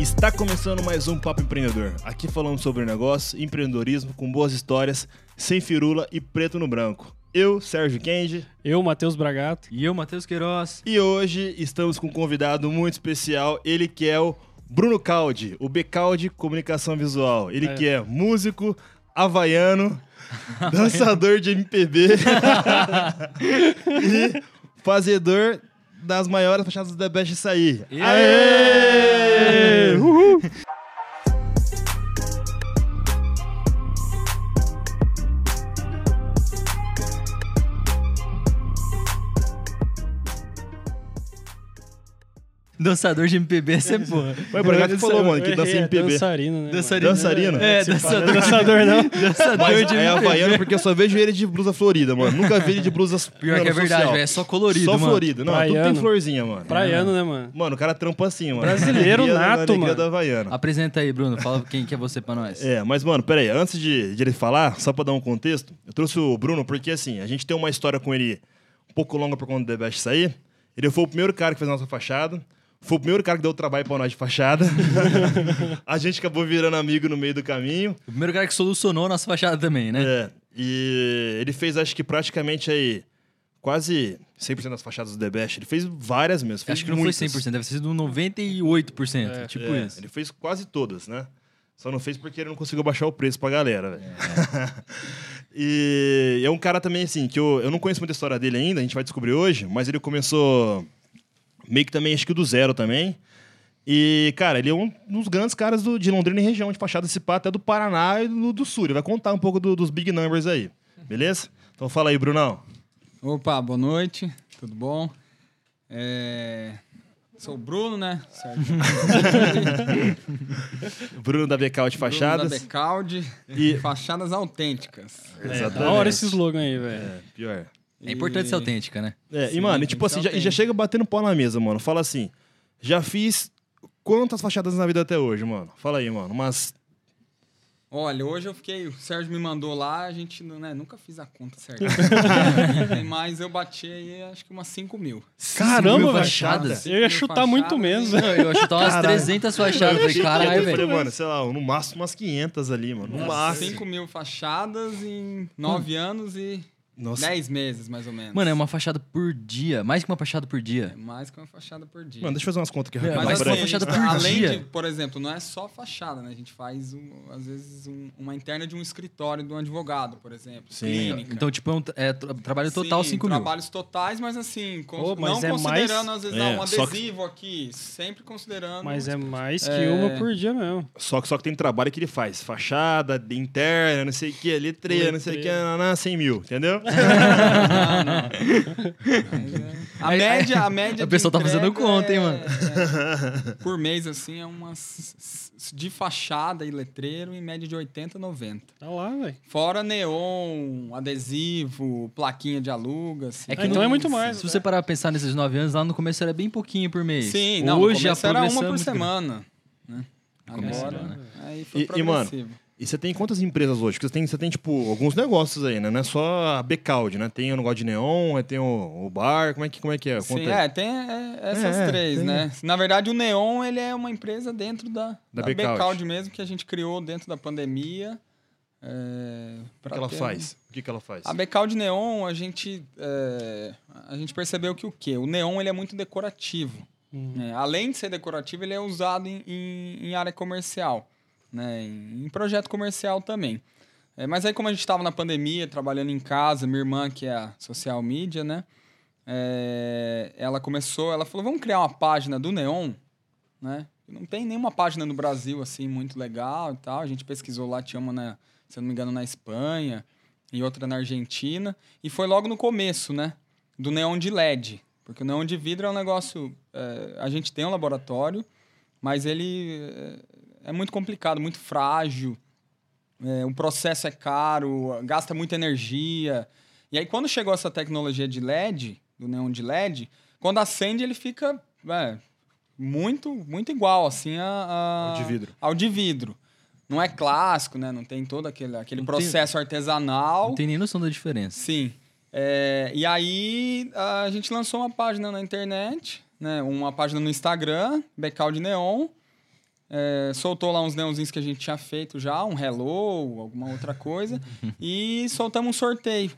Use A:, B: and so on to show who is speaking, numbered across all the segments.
A: Está começando mais um Papo Empreendedor. Aqui falamos sobre negócio, empreendedorismo, com boas histórias, sem firula e preto no branco. Eu, Sérgio Kendi.
B: Eu, Matheus Bragato.
C: E eu, Matheus Queiroz.
A: E hoje estamos com um convidado muito especial, ele que é o Bruno Caldi, o Becaldi Comunicação Visual. Ele é. que é músico, havaiano, dançador de MPB e fazedor das maiores fachadas do The Best sair.
B: Aê! Aê! Uhul!
C: Dançador de MPB, essa é boa.
A: Mas o gato falou, mano, que dança MPB.
B: Dançarino, né?
A: Dançarino. Dançarino?
C: É, dançador.
B: Dançador não.
C: Dançador
A: Mas
C: de
A: é
C: MPB.
A: havaiano porque eu só vejo ele de blusa florida, mano. Nunca vi ele de blusa
C: Pior que é
A: mano,
C: verdade,
A: social.
C: É só colorido,
A: Só
C: mano.
A: florido. Não, tudo tem
B: Praiano.
A: florzinha, mano.
B: Praiano, né, mano?
A: Mano, o cara trampa assim, mano.
B: Brasileiro
A: Alegria-
B: nato, mano.
A: da Havaiana.
C: Apresenta aí, Bruno. Fala quem que é você pra nós.
A: É, mas, mano, pera aí. Antes de, de ele falar, só pra dar um contexto, eu trouxe o Bruno porque, assim, a gente tem uma história com ele um pouco longa por conta do The Best sair. Ele foi o primeiro cara que fez a nossa fachada. Foi o primeiro cara que deu trabalho pra nós de fachada. a gente acabou virando amigo no meio do caminho.
C: O primeiro cara que solucionou a nossa fachada também, né?
A: É, e ele fez, acho que praticamente aí, quase 100% das fachadas do The Best. Ele fez várias mesmo. Fez
C: Acho que não
A: muitas.
C: foi 100%, deve ter sido 98%.
B: É.
C: tipo
A: É,
C: isso.
A: Ele fez quase todas, né? Só não fez porque ele não conseguiu baixar o preço pra galera, velho. e é um cara também, assim, que eu, eu não conheço muita história dele ainda, a gente vai descobrir hoje, mas ele começou meio que também, acho que do zero também. E, cara, ele é um dos grandes caras do- de Londrina e região, de fachada desse pá, até do Paraná e do, do Sul. Ele vai contar um pouco do- dos big numbers aí, beleza? Então fala aí, Brunão.
D: Opa, boa noite, tudo bom? É, Sou o Bruno, né? Certo.
A: Bruno da Becal de Fachadas.
D: Bruno da Becaldi,
A: E-
D: fachadas autênticas.
B: É, da hora esse slogan aí, velho.
A: É, pior.
C: É importante ser autêntica, né?
A: É, e,
D: Sim,
A: mano, e, tipo assim, já, e já chega batendo pau na mesa, mano. Fala assim, já fiz quantas fachadas na vida até hoje, mano? Fala aí, mano. Mas,
D: Olha, hoje eu fiquei, o Sérgio me mandou lá, a gente né, nunca fiz a conta certa. Mas eu bati aí acho que umas 5 mil.
B: Caramba,
C: fachadas.
B: Eu ia chutar muito
D: Fachadas,
B: menos.
D: hein?
C: Não, eu ia chutar umas
A: Caralho.
C: 300 fachadas. Eu falei, caralho,
A: eu falei,
C: velho.
A: mano, sei lá, no máximo umas 500 ali, mano. No máximo.
D: 5 mil fachadas em 9 anos e
A: Nossa.
D: 10 meses, mais ou menos.
C: Mano, é uma fachada por dia. Mais que uma fachada por
D: É
C: dia.
D: mais que uma fachada por dia.
A: Mano, deixa eu fazer umas contas aqui
C: É, Mas
A: peraí.
C: uma fachada por
D: além
C: dia.
D: de, por exemplo, não é só fachada, né? A gente faz, um, às vezes, um- uma interna de um escritório de um advogado, por exemplo.
A: Sim.
D: Clínica.
C: Então, tipo, é um é, tra- trabalho total
D: Sim,
C: 5 mil.
D: trabalhos totais, mas assim, cons-
B: Pô, mas
D: não
B: é
D: considerando,
B: mais-
D: às vezes,
A: É,
D: ah, um
A: só que-
D: adesivo aqui, sempre considerando...
B: Mas é mais que
D: É.
B: uma por dia mesmo.
A: Só que, só que tem trabalho que ele faz. Fachada, de interna, não sei o que, letreira, não sei o que,
B: Letreira.
A: nanã, 100 mil, entendeu?
D: Não. A média, a média
C: O pessoal
D: de
C: tá fazendo conta, hein,
D: é-
C: mano?
D: é- por mês, assim, é umas... De fachada e letreiro, em média de 80, 90.
B: Tá lá, velho.
D: Fora neon, adesivo, plaquinha de aluga. Assim.
C: É que
B: Ah, então
C: não-
B: é muito mais.
C: Se você parar pra pensar nesses 9 anos, lá no começo era bem pouquinho por mês.
D: Sim, não,
C: Hoje
D: no
C: a
D: era uma por semana. Né? Agora,
C: era, né?
D: aí foi
A: E- e, mano,
D: progressivo.
A: E você tem quantas empresas hoje? Porque você tem, você tem, tipo, alguns negócios aí, né? Não é só a Becaldi, né? Tem o negócio de neon, tem o, o bar, como é que, como é, que é?
D: Sim,
A: Conta aí.
D: é, tem é, essas
A: É, é,
D: três,
A: tem.
D: né? Na verdade, o Neon, ele é uma empresa dentro da,
A: Da
D: da,
A: Becaldi.
D: Becaldi mesmo, que a gente criou dentro da pandemia. É,
A: O que ela
D: ter-
A: faz? O que, que ela faz?
D: A Becaldi Neon, a gente, é, a gente percebeu que o quê? O neon, ele é muito decorativo.
B: Hum.
D: né? Além de ser decorativo, ele é usado em, em, em área comercial, né? em, projeto comercial também. É, mas aí, como a gente estava na pandemia, trabalhando em casa, minha irmã, que é a social media, né? É, ela começou, ela falou, vamos criar uma página do Neon, né? Não tem nenhuma página no Brasil, assim, muito legal e tal. A gente pesquisou lá, tinha uma, na, se eu não me engano, na Espanha e outra na Argentina. E foi logo no começo, né? Do neon de LED. Porque o neon de vidro é um negócio... é, a gente tem um laboratório, mas ele é, muito complicado, muito frágil. É, o processo é caro, gasta muita energia. E aí, quando chegou essa tecnologia de LED, do neon de LED, quando acende, ele fica é, muito, muito igual, assim, a, a-
A: Ao de vidro.
D: Ao de vidro. Não é clássico, né? Não tem todo aquele, aquele
C: Não tem-
D: processo artesanal.
C: Não tem nem noção da diferença.
D: Sim. É, e aí a gente lançou uma página na internet, né? Uma página no Instagram, Becal de Neon. É, soltou lá uns neonzinhos que a gente tinha feito já, um hello, alguma outra coisa, e soltamos um sorteio.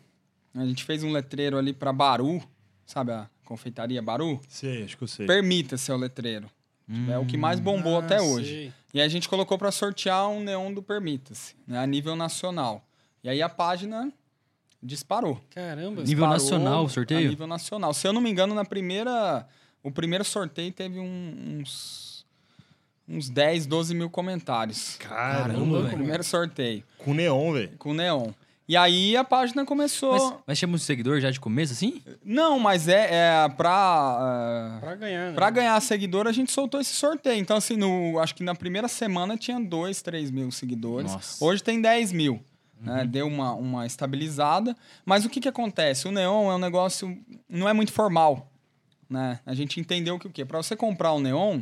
D: A gente fez um letreiro ali para Baru, sabe a confeitaria Baru?
A: Sei, acho que eu sei.
D: Permita seu letreiro. É o que mais bombou até
B: Ah,
D: hoje.
B: sei.
D: E aí a gente colocou para sortear um neon do Permita-se, né, a nível nacional. E aí a página disparou.
B: Caramba.
C: Nível
D: Disparou
C: nacional o sorteio?
D: A nível nacional. Se eu não me engano, na primeira. O primeiro sorteio teve um- uns. Uns 10, 12 mil comentários.
A: Caramba,
C: velho.
D: primeiro sorteio,
A: Com neon, velho.
D: com neon. E aí a página começou.
C: Mas, mas tinha muito seguidor já de começo, assim?
D: Não, mas é, é pra. é,
B: Pra ganhar, né?
D: Pra ganhar seguidor, a gente soltou esse sorteio. Então, assim, no, acho que na primeira semana tinha 2, 3 mil seguidores.
C: Nossa.
D: Hoje tem 10 mil. Né? Deu uma, uma estabilizada. Mas o que, que acontece? O neon é um negócio. Não é muito formal. Né? A gente entendeu que o quê? Pra você comprar um neon,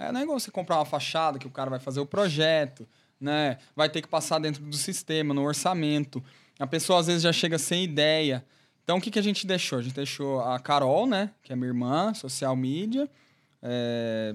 D: é, não é igual você comprar uma fachada que o cara vai fazer o projeto, né? Vai ter que passar dentro do sistema, no orçamento. A pessoa às vezes já chega sem ideia. Então o que, que a gente deixou? A gente deixou a Carol, né? Que é minha irmã, social media, é,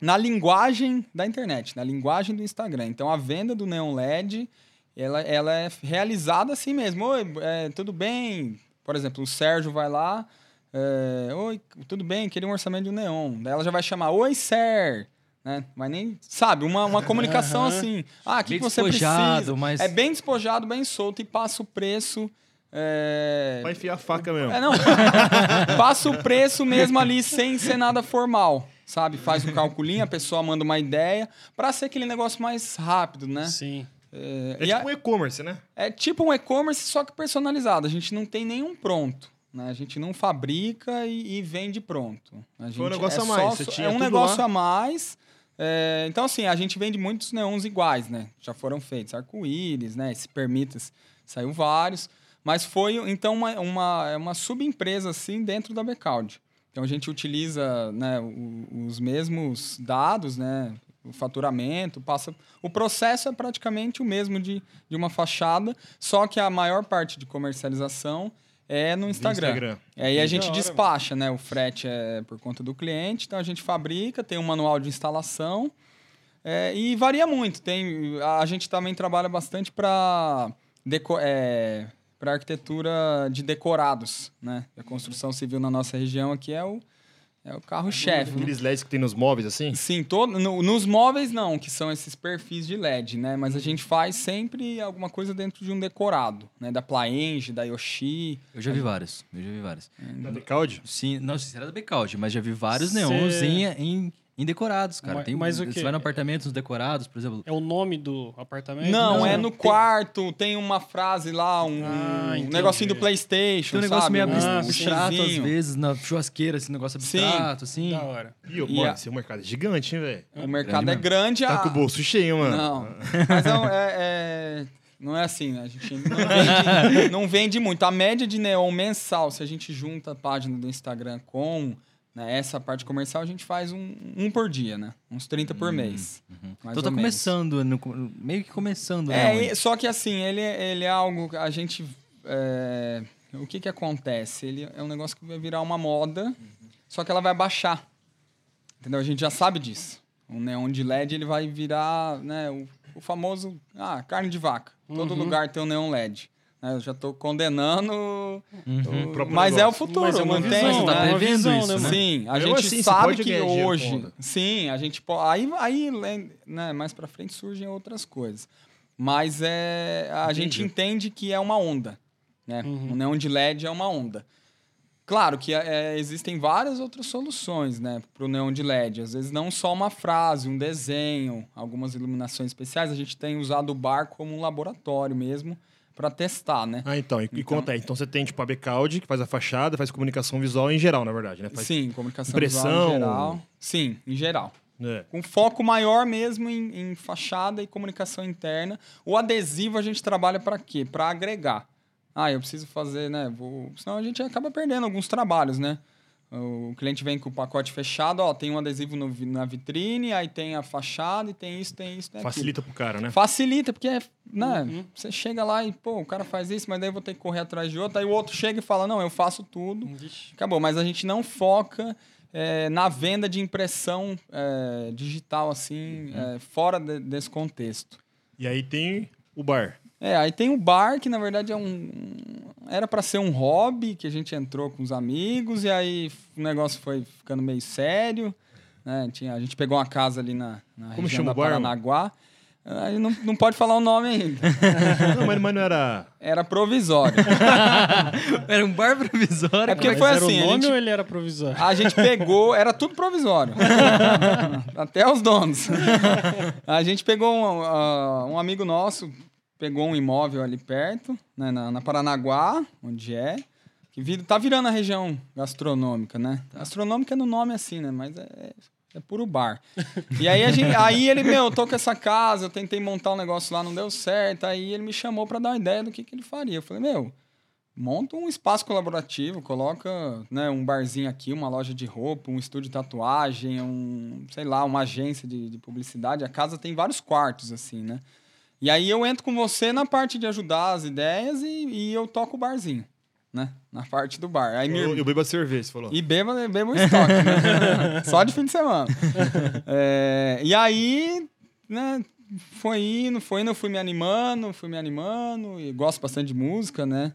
D: na linguagem da internet, na linguagem do Instagram. Então a venda do Neon LED, ela, ela é realizada assim mesmo. Oi, é, tudo bem? Por exemplo, o Sérgio vai lá. É, Oi, tudo bem? Queria um orçamento de um neon. Daí ela já vai chamar, oi, Ser. Né? Mas nem. Sabe, uma, uma comunicação
B: Aham.
D: assim. Ah, o que, que você
C: despojado,
D: precisa?
C: mas-
D: É bem despojado, bem solto e passa o preço. é,
A: Vai enfiar a faca mesmo.
D: é, não. Passa o preço mesmo ali sem ser nada formal, sabe? Faz o calculinho, a pessoa manda uma ideia, pra ser aquele negócio mais rápido, né?
B: Sim.
D: É,
A: É
D: e a-
A: tipo um e-commerce, né?
D: é tipo um e-commerce, só que personalizado. A gente não tem nenhum pronto. Né? A gente não fabrica e, e vende pronto. A gente
A: Foi um negócio
D: é
A: a mais,
D: só-
A: tinha
D: é um negócio
A: lá.
D: a mais. É, então, assim, a gente vende muitos neons iguais, né? Já foram feitos arco-íris, né? Se permita, saiu vários. Mas foi, então, uma, uma, é uma subempresa, assim, dentro da Becaldi. Então, a gente utiliza né, os mesmos dados, né? O faturamento, passa... O processo é praticamente o mesmo de, de uma fachada, só que a maior parte de comercialização é no Instagram.
A: Instagram.
D: Aí a gente
B: hora,
D: despacha, né? O frete é por conta do cliente, então a gente fabrica, tem um manual de instalação é, e varia muito. Tem, a gente também trabalha bastante para para arquitetura de decorados, né? A construção civil na nossa região aqui é o, é o carro-chefe. né?
A: Aqueles LEDs que tem nos móveis assim.
D: Sim, todo, no- nos móveis não, que são esses perfis de LED, né? Mas a gente faz sempre alguma coisa dentro de um decorado, né? Da Plaenge, da Yoshi.
C: Eu já vi vários. Eu já vi vários.
A: Da Decalde.
C: Sim, não sei se era da Becalde, mas já vi vários
B: Cê-
C: neons em, em, em decorados, cara.
B: Mas-
C: Tem,
B: mas o
C: Você
B: quê?
C: vai no apartamento, nos decorados, por exemplo.
B: É o nome do apartamento?
D: Não,
C: Não,
D: é no
C: tem-
D: quarto, tem uma frase lá, um,
B: Ah,
D: um negocinho do PlayStation,
C: Tem um negócio
D: sabe?
C: meio
B: Ah,
C: abstrato, às vezes, na churrasqueira, esse negócio
D: Sim.
C: abstrato, assim.
B: Da hora.
A: E,
D: E
A: mano,
D: a-
A: esse mercado é gigante, hein, velho?
D: O mercado
C: Grande
D: é grande.
A: Tá
D: a-
A: com o bolso cheio, mano.
D: Não, mas é, um- é- é- não é assim, né? A gente não vende, não vende muito. A média de neon mensal, se a gente junta a página do Instagram com né, essa parte comercial, a gente faz um, um por dia, né? Uns 30 por mês. mais
C: Então tá começando, no- meio que começando, né?
D: É, e- só que assim, ele, ele é algo que a gente. é, o que que acontece? Ele é um negócio que vai virar uma moda, só que ela vai baixar. Entendeu? A gente já sabe disso. O neon de LED ele vai virar né, o, o famoso. Ah, carne de vaca. Todo
B: Uhum.
D: lugar tem um neon LED. Né? Eu já tô condenando. o-
A: próprio
D: mas é o futuro,
B: Mas é uma
D: não
B: visão,
C: tá
B: é
D: né?
C: prevendo isso,
B: né,
C: né?
D: Sim, a
A: Mesmo
D: gente
A: assim,
D: sabe que hoje. Sim, a gente pode. Aí, aí né, mais pra frente surgem outras coisas. Mas é, a gente entende que é uma onda. Né?
B: Uhum.
D: O neon de LED é uma onda. Claro que é, existem várias outras soluções né, para o neon de LED. Às vezes não só uma frase, um desenho, algumas iluminações especiais. A gente tem usado o bar como um laboratório mesmo para testar, né?
A: Ah, então. E, e conta aí. Então você tem, tipo, a Becalde, que faz a fachada, faz comunicação visual em geral, na verdade, né? Faz,
D: Sim, comunicação
A: impressão.
D: visual em geral. Sim, em geral.
A: É.
D: com foco maior mesmo em, em fachada e comunicação interna. O adesivo a gente trabalha para quê? Para agregar. Ah, eu preciso fazer, né? Vou... Senão a gente acaba perdendo alguns trabalhos, né? O cliente vem com o pacote fechado, ó, tem um adesivo no na vitrine, aí tem a fachada e tem isso, tem isso, tem aquilo.
A: Facilita pro cara, né?
D: Facilita, porque é, né,
B: Uhum.
D: você chega lá e, pô, o cara faz isso, mas daí eu vou ter que correr atrás de outro. Aí o outro chega e fala, não, eu faço tudo.
B: Vixe.
D: Acabou, mas a gente não foca é, na venda de impressão é, digital, assim, é, fora de- desse contexto.
A: E aí tem o bar.
D: É, aí tem o bar, que na verdade é um. Era para ser um hobby, que a gente entrou com os amigos, e aí o negócio foi ficando meio sério. Né? Tinha, a gente pegou uma casa ali na, na
A: Como
D: região
A: chama
D: da
A: o bar, mano?
D: Paranaguá. Aí não, não pode falar o nome ainda.
A: Não, mas, mas não era.
D: Era provisório.
C: Era um bar provisório.
D: É porque
B: Mas
D: foi
B: era
D: assim,
B: o
D: a
B: nome
D: gente-
B: ou ele era provisório?
D: A gente pegou, era tudo provisório. Até os donos. A gente pegou um, ah, um amigo nosso, pegou um imóvel ali perto, né, na, na Paranaguá, onde é, que vi- tá virando a região gastronômica, né? Gastronômica no nome assim, né? Mas é, é puro bar. E aí, a gente, aí ele, meu, eu tô com essa casa, eu tentei montar um negócio lá, não deu certo. Aí ele me chamou para dar uma ideia do que, que ele faria. Eu falei, meu, monta um espaço colaborativo, coloca né, um barzinho aqui, uma loja de roupa, um estúdio de tatuagem, um, sei lá, uma agência de, de publicidade. A casa tem vários quartos, assim, né? E aí eu entro com você na parte de ajudar as ideias e, e eu toco o barzinho, né? Na parte do bar. Aí
A: Eu, eu bebo a cerveja, você falou.
D: e beba, beba o estoque, né? Só de fim de semana. É, e aí, né, foi indo, foi indo, eu fui me animando, fui me animando, e gosto bastante de música, né?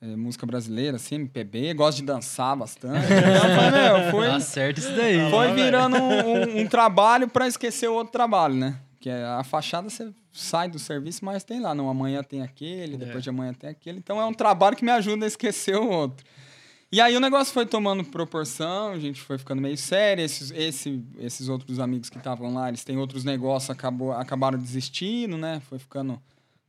D: É, música brasileira, assim, MPB, gosto de dançar bastante. Então, foi, meu, foi,
C: Tá certo isso daí.
D: foi virando um, um- um trabalho para esquecer o outro trabalho, né? Que é a fachada você sai do serviço, mas tem lá, não, amanhã tem aquele, depois de amanhã tem aquele. Então é um trabalho que me ajuda a esquecer o outro. E aí o negócio foi tomando proporção, a gente foi ficando meio sério. Esses, esse, esses outros amigos que estavam lá, eles têm outros negócios, acabou, acabaram desistindo, né? Foi ficando.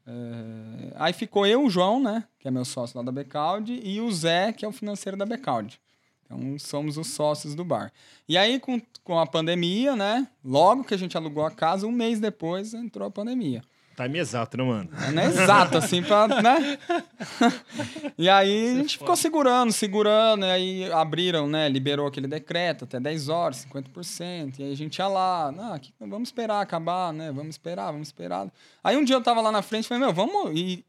D: é, Aí ficou eu, o João, né? Que é meu sócio lá da Becaldi, e o Zé, que é o financeiro da Becaldi. Então somos os sócios do bar. E aí, com, com a pandemia, né? Logo que a gente alugou a casa, um mês depois entrou a pandemia.
A: Time exato, né, mano?
D: Não é exato, assim, pra, né? e aí a gente ficou segurando, segurando, e aí abriram, né? Liberou aquele decreto até 10 horas, 50%. E aí a gente ia lá, não, vamos esperar acabar, né? Vamos esperar, vamos esperar. Aí um dia eu tava lá na frente e falei, meu, vamos. E,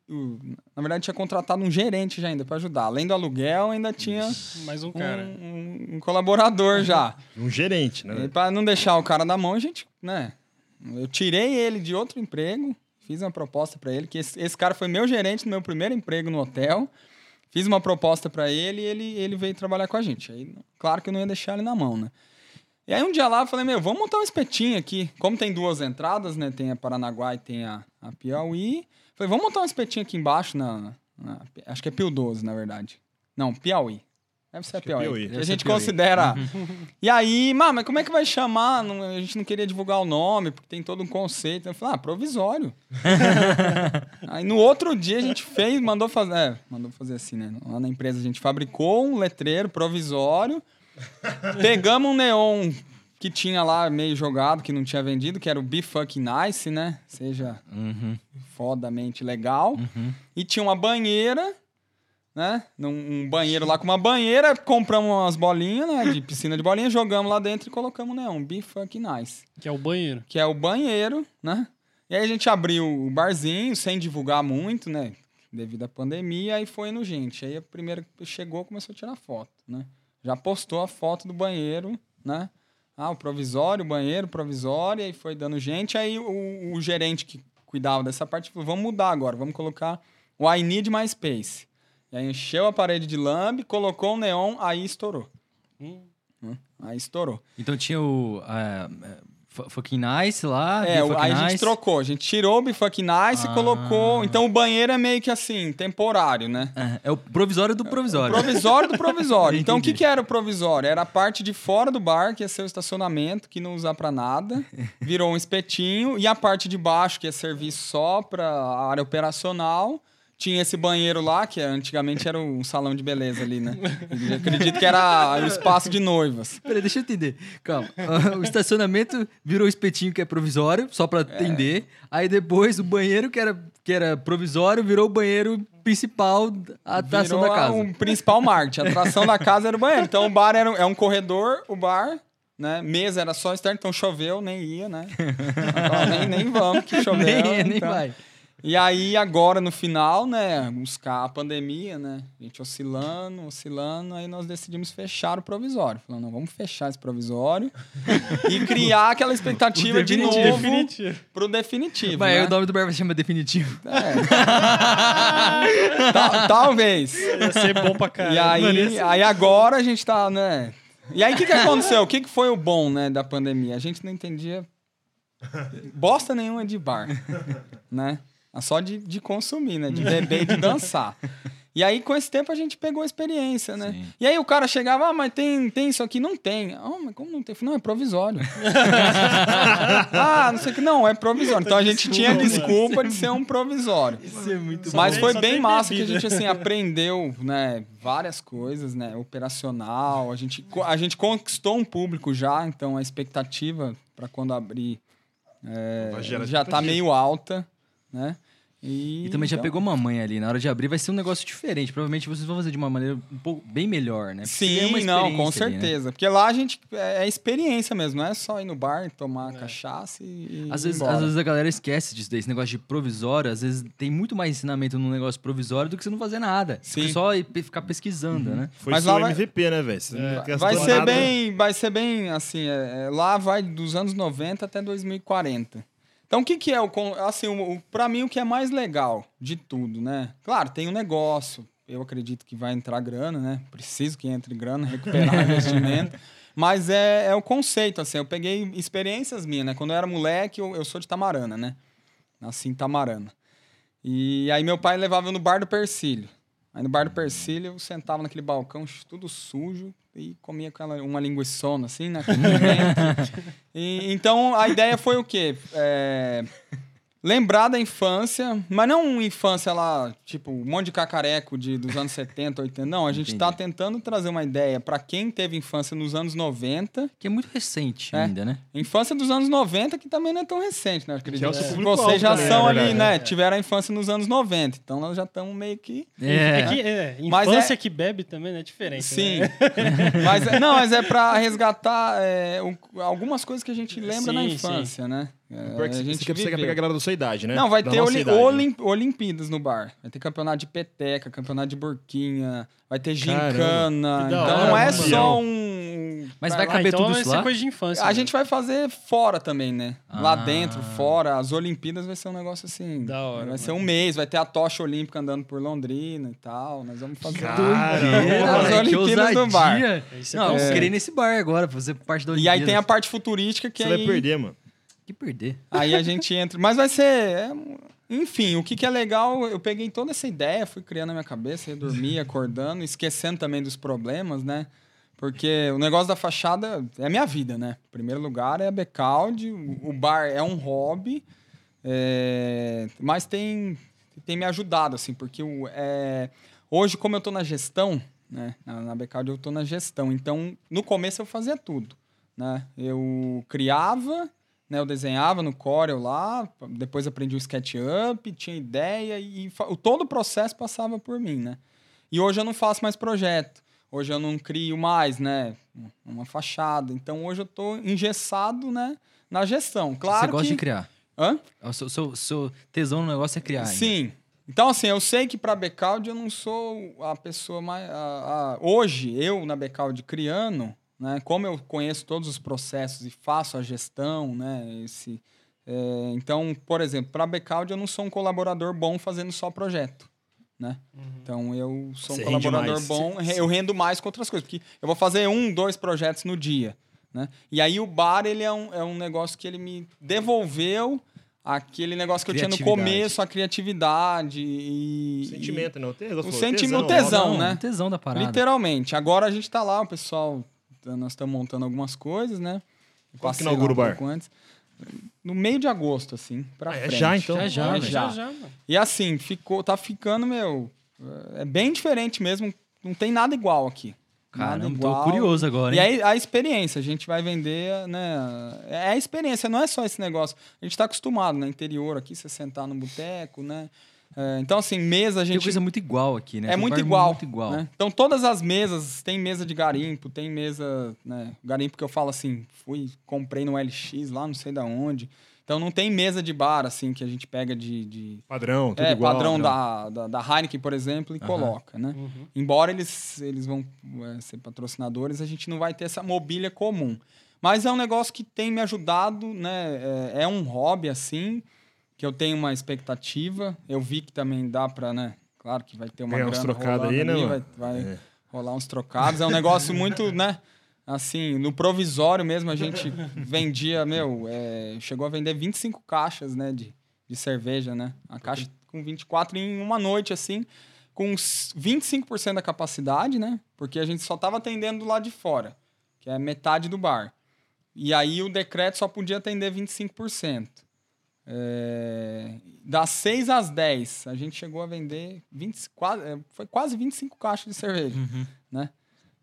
D: na verdade, tinha contratado um gerente já ainda pra ajudar. Além do aluguel, ainda tinha
B: Mais um
D: um,
B: cara.
D: um- um colaborador já.
A: Um gerente, né?
D: E pra não deixar o cara na mão, a gente, né? Eu tirei ele de outro emprego, fiz uma proposta pra ele, que esse, esse cara foi meu gerente no meu primeiro emprego no hotel. Fiz uma proposta pra ele e ele, ele veio trabalhar com a gente. Aí, claro que eu não ia deixar ele na mão, né? E aí um dia lá eu falei, meu, vamos montar um espetinho aqui. Como tem duas entradas, né? Tem a Paranaguá e tem a, a Piauí. Falei, vamos montar um espetinho aqui embaixo na, na- Acho que é Pio 12, na verdade. Não, Piauí. Deve ser a
A: é
D: Piauí.
A: Piauí.
C: Deve
D: a gente
C: Piauí.
D: considera. e aí, "Má, mas como é que vai chamar? Não- a gente não queria divulgar o nome, porque tem todo um conceito. Eu falei, ah, provisório. aí no outro dia a gente fez, mandou fazer. É, mandou fazer assim, né? Lá na empresa a gente fabricou um letreiro provisório. Pegamos um neon que tinha lá meio jogado, que não tinha vendido, que era o Be Fucking Nice, né? Seja
C: Uhum.
D: fodamente legal. E tinha uma banheira, né? Num- Um banheiro lá com uma banheira, compramos umas bolinhas, né? De piscina de bolinha, jogamos lá dentro e colocamos o neon. Be Fucking Nice.
B: Que é o banheiro.
D: Que é o banheiro, né? E aí a gente abriu o barzinho, sem divulgar muito, né? Devido à pandemia, aí foi no gente. Aí a primeira que chegou começou a tirar foto, né? Já postou a foto do banheiro, né? Ah, o provisório, o banheiro, provisório, aí foi dando gente. Aí o, o gerente que cuidava dessa parte falou: vamos mudar agora, vamos colocar o I Need My Space. E aí encheu a parede de lambe, colocou o neon, aí estourou.
B: Hum.
D: Hum, Aí estourou.
C: Então tinha o. é, é, Fu- Fucking Nice lá.
D: É, o- aí a
C: Nice.
D: gente trocou. A gente tirou o Be Fucking Nice e
C: Ah.
D: colocou. Então o banheiro é meio que assim, temporário, né?
C: É, é o provisório do provisório.
D: Provisório do provisório. Então o que, que era o provisório? Era a parte de fora do bar, que ia ser o estacionamento, que não usar pra nada. Virou um espetinho. E a parte de baixo, que ia servir só pra área operacional. Tinha esse banheiro lá, que antigamente era um salão de beleza ali, né? Eu acredito que era um espaço de noivas.
C: Peraí, deixa eu entender. Calma. o estacionamento virou espetinho que é provisório, só pra atender. Aí depois o banheiro que era, que era provisório virou o banheiro principal atração
D: Virou
C: da casa.
D: o principal marketing. A atração da casa era o banheiro. Então o bar era um, é um corredor, o bar, né? Mesa era só externo, então choveu, nem ia, né? Então, nem, nem vamos, que choveu.
C: nem, nem
D: então.
C: vai.
D: E aí, agora, no final, né, buscar a pandemia, né, a gente oscilando, oscilando, aí nós decidimos fechar o provisório. Falando, não, vamos fechar esse provisório e criar aquela expectativa de novo
B: Definitivo.
D: pro definitivo,
C: Mas
D: né?
C: aí o nome do bar vai se chama definitivo.
D: É. Ta- talvez.
B: Ia ser bom pra caralho.
D: E aí,
B: Mano,
D: aí agora a gente tá, né? E aí o que, que aconteceu? O que, que foi o bom, né, da pandemia? A gente não entendia bosta nenhuma de bar, né? Só de, de consumir, né? De beber e de dançar. E aí, com esse tempo, a gente pegou a experiência, né?
C: Sim.
D: E aí o cara chegava, ah, mas tem, tem isso aqui? Não tem. Ah, mas como não tem? Falei, Não, é provisório. ah, não sei o que. Não, é provisório. Então a gente tinha desculpa de ser um provisório.
C: Isso é muito
D: Mas
B: tem-
D: foi
B: só
D: bem massa que a gente assim aprendeu, né, várias coisas, né, operacional. A gente a gente conquistou um público já, então a expectativa para quando abrir é, já tá meio alta, né? E,
C: E também já
D: então-
C: pegou mamãe ali. Na hora de abrir vai ser um negócio diferente. Provavelmente vocês vão fazer de uma maneira um pouco bem melhor, né? Porque é
D: Sim, não, com
C: experiência ali, né?
D: certeza. Porque lá a gente é, é experiência mesmo, não é só ir no bar, tomar cachaça e.
C: Às
D: ir
C: vezes, às vezes a galera esquece disso, desse negócio de provisório. Às vezes tem muito mais ensinamento num negócio provisório do que você não fazer nada.
D: Sim.
C: Só ficar pesquisando, né?
A: Foi
D: Mas
A: seu
D: lá vai-
A: MVP, né, velho? Quer
D: Vai ser
A: nada.
D: bem, vai ser bem assim, é, é, lá vai dos anos 90 até 2040. Então o que que é o assim, o, o para mim o que é mais legal de tudo, né? Claro, tem um negócio, eu acredito que vai entrar grana, né? Preciso que entre grana, recuperar o investimento. Mas é, é o conceito, assim, eu peguei experiências minhas, né? Quando eu era moleque, eu, eu sou de Tamarana, né? Nasci em Tamarana. E aí meu pai levava eu no bar do Persílio. Aí no bar do Persílio eu sentava naquele balcão tudo sujo e comia aquela, uma linguiçona assim, né? E, então a ideia foi o quê? É, lembrar da infância, mas não uma infância lá, tipo, um monte de cacareco de, dos anos 70, 80. Não, a gente tá tentando trazer uma ideia para quem teve infância nos anos 90
C: Que é muito recente
D: É.
C: ainda, né?
D: Infância dos anos 90, que também não é tão recente, né? Acredito.
A: Que é o
D: Vocês já
A: também,
D: são
A: é
D: ali, né? Tiveram a infância nos anos 90. Então nós já estamos meio que.
B: É, que é,
D: Mas
B: infância
D: é-
B: que bebe também é diferente.
D: Sim.
B: Né?
D: mas, é- não, mas é pra resgatar é, um- algumas coisas que a gente lembra na
B: Sim,
D: infância, né? É,
A: Pior que
D: a
A: você
D: gente
A: você quer pegar a galera da sua idade, né?
D: Não, vai
A: Da
D: ter Oli-
A: idade, né?
D: Olim- Olimpíadas no bar. Vai ter campeonato de peteca, campeonato de burquinha, vai ter gincana. Então
B: hora,
D: não é
B: mano.
D: só um.
C: Mas
D: vai
C: vai
D: lá.
C: caber
B: então
C: tudo
B: vai
C: isso
B: ser
C: lá?
B: coisa de infância.
D: A
B: né?
D: gente vai fazer fora também, né? Lá
C: Ah.
D: dentro, fora. As Olimpíadas vai ser um negócio assim.
B: Da hora,
D: Vai
B: mano.
D: ser um mês, vai ter a tocha olímpica andando por Londrina e tal. Nós vamos fazer.
C: Doideira,
D: As Olimpíadas do bar.
B: é
C: Não, eu
B: conceito.
C: queria ir nesse bar agora, pra fazer parte da
D: E aí tem a parte futurística que
A: Você
D: aí,
A: vai perder, mano.
C: Que perder.
D: aí a gente entra. Mas vai ser. é, enfim, o que, que é legal, eu peguei toda essa ideia, fui criando na minha cabeça, ia dormir, acordando, esquecendo também dos problemas, né? Porque o negócio da fachada é a minha vida, né? Em primeiro lugar é a Becalde, o bar é um hobby, é, mas tem, tem me ajudado, assim, porque o, é, hoje, como eu tô na gestão, né? Na, na Becalde eu tô na gestão, então no começo eu fazia tudo, né? Eu criava, né? Eu desenhava no Corel lá, depois aprendi o SketchUp, tinha ideia e todo o processo passava por mim, né? E hoje eu não faço mais projeto. Hoje eu não crio mais, né? Uma fachada. Então hoje eu tô engessado, né? Na gestão. Claro
C: Você gosta
D: que...
C: de criar.
D: Hã?
C: O seu, seu, seu tesão no negócio é criar. ainda.
D: Sim. Então, assim, eu sei que para Becalde eu não sou a pessoa mais. a- a- Hoje, eu na Becalde criando, né? Como eu conheço todos os processos e faço a gestão, né? Esse, é, então, por exemplo, para Becalde eu não sou um colaborador bom fazendo só projeto. Né? Então eu sou
A: Você
D: um
A: rende
D: colaborador bom, eu rendo mais com outras coisas, porque eu vou fazer um, dois projetos no dia. Né? E aí o bar ele é um, é um negócio que ele me devolveu aquele negócio que eu tinha no começo, a criatividade e.
A: Sentimento, né? O, te-
D: O sentimento, tesão,
C: Não,
D: né?
C: Tesão da
D: e-
C: parada.
D: Literalmente. Agora a gente tá lá, o pessoal. Nós estamos montando algumas coisas, né?
A: Quando que inaugura o bar?
D: antes. No meio de agosto, assim, pra
A: Ah, é
D: frente.
A: já, então?
C: Já, já,
D: É já.
B: já, mano.
D: E assim, ficou, tá ficando, meu. É bem diferente mesmo. Não tem nada igual aqui. nada
C: Caramba, tô
D: igual.
C: curioso agora,
D: E
C: hein?
D: aí a experiência, a gente vai vender, né? É a experiência, não é só esse negócio. A gente tá acostumado, né? Interior aqui, você sentar no boteco, né? É, então, assim, mesa a
C: Tem
D: gente.
C: coisa muito igual aqui, né?
D: É
C: Tem
D: muito igual.
C: Muito igual.
D: né? Então, todas as mesas, tem mesa de garimpo, tem mesa, né? Garimpo que eu falo assim, fui, comprei no LX lá, não sei da onde. Então não tem mesa de bar, assim, que a gente pega de. de
A: Padrão, tudo
D: é,
A: igual.
D: padrão
A: né?
D: da, da, da Heineken, por exemplo, e coloca, né? Embora eles, eles vão é, ser patrocinadores, a gente não vai ter essa mobília comum. Mas é um negócio que tem me ajudado, né? É, é um hobby, assim, que eu tenho uma expectativa. Eu vi que também dá pra, né? Claro que vai ter uma
A: Ganhar uns
D: grana
A: trocados
D: rolando
A: aí, né?
D: Vai, vai
A: É.
D: rolar uns trocados. É um negócio muito, né? Assim, no provisório mesmo, a gente vendia, meu, é, chegou a vender 25 caixas, né, de, de cerveja, né? A caixa com 24 em uma noite, assim, com uns 25% da capacidade, né? Porque a gente só tava atendendo do lado de fora, que é metade do bar. E aí o decreto só podia atender 25%. É, das 6 às 10, a gente chegou a vender 20, quase, é, foi quase 25 caixas de cerveja, né?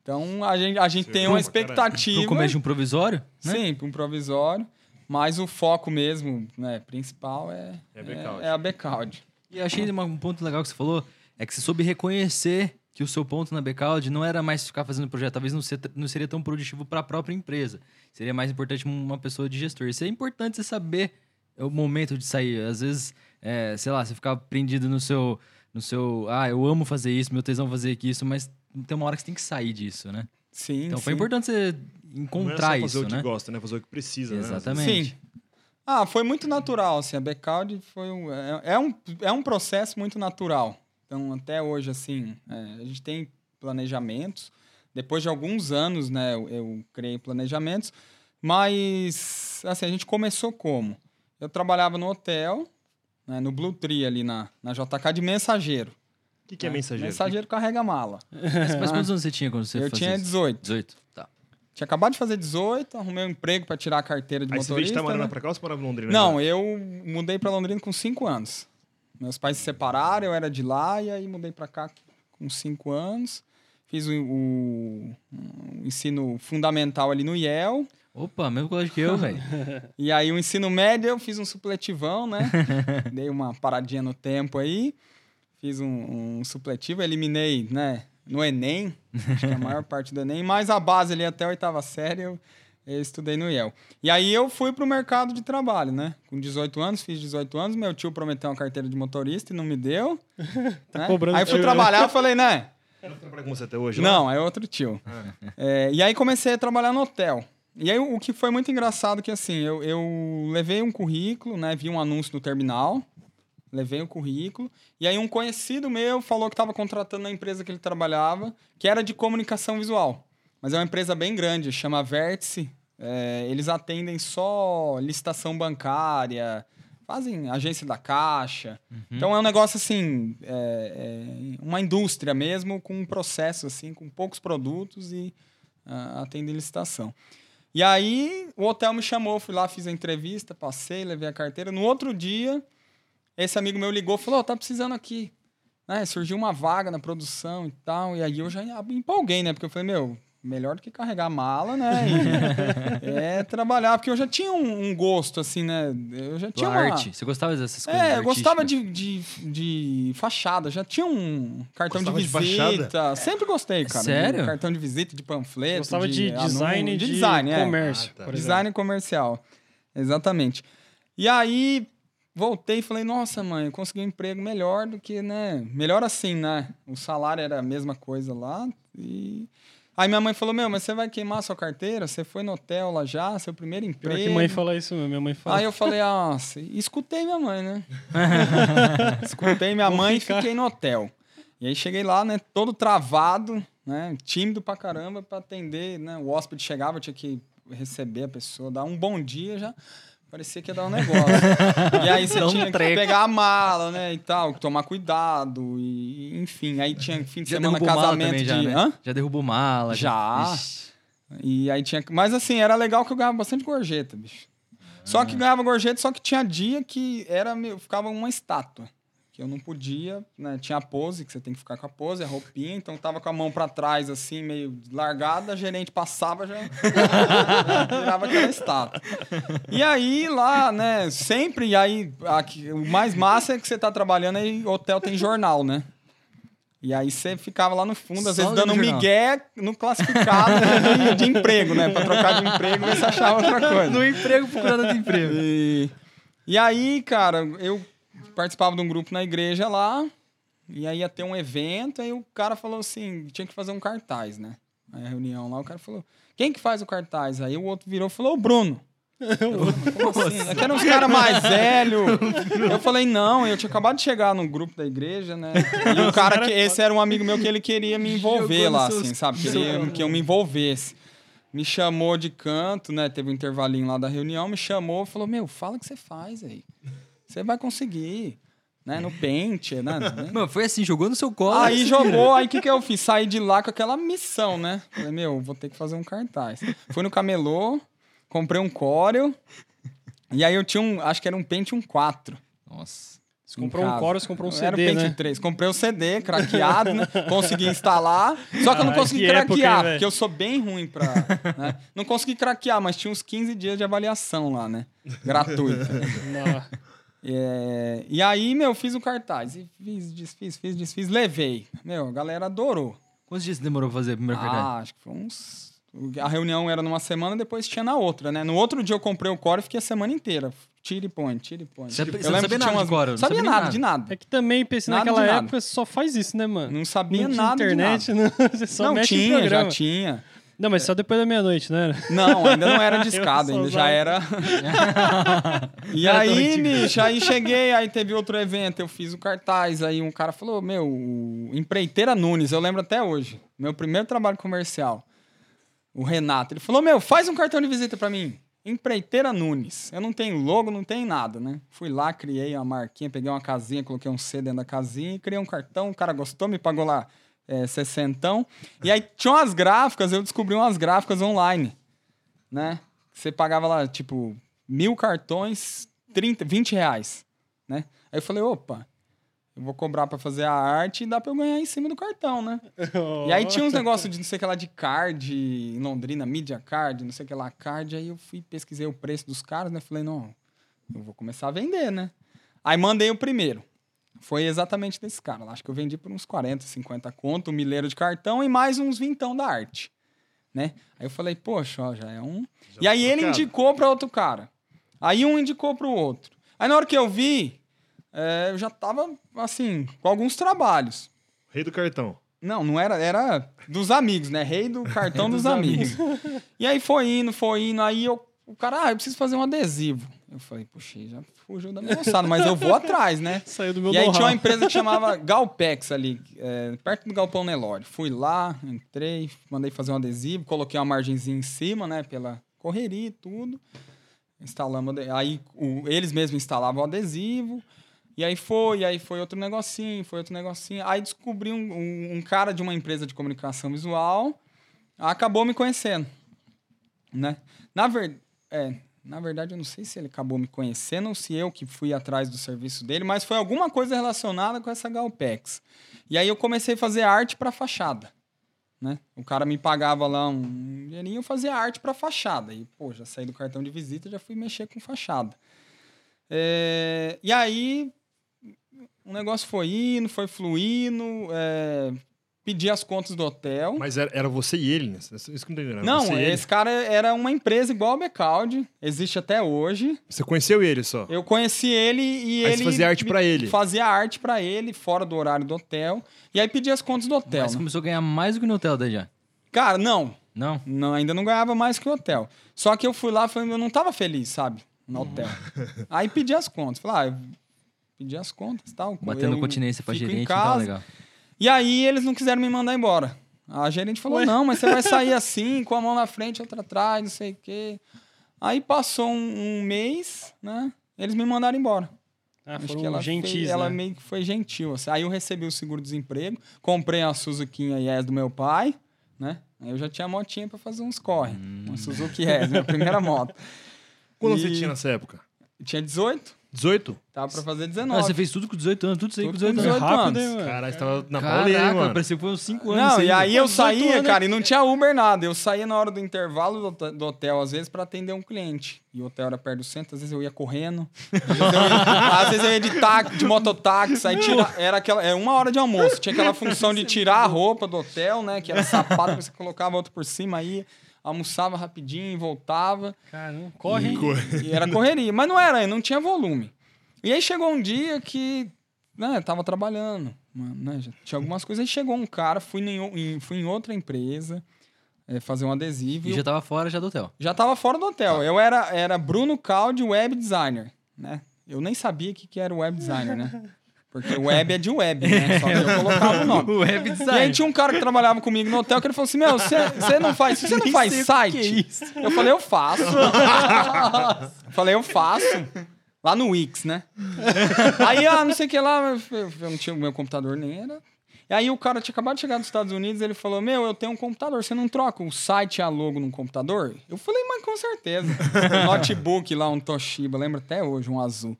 D: Então a gente, a gente tem uma expectativa.
C: Pro começo de um provisório, né?
D: Sim, para um provisório. Mas o foco mesmo, né, principal é,
A: É a Becalde.
D: é, é a.
C: E eu achei um ponto legal que você falou, é que você soube reconhecer que o seu ponto na Becalde não era mais ficar fazendo projeto, talvez não, ser- não seria tão produtivo para a própria empresa. Seria mais importante uma pessoa de gestor. Isso é importante você saber o momento de sair. Às vezes, é, sei lá, você ficar prendido no seu, no seu, ah, eu amo fazer isso, meu tesão fazer isso, mas tem uma hora que você tem que sair disso, né?
D: Sim,
C: Então foi
D: sim.
C: importante você
A: Não é
C: encontrar
A: só fazer
C: isso,
A: o que
C: né?
A: gosta, né? Fazer o que precisa, né?
C: Exatamente.
D: Sim. Ah, foi muito natural, assim, a Becalde foi um, é, é um, é um processo muito natural. Então, até hoje, assim, é, a gente tem planejamentos. Depois de alguns anos, né, eu, eu criei planejamentos. Mas, assim, a gente começou como? Eu trabalhava no hotel, né, no Blue Tree ali na, na JK de mensageiro.
A: O que, que é mensageiro?
D: Mensageiro carrega mala.
C: Mas, mas quantos anos você tinha quando você
D: eu
C: fazia
D: tinha
C: isso?
D: 18.
C: 18. Tá.
D: Tinha acabado de fazer 18, arrumei um emprego para tirar a carteira de
A: Aí você veio de
D: motorista.
A: Itamarana
D: né?
A: pra cá ou você morava em Londrina?
D: Não, eu mudei para Londrina com 5 anos. Meus pais se separaram, eu era de lá e aí mudei para cá com 5 anos. Fiz o, o- o ensino fundamental ali no IEL.
C: Opa, mesmo colégio que eu, velho.
D: E aí o ensino médio eu fiz um supletivão, né? Dei uma paradinha no tempo aí. Fiz um, um supletivo, eliminei, né? No Enem, acho que a maior parte do Enem, mas a base ali até a oitava série eu, eu estudei no IEL. E aí eu fui pro mercado de trabalho, né? Com 18 anos, fiz 18 anos, meu tio prometeu uma carteira de motorista e não me deu. né?
B: cobrando
D: Aí fui
B: tio, né?
D: trabalhar, falei, né?
A: Não trabalha com você até hoje? lá?
D: Não, é outro tio. É, e aí comecei a trabalhar no hotel. E aí o que foi muito engraçado que assim, eu, eu levei um currículo, né? Vi um anúncio no terminal, levei o currículo, e aí um conhecido meu falou que estava contratando na empresa que ele trabalhava, que era de comunicação visual. Mas é uma empresa bem grande, chama Vértice. É, eles atendem só licitação bancária, fazem agência da caixa. Então é um negócio assim, é, é uma indústria mesmo, com um processo assim, com poucos produtos e ah, atende licitação. E aí o hotel me chamou, fui lá, fiz a entrevista, passei, levei a carteira. No outro dia, esse amigo meu ligou, falou: "Ó, tá precisando aqui". Né, surgiu uma vaga na produção e tal, e aí eu já empolguei, né? Porque eu falei, meu, melhor do que carregar mala, né? E, é trabalhar, porque eu já tinha um, um gosto, assim, né? Eu já tinha uma...
C: arte. Você gostava dessas coisas
D: É, eu gostava de, de, de fachada. Já tinha um cartão
A: Gostava
D: de
A: de fachada?
D: visita. Sempre gostei, cara.
C: Sério?
D: De cartão de visita, de panfleto.
B: Gostava de,
D: anúncio,
B: design
D: de
B: de,
D: design, é.
B: comércio,
A: Ah, tá.
D: Design comercial. Exatamente. E aí, voltei e falei, nossa, mãe, eu consegui um emprego melhor do que, né? Melhor assim, né? O salário era a mesma coisa lá. E. Aí minha mãe falou: Meu, mas você vai queimar sua carteira? Você foi no hotel lá já, seu primeiro
B: Pior
D: emprego.
B: que mãe fala isso mesmo. Minha mãe fala.
D: Aí eu falei, e escutei minha mãe, né? escutei minha
B: Vou
D: mãe
B: ficar.
D: e fiquei no hotel. E aí cheguei lá, né, todo travado, né, tímido pra caramba pra atender, né? O hóspede chegava, eu tinha que receber a pessoa, dar um bom dia já. Parecia que ia dar um negócio. e aí você
C: um
D: tinha que
C: treco.
D: pegar a mala, né, e tal, tomar cuidado, e enfim. Aí tinha fim de
C: Já
D: semana casamento
C: também,
D: de...
C: já, né? Já derrubou mala.
D: Já.
C: Ixi.
D: E aí tinha. Mas assim, era legal que eu ganhava bastante gorjeta, bicho. Só
C: Ah.
D: que ganhava gorjeta, só que tinha dia que era meio, ficava uma estátua. Que eu não podia, né? Tinha a pose, que você tem que ficar com a pose, a roupinha, então tava com a mão pra trás, assim, meio largada, a gerente passava, já virava aquela estátua. E aí, lá, né, sempre, e aí, aqui, o mais massa é que você tá trabalhando aí, hotel tem jornal, né? E aí você ficava lá no fundo, às
C: Só
D: vezes dando um migué no classificado de, de emprego, né? Pra trocar de emprego, ver se achava outra coisa.
C: No emprego procurando outro emprego.
D: E, E aí, cara, eu participava de um grupo na igreja lá, e aí ia ter um evento, aí o cara falou assim, tinha que fazer um cartaz, né? Aí a reunião lá, o cara falou, quem que faz o cartaz? Aí o outro virou e falou, o Bruno. Eu, Como assim? Eram uns caras mais velhos. Eu falei, não, eu tinha acabado de chegar no grupo da igreja, né? E o cara, que, esse era um amigo meu que ele queria me envolver lá, assim, sabe? Queria que eu me envolvesse. Me chamou de canto, né? Teve um intervalinho lá da reunião, me chamou, falou, meu, fala o que você faz aí. Você vai conseguir, né? No pente, né?
C: Mano, foi assim, jogou no seu colo.
D: Aí
C: se
D: jogou,
C: vira.
D: aí o que, que eu fiz? Saí de lá com aquela missão, né? Falei, meu, vou ter que fazer um cartaz. Fui no camelô, comprei um Corel, e aí eu tinha um, acho que era um Pentium 4.
C: Nossa.
B: Você comprou um você comprou um
D: Era o
B: CD,
D: Pentium
B: né?
D: 3. Comprei o CD, craqueado, né? Consegui instalar. Só que eu não
B: Caralho,
D: consegui
B: que época, hein,
D: craquear,
B: velho?
D: porque eu sou bem ruim pra. né? Não consegui craquear, mas tinha uns 15 dias de avaliação lá, né? Gratuita.
B: Não.
D: É, e aí, meu, fiz o cartaz. E fiz, desfiz, fiz, desfiz, levei. Meu, a galera adorou.
C: Quantos dias demorou pra fazer a primeira cartaz?
D: Ah, acho que foi uns. A reunião era numa semana, depois tinha na outra, né? No outro dia eu comprei o core e fiquei a semana inteira. Tire e põe, tire e põe.
C: Você-
D: Eu
C: você não sabia nada
D: tinha
C: de Core, não
D: Sabia
C: sabia
D: nada,
C: nada.
D: de nada.
B: É que também, pensei
D: Nada
B: naquela
D: nada.
B: época, você só faz isso, né, mano?
D: Não sabia
B: Não tinha
D: nada
B: internet,
D: de nada.
B: não. Você só
D: não
B: mexe em
D: tinha, já tinha.
B: Não, mas só depois da meia-noite, né?
D: Não, ainda não era discado, ainda já era. e aí, bicho, aí cheguei, aí teve outro evento, eu fiz o cartaz, aí um cara falou, meu, empreiteira Nunes, eu lembro até hoje, meu primeiro trabalho comercial, o Renato, ele falou, meu, faz um cartão de visita pra mim. Empreiteira Nunes. Eu não tenho logo, não tenho nada, né? Fui lá, criei uma marquinha, peguei uma casinha, coloquei um C dentro da casinha e criei um cartão. O cara gostou, me pagou lá é, 60. E aí tinha umas gráficas, eu descobri umas gráficas online, né? Você pagava lá, tipo, mil cartões, 30, 20 reais, né? Aí eu falei, opa, eu vou cobrar pra fazer a arte e dá pra eu ganhar em cima do cartão, né? E aí tinha uns negócios de não sei o que lá de card em Londrina, Media Card, não sei o que lá, card. Aí eu fui, pesquisei o preço dos caras, né? Falei, não, eu vou começar a vender, né? Aí mandei o primeiro. Foi exatamente desse cara. Acho que eu vendi por uns 40, 50 conto, um milheiro de cartão e mais uns vintão da arte, né? Aí eu falei, poxa, ó, já é um. e aí ele
A: trocado.
D: indicou pra outro cara. Aí um indicou pro outro. Aí na hora que eu vi, é, eu já tava, assim, com alguns trabalhos.
A: Rei do cartão.
D: Não, não era, era dos amigos, né? Rei do cartão dos, amigos. E aí foi indo, foi indo, aí eu, o cara, ah, eu preciso fazer um adesivo. Eu falei, puxa, já fugiu da minha alçada, mas eu vou atrás, né?
B: Saiu do meu
D: E aí tinha uma empresa que chamava Galpex ali, é, perto do Galpão Nelore. Fui lá, entrei, mandei fazer um adesivo, coloquei uma margenzinha em cima, né? Pela correria e tudo. Instalamos, aí o- eles mesmos instalavam o adesivo. E aí foi, e aí foi outro negocinho, foi outro negocinho. Aí descobri um, um- um cara de uma empresa de comunicação visual, acabou me conhecendo, né? Na, ver, é, na verdade, eu não sei se ele acabou me conhecendo ou se eu que fui atrás do serviço dele, mas foi alguma coisa relacionada com essa Galpex. E aí eu comecei a fazer arte para fachada, né? O cara me pagava lá um dinheirinho, eu fazia arte para fachada. E, pô, já saí do cartão de visita, já fui mexer com fachada. É, e aí o negócio foi indo, foi fluindo, é, pedi as contas do hotel.
A: Mas era, era você e ele, né? Isso que eu não entendi.
D: Não,
A: você, e ele.
D: esse cara era uma empresa igual a Becaldi, existe até hoje.
A: Você conheceu ele só.
D: Eu conheci ele e
A: Aí
D: ele
A: você fazia arte pra ele.
D: Fazia arte pra ele fora do horário do hotel. E aí pedia as contas do hotel.
C: Mas
D: né?
C: começou a ganhar mais do que no hotel daí já.
D: Cara, não,
C: Não?
D: não, ainda não ganhava mais que o hotel. Só que eu fui lá, falei, eu não tava feliz, sabe? No hotel. Aí pedi as contas. Falei, ah, eu pedi as contas e tal.
C: Batendo
D: eu
C: continência pra
D: em
C: gerente,
D: casa.
C: legal.
D: E aí eles não quiseram me mandar embora. A gerente falou:
B: Ué?
D: não, mas você vai sair assim, com a mão na frente, outra atrás, não sei o quê. Aí passou um, um mês, né? Eles me mandaram embora.
B: Ah,
D: Acho que ela,
B: gentis,
D: fez, ela
B: né?
D: meio que foi gentil. assim. Aí eu recebi o seguro-desemprego, comprei a Suzuki Yes do meu pai, né? Aí eu já tinha motinha pra fazer uns corre.
B: Hum.
D: Uma Suzuki Yes, minha primeira moto.
A: Quando
D: E-
A: você tinha nessa época?
D: Eu tinha 18,
A: 18?
D: tava pra fazer
C: Ah,
D: 19.
C: você fez tudo com 18 anos, tudo isso aí com
D: Tudo com
C: 18 anos.
D: 18
B: Rápido,
D: anos.
B: hein, mano?
A: Caralho, você tava na pauleira,
C: Caraca,
A: mano.
C: parecia que foi uns 5 anos.
D: Não, e aí eu
B: 18
D: saía,
B: anos,
D: cara, e não tinha Uber nada. Eu saía na hora do intervalo do, hote- do hotel, às vezes, pra atender um cliente. E o hotel era perto do centro, às vezes eu ia correndo. Às vezes eu ia, às vezes eu ia de, táxi, de mototáxi, aí tira, era aquela, é uma hora de almoço. Tinha aquela função de tirar a roupa do hotel, né? Que era sapato, você colocava outro por cima, aí, almoçava rapidinho e voltava.
B: Caramba, corre, hein?
D: E era correria. Mas não era, não tinha volume. E aí chegou um dia que, né, tava trabalhando, né, já tinha algumas coisas. Aí chegou um cara, fui em, fui em outra empresa é, fazer um adesivo.
C: E
D: E
C: já tava fora já do hotel.
D: já tava fora do hotel. Eu era, era Bruno Caldi, web designer, né? Eu nem sabia o que, que era web designer, né? Porque o web é de web, né? Só que eu colocava o nome.
C: Web
D: E aí
C: design.
D: tinha um cara que trabalhava comigo no hotel que ele falou assim: Meu, você não faz, você não faz site?
C: é.
D: Eu falei, eu faço. eu falei, eu faço. Lá no Wix, né? Aí, ah, não sei o que lá, eu, eu não tinha o meu computador nem era. E aí o cara tinha acabado de chegar dos Estados Unidos, ele falou: Meu, eu tenho um computador, você não troca o site e a logo num computador? Eu falei, mas com certeza. Um notebook lá, um Toshiba, lembro até hoje, um azul.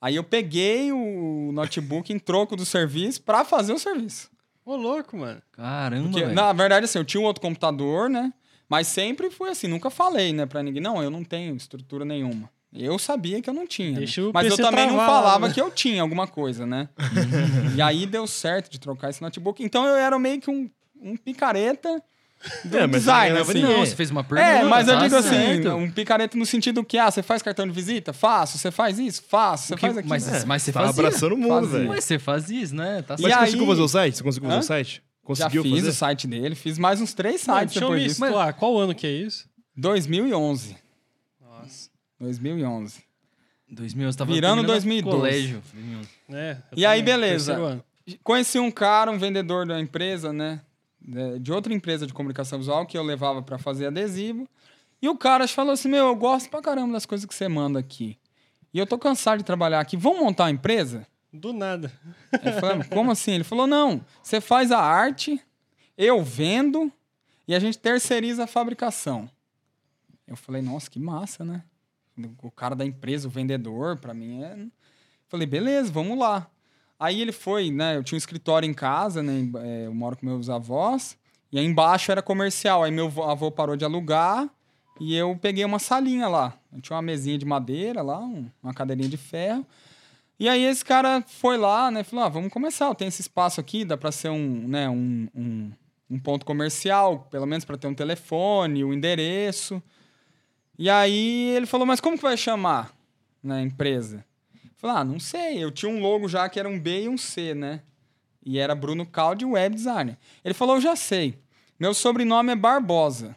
D: Aí eu peguei o notebook em troco do serviço pra fazer o serviço.
B: Ô, louco, mano.
C: Caramba,
D: Porque,
C: velho.
D: na verdade, assim, eu tinha um outro computador, né? Mas sempre foi assim, nunca falei, né, pra ninguém. Não, eu não tenho estrutura nenhuma. Eu sabia que eu não tinha. né? Mas eu também não
B: travar lá,
D: falava
B: né?
D: que eu tinha alguma coisa, né? e aí deu certo de trocar esse notebook. Então eu era meio que um, um picareta do
A: É, mas
D: design,
A: não
D: assim.
C: Não, você fez uma pergunta.
D: É, mas eu
C: tá
D: digo assim,
C: certo.
D: um picareta no sentido que, ah, você faz cartão de visita? Faço. Você faz isso? Faço. Você
C: que-
D: faz aquilo?
C: mas, mas você
A: Tá
C: fazia.
A: abraçando o mundo, velho.
C: Mas você fazia isso, né? Tá
D: E
A: Mas
D: aí-
A: conseguiu fazer o site? Você conseguiu fazer
D: Hã?
A: o site?
D: Já
A: Conseguiu
D: fiz
A: fazer?
D: o site dele, fiz mais uns três sites
B: deixa eu me
D: depois disso.
B: situar. Qual ano que é isso?
D: 2011.
B: Nossa.
D: 2011.
C: 2000, eu tava
D: Virando
C: terminando
D: 2012.
C: colégio.
B: É,
D: E aí, beleza. Conheci um cara, um vendedor da empresa, né? De- De outra empresa de comunicação visual que eu levava pra fazer adesivo. E o cara falou assim: Meu, eu gosto pra caramba das coisas que você manda aqui. E eu tô cansado de trabalhar aqui. Vamos montar uma empresa?
B: Do nada.
D: Eu falei, "Mas como assim? Ele falou: Não, você faz a arte, eu vendo e a gente terceiriza a fabricação. Eu falei: Nossa, que massa, né? O cara da empresa, o vendedor, pra mim é. Falei: Beleza, vamos lá. Aí ele foi, né? Eu tinha um escritório em casa, né? é, eu moro com meus avós. E aí embaixo era comercial. Aí meu vô- avô parou de alugar e eu peguei uma salinha lá. Eu tinha uma mesinha de madeira lá, um- uma cadeirinha de ferro. E aí esse cara foi lá, né? Falou, ah, vamos começar. Tem esse espaço aqui, dá para ser um, né, um, um, um ponto comercial, pelo menos para ter um telefone, o endereço. E aí ele falou, mas como que vai chamar na empresa? Falei, ah, não sei. Eu tinha um logo já que era um B e um C, né? E era Bruno Caldi, web designer. Ele falou, eu já sei. Meu sobrenome é Barbosa,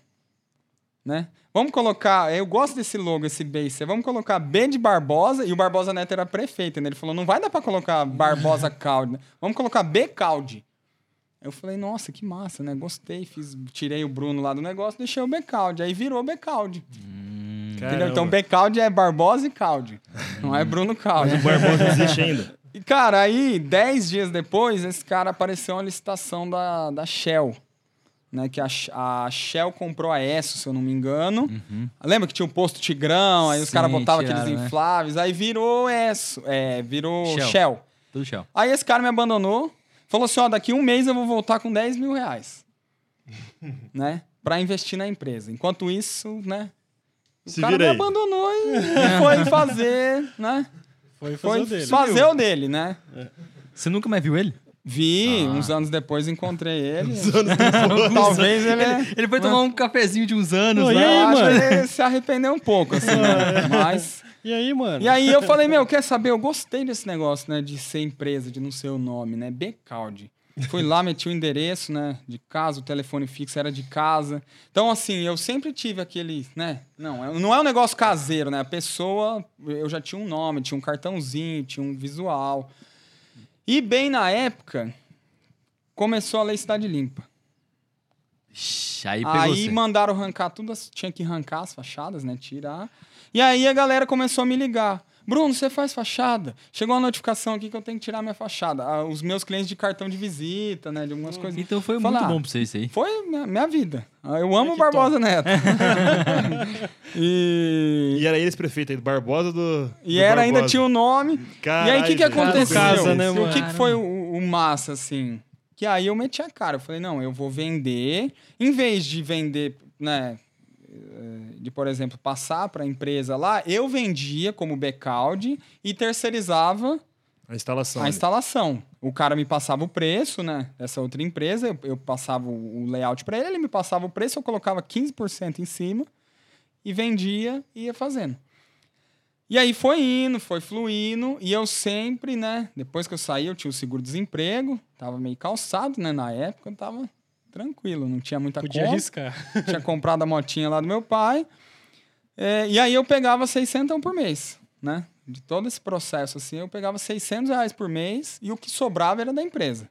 D: né? Vamos colocar, eu gosto desse logo, esse B e C. Vamos colocar B de Barbosa, e o Barbosa Neto era prefeito, né? Ele falou, não vai dar pra colocar Barbosa Caldi, né? Vamos colocar B Caldi. Eu falei, nossa, que massa, né? Gostei, fiz, tirei o Bruno lá do negócio, deixei o B Caldi. Aí virou B Caldi. Entendeu? Então B Caldi é Barbosa e Caldi. Não é Bruno Caldi.
A: O Barbosa existe ainda.
D: E, cara, aí, dez dias depois, esse cara apareceu uma licitação da, da Shell. Né, que a, a Shell comprou a ESSO, se eu não me engano. Lembra que tinha o posto Tigrão, aí os
C: Sim,
D: caras botavam aqueles
C: né?
D: infláveis, aí virou ESSO, é, virou
C: Shell.
D: Shell.
C: Tudo chão.
D: Aí esse cara me abandonou, falou assim, ó, daqui um mês eu vou voltar com 10 mil reais. né? Pra investir na empresa. Enquanto isso, né? O
A: Se
D: cara me
A: aí.
D: abandonou e foi fazer, né?
B: Foi fazer
D: Foi
B: o dele.
D: fazer o dele, né?
C: Você nunca mais viu ele?
D: Vi, uns anos depois encontrei ele. Talvez ele, é-
C: Ele foi tomar um cafezinho de uns anos
B: Pô, e
C: lá.
B: aí,
D: eu acho
B: mano?
D: que ele se arrependeu um pouco, assim, né? Mas.
B: E aí, mano?
D: E aí eu falei, meu, quer saber? Eu gostei desse negócio, né? De ser empresa, de não ser o nome, né? Becaldi. Fui lá, meti o endereço, né? De casa, o telefone fixo era de casa. Então, assim, eu sempre tive aquele, né? Não, é- não é um negócio caseiro, né? A pessoa, eu já tinha um nome, tinha um cartãozinho, tinha um visual. E bem na época, começou a Lei Cidade Limpa.
C: Aí
D: Aí mandaram arrancar tudo, tinha que arrancar as fachadas, né? Tirar. E aí a galera começou a me ligar. Bruno, você faz fachada? Chegou uma notificação aqui que eu tenho que tirar minha fachada. Ah, os meus clientes de cartão de visita, né? De algumas coisas.
C: Então foi
D: Fala,
C: muito bom pra você isso aí.
D: Foi minha, minha vida. Ah, Eu amo o
B: que
D: Barbosa Neto. e,
A: E era eles prefeito aí, do Barbosa do.
D: e
A: do
D: era, ainda
A: Barbosa.
D: tinha o nome.
A: Caralho,
D: e aí, o que, que aconteceu?
B: Casa, né,
D: o que, que foi o, o massa, assim? Que aí eu meti a cara. Eu falei, não, eu vou vender. Em vez de vender, né? Eh, De, por exemplo, passar para a empresa lá, eu vendia como Becaldi e terceirizava
A: A instalação.
D: a
A: ali.
D: instalação. O cara me passava o preço, né? Dessa outra empresa, eu, eu passava o o layout para ele, ele me passava o preço, eu colocava 15% em cima e vendia e ia fazendo. E aí foi indo, foi fluindo, e eu sempre, né? Depois que eu saí, eu tinha o seguro-desemprego, tava meio calçado, né? Na época, eu tava tranquilo, não tinha muita
B: Podia
D: conta
B: arriscar.
D: tinha comprado a motinha lá do meu pai. É, e aí eu pegava 600 por mês, né? De todo esse processo, assim, eu pegava 600 reais por mês e o que sobrava era da empresa.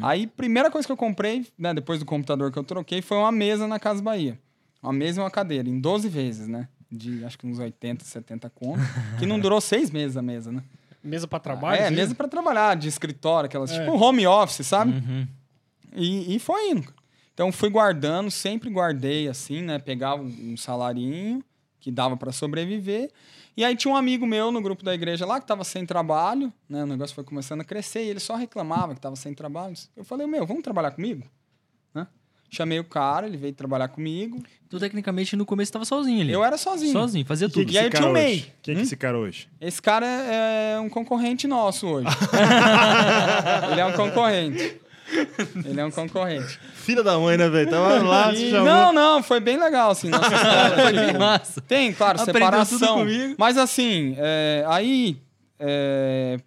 D: Aí, primeira coisa que eu comprei, né, depois do computador que eu troquei, foi uma mesa na Casa Bahia. Uma mesa e uma cadeira, em 12 vezes, né? De acho que uns 80, 70 contos. que não durou seis meses a mesa, né?
B: Mesa pra trabalho?
D: é, mesa pra trabalhar, de escritório, aquelas,
B: É.
D: tipo home office, sabe?
C: Uhum.
D: E, e foi indo. Então fui guardando, sempre guardei assim, né? Pegava um, salarinho que dava para sobreviver. E aí tinha um amigo meu no grupo da igreja lá que tava sem trabalho, né? O negócio foi começando a crescer e ele só reclamava que tava sem trabalho. Eu falei, meu, vamos trabalhar comigo? Né? Chamei o cara, ele veio trabalhar comigo.
C: Tu, tecnicamente, no começo tava sozinho ali.
D: Eu era sozinho.
C: Sozinho, fazia
A: Que
C: tudo.
A: que
D: E aí eu tinha um
A: hoje?
D: MEI.
A: Quem é que esse cara hoje?
D: Esse cara é é um concorrente nosso hoje. ele é um concorrente. Ele é um concorrente.
A: Filha da mãe, né, velho? Tava lá, se chamou.
D: Não, não, foi bem legal, assim, nossa história.
C: Foi bem massa.
D: Tem, claro,
C: Aprendeu
D: separação. Mas assim, é, aí é,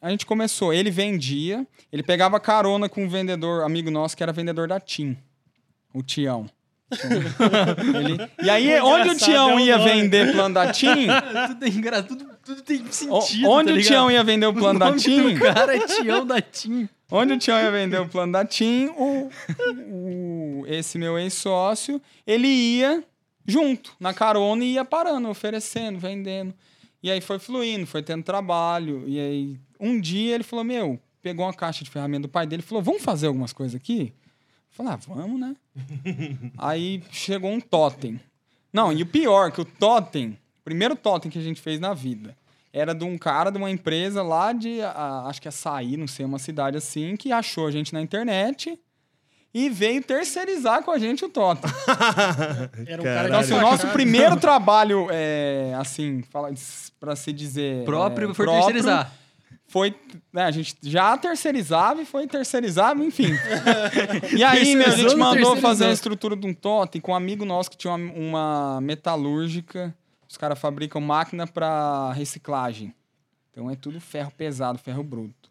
D: a gente começou. Ele vendia, ele pegava carona com um vendedor, amigo nosso, que era vendedor da TIM, o Tião. Ele- e aí, onde o Tião
B: é o
D: ia
B: nome.
D: vender plano da TIM,
C: tudo tem graça, tudo, tudo tem
D: o-
C: sentido.
D: onde
C: tá
D: o? Tião ia vender o plano
C: o
D: da TIM,
C: do cara é Tião da TIM.
D: Onde o Tião ia vender o plano da TIM, o, o- esse meu ex-sócio, ele ia junto, na carona, e ia parando, oferecendo, vendendo. E aí foi fluindo, foi tendo trabalho. E aí, um dia ele falou, meu, pegou uma caixa de ferramenta do pai dele e falou, vamos fazer algumas coisas aqui? Eu falei, ah, vamos, né? aí chegou um totem. Não, e o pior, que o totem, primeiro totem que a gente fez na vida, era de um cara de uma empresa lá de, ah, acho que açaí, não sei, uma cidade assim, que achou a gente na internet e veio terceirizar com a gente o totem.
B: Era um cara
D: Então, assim, o nosso primeiro trabalho, é, assim, para se dizer...
C: Próprio,
D: é,
C: foi
D: próprio,
C: terceirizar.
D: Foi, né, a gente já terceirizava e foi terceirizava, enfim. e aí, meu, a gente mandou fazer a estrutura de um totem com um amigo nosso que tinha uma, uma metalúrgica. Os caras fabricam máquina para reciclagem. Então é tudo ferro pesado, ferro bruto,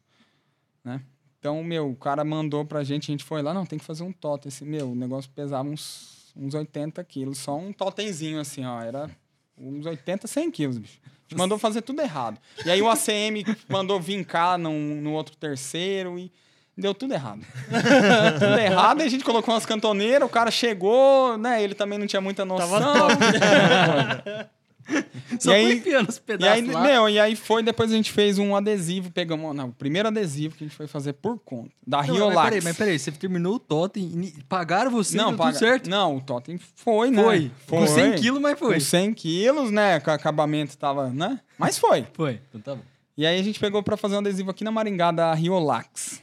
D: né? Então, meu, o cara mandou pra gente, a gente foi lá, não, tem que fazer um totem. Esse, meu, o negócio pesava uns, uns 80 quilos, só um totemzinho assim, ó, era uns 80, 100 quilos, bicho. A gente mandou fazer tudo errado. E aí o ACM mandou vincar num, no outro terceiro e deu tudo errado. Deu tudo errado, e a gente colocou umas cantoneiras, o cara chegou, né, ele também não tinha muita noção.
C: Só
D: E aí-
C: foi enfiando os
D: E
C: pedaços
D: aí,
C: lá.
D: meu, e aí foi, depois a gente fez um adesivo, pegamos, não, o primeiro adesivo que a gente foi fazer por conta, da
C: Não,
D: Riolax.
C: mas peraí, mas peraí, você terminou o totem, e pagaram você,
D: não,
C: deu
D: paga-
C: tudo certo?
D: Não, o totem foi, né?
C: Foi. Com 100 quilos, mas foi.
D: Com 100 quilos, né? Com o acabamento tava, né? Mas foi.
C: Foi, então tá bom.
D: E aí a gente pegou pra fazer um adesivo aqui na Maringá da Riolax.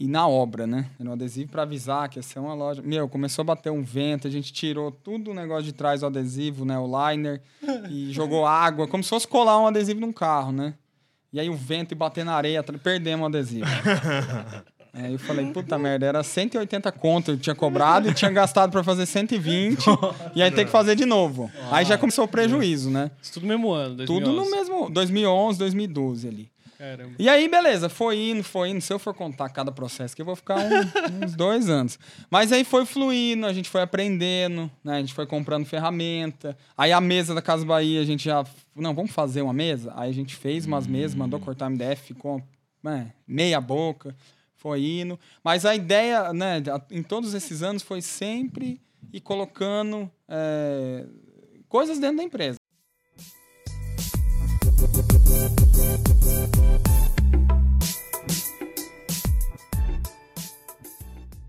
D: E na obra, né? Era um adesivo pra avisar que ia ser uma loja. Meu, começou a bater um vento, a gente tirou tudo o negócio de trás do adesivo, né? O liner, e jogou água, como se fosse colar um adesivo num carro, né? E aí o vento e bater na areia, perdemos o adesivo. Aí eu falei, puta merda, era 180 conto eu tinha cobrado e tinha gastado pra fazer 120, e aí tem que fazer de novo. Aí já começou o prejuízo, né?
B: Isso tudo no mesmo ano, 2011.
D: Tudo no mesmo 2011, 2012 ali.
B: Caramba.
D: E aí, beleza, foi indo, foi indo. Se eu for contar cada processo, que eu vou ficar um- uns dois anos. Mas aí foi fluindo, a gente foi aprendendo, né? A gente foi comprando ferramenta. Aí a mesa da Casa Bahia, a gente já. Não, vamos fazer uma mesa? Aí a gente fez umas mesas, mandou cortar MDF, ficou né, meia boca, foi indo. Mas a ideia, né, a- em todos esses anos, foi sempre ir colocando é, coisas dentro da empresa.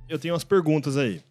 A: Eu tenho umas perguntas aí.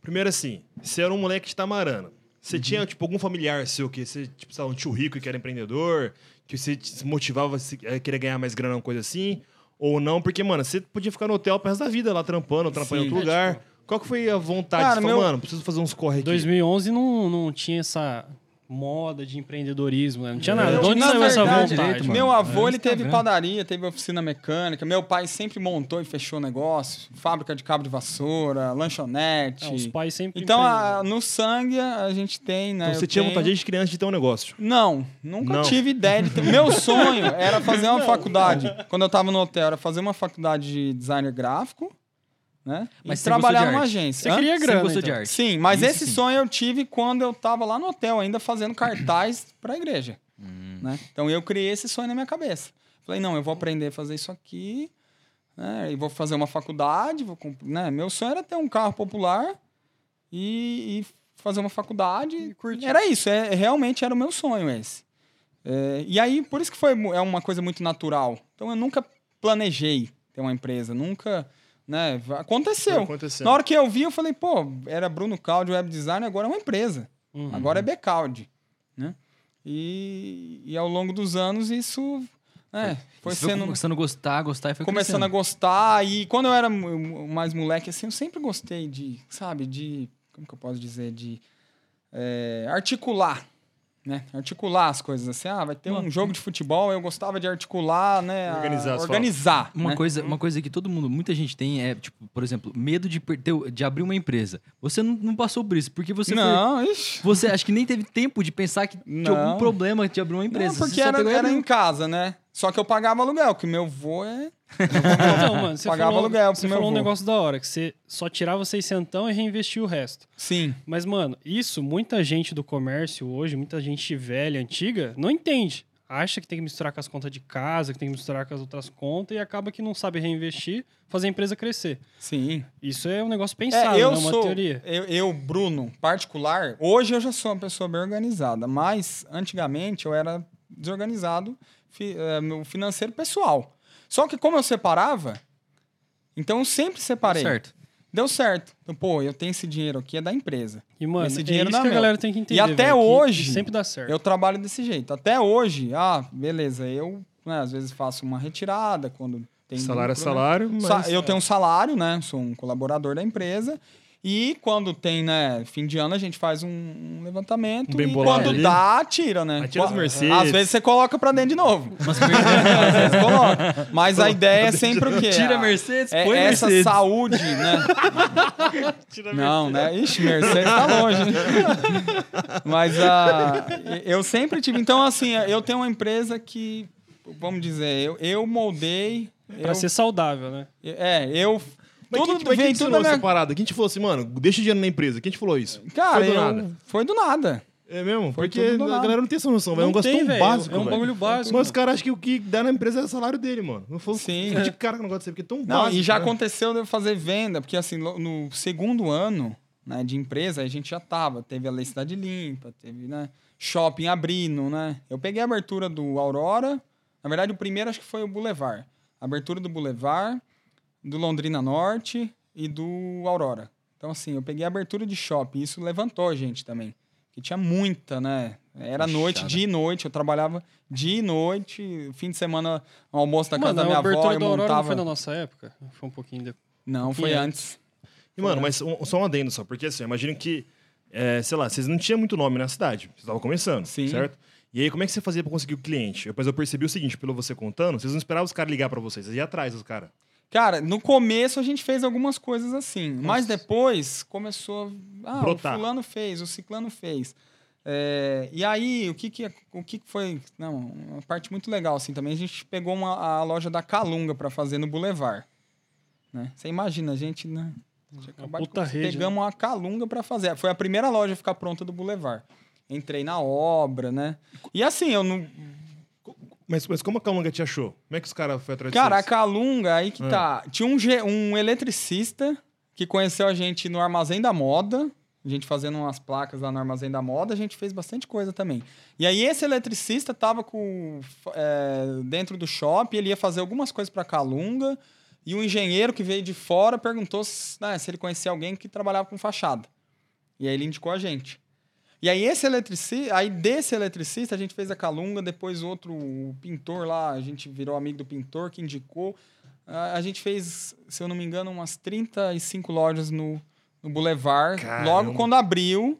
A: Primeiro assim, você era um moleque de Tamarana. Você
D: Uhum.
A: tinha, tipo, algum familiar seu que você, tipo, sei lá, um tio rico que era empreendedor, que você te motivava a se- querer ganhar mais grana, uma coisa assim? Ou não? Porque, mano, você podia ficar no hotel pro resto da vida lá, trampando, trampando em outro
B: É,
A: lugar. Qual que foi a vontade?
D: Cara,
A: Você falou,
D: meu-
A: mano, preciso fazer uns corre aqui.
B: 2011 não, não tinha essa moda, de empreendedorismo, né? Não tinha nada. De onde
D: na
B: saiu essa vontade?
C: direito, mano.
D: Meu avô,
C: É,
D: ele teve padaria, teve oficina mecânica. Meu pai sempre montou e fechou negócio. Fábrica de cabo de vassoura, lanchonete.
B: É, os pais sempre
D: Então, a- no sangue, a gente tem, né?
A: Então você tinha
D: tenho-
A: vontade de criança de ter um negócio.
D: Não, nunca
A: Não.
D: tive ideia de ter. Meu sonho era fazer uma faculdade. Quando eu tava no hotel, era fazer uma faculdade de designer gráfico, né?
C: Mas
D: e trabalhar numa agência.
B: Você
D: Hã?
B: queria grana,
C: de
B: então.
C: arte?
D: Sim, mas
C: Isso
D: esse
C: sim.
D: sonho eu tive quando eu tava lá no hotel, ainda fazendo cartaz pra igreja. Né? Então eu criei esse sonho na minha cabeça. Falei, não, eu vou aprender a fazer isso aqui, né? E vou fazer uma faculdade, vou né? Meu sonho era ter um carro popular e, e fazer uma faculdade. Era isso, é, realmente era o meu sonho esse. É, e aí, por isso que foi, é uma coisa muito natural. Então eu nunca planejei ter uma empresa, nunca, né? Aconteceu.
A: Foi acontecendo.
D: Na hora que eu vi, eu falei, pô, era Bruno Caldi Web Design, agora é uma empresa.
B: Uhum.
D: Agora é Becaldi, né? E, e ao longo dos anos isso né, foi
C: Você
D: sendo
C: começando a gostar, gostar e foi
D: começando a
C: crescendo.
D: gostar e quando eu era mais moleque assim, eu sempre gostei de, sabe, de como que eu posso dizer, de é, articular, né? Articular as coisas assim. Ah, vai ter um jogo de futebol, eu gostava de articular, né? a-
A: Organizar as
D: organizar.
C: Uma,
D: né?
C: coisa, uma coisa que todo mundo, muita gente tem é, tipo, por exemplo, medo de, per- ter- de abrir uma empresa. Você não, não passou por isso, porque você foi-
D: Não, ixi.
C: Você acho que nem teve tempo de pensar que tinha
D: Não.
C: algum problema de abrir uma empresa.
D: Não, porque era, era em casa, né? Só que eu pagava aluguel, que meu vô é.
B: Então, mano, você
D: Pagava
B: falou,
D: aluguel pro
B: você
D: meu
B: falou um negócio da hora, que você só tirava seiscentão e reinvestia o resto.
D: Sim.
B: Mas, mano, isso muita gente do comércio hoje, muita gente velha, antiga, não entende. Acha que tem que misturar com as contas de casa, que tem que misturar com as outras contas e acaba que não sabe reinvestir, fazer a empresa crescer.
D: Sim.
B: Isso é um negócio pensado,
D: É, eu
B: não é uma
D: sou,
B: teoria.
D: eu, eu, Bruno, particular, hoje eu já sou uma pessoa bem organizada, mas antigamente eu era desorganizado fi, eh, meu financeiro pessoal. Só que como eu separava, então eu sempre separei.
C: Certo.
D: Deu certo. Então, pô, eu tenho esse dinheiro aqui, é da empresa.
B: E, mano,
D: esse
B: é
D: dinheiro
B: isso
D: não
B: que
D: é
B: a galera tem que entender.
D: E até
B: velho,
D: hoje,
B: sempre dá certo.
D: Eu trabalho desse jeito. Até hoje, ah, beleza, eu né, às vezes faço uma retirada quando tem
A: salário é salário, mas...
D: Sa- eu tenho um salário, né? Sou um colaborador da empresa. E quando tem, né, fim de ano, a gente faz um, um levantamento.
A: Um bem
D: e
A: bolado
D: quando
A: ali.
D: dá, tira, né?
A: Aí tira as Mercedes.
D: Às vezes você coloca pra dentro de novo.
C: Mas
D: Às vezes coloca. Mas a ideia é sempre o quê?
C: Tira
D: A-
C: Mercedes,
D: é
C: põe
D: essa
C: Mercedes.
D: saúde, né? Não, né? Ixi, Mercedes tá longe. hein? Mas ah, eu sempre tive. Então, assim, eu tenho uma empresa que, vamos dizer, eu, eu moldei.
B: Pra
D: eu-
B: ser saudável, né?
D: É, eu.
A: Mas
D: tudo
A: quem, mas quem ensinou
D: minha...
A: essa parada? Quem te falou assim, mano, deixa o dinheiro na empresa? Quem te falou isso?
D: Cara,
A: Foi do
D: eu-
A: nada.
D: foi do nada.
A: É mesmo?
D: Foi
A: Porque a galera não tem essa noção, velho. É um negócio
B: tem,
A: tão
B: velho,
A: básico,
B: É um bagulho básico.
A: Mas os caras acham que o que dá na empresa é o salário dele, mano. Não foi
D: Sim.
A: de cara que não gosta de ser, porque é tão
D: Não,
A: básico.
D: e já
A: né?
D: aconteceu de eu fazer venda, porque assim, no segundo ano né, de empresa, a gente já tava. Teve a Lei Cidade Limpa, teve né, shopping abrindo, né? Eu peguei a abertura do Aurora. Na verdade, o primeiro acho que foi o Boulevard. Abertura do Boulevard, do Londrina Norte e do Aurora. Então, assim, eu peguei a abertura de shopping. Isso levantou a gente também. Que tinha muita, né? Era noite, dia e noite. Eu trabalhava dia e noite. Fim de semana, almoço da casa
B: Mano,
D: da
B: a
D: minha avó,
B: abertura
D: eu
B: do Aurora não
D: montava...
B: foi da nossa época? Foi um pouquinho depois.
D: Não, foi
B: pouquinho
D: antes.
A: E, mano, mas um- só um adendo só, porque assim, imagino que, é, sei lá, vocês não tinham muito nome na cidade. Vocês estavam começando,
D: Sim.
A: certo? E aí, como é que você fazia pra conseguir o cliente? Depois eu percebi o seguinte, pelo você contando, vocês não esperavam os caras ligar pra vocês, vocês iam atrás dos caras.
D: Cara, no começo a gente fez algumas coisas assim, mas depois começou. Ah,
A: Brotar.
D: o fulano fez, o ciclano fez. É, e aí, o que que, o que foi. Não, uma parte muito legal assim também. A gente pegou uma, a loja da Calunga para fazer no Boulevard. Né? Você imagina, a gente. Né? a de
B: puta
D: começar,
B: rede,
D: Pegamos uma Calunga para fazer. Foi a primeira loja a ficar pronta do Boulevard. Entrei na obra, né? E assim, eu não.
A: Mas, mas como a Calunga te achou? Como é que os caras foram atrás de
D: Cara, a? Calunga, aí que
A: Ah.
D: tá. Tinha um, um eletricista que conheceu a gente no Armazém da Moda. A gente fazendo umas placas lá no Armazém da Moda, a gente fez bastante coisa também. E aí esse eletricista tava com é, dentro do shopping, ele ia fazer algumas coisas para Calunga, e um engenheiro que veio de fora perguntou se, né, se ele conhecia alguém que trabalhava com fachada. E aí ele indicou a gente. E aí esse eletricista, aí desse eletricista a gente fez a Calunga, depois outro o pintor lá, a gente virou amigo do pintor que indicou. A, gente fez, se eu não me engano, umas 35 lojas no, no Boulevard,
A: Caramba.
D: logo quando abriu.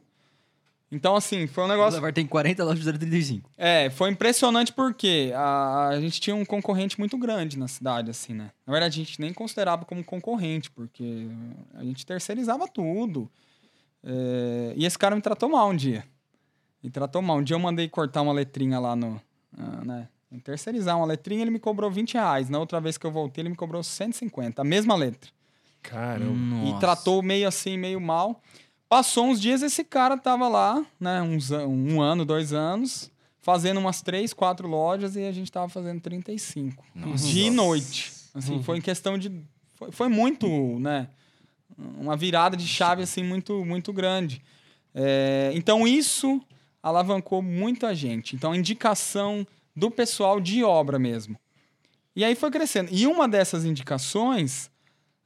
D: Então, assim, foi um
C: O
D: negócio.
C: Boulevard tem 40 lojas de 035.
D: É, foi impressionante porque a, a gente tinha um concorrente muito grande na cidade, assim, né? Na verdade, a gente nem considerava como concorrente, porque a gente terceirizava tudo. É, e esse cara me tratou mal um dia. Me tratou mal. Um dia eu mandei cortar uma letrinha lá no. né? Terceirizar uma letrinha, ele me cobrou 20 reais. Na outra vez que eu voltei, ele me cobrou 150, a mesma letra.
A: Caramba.
D: E tratou meio assim, meio mal. Passou uns dias, esse cara tava lá, né? Uns, um ano, dois anos, fazendo umas três, quatro lojas e a gente tava fazendo 35. Dia e noite. Assim, foi em questão de. Foi, foi muito, né? Uma virada de chave, assim, muito, muito grande. É, então, isso alavancou muito a gente. Então, a indicação do pessoal de obra mesmo. E aí foi crescendo. E uma dessas indicações.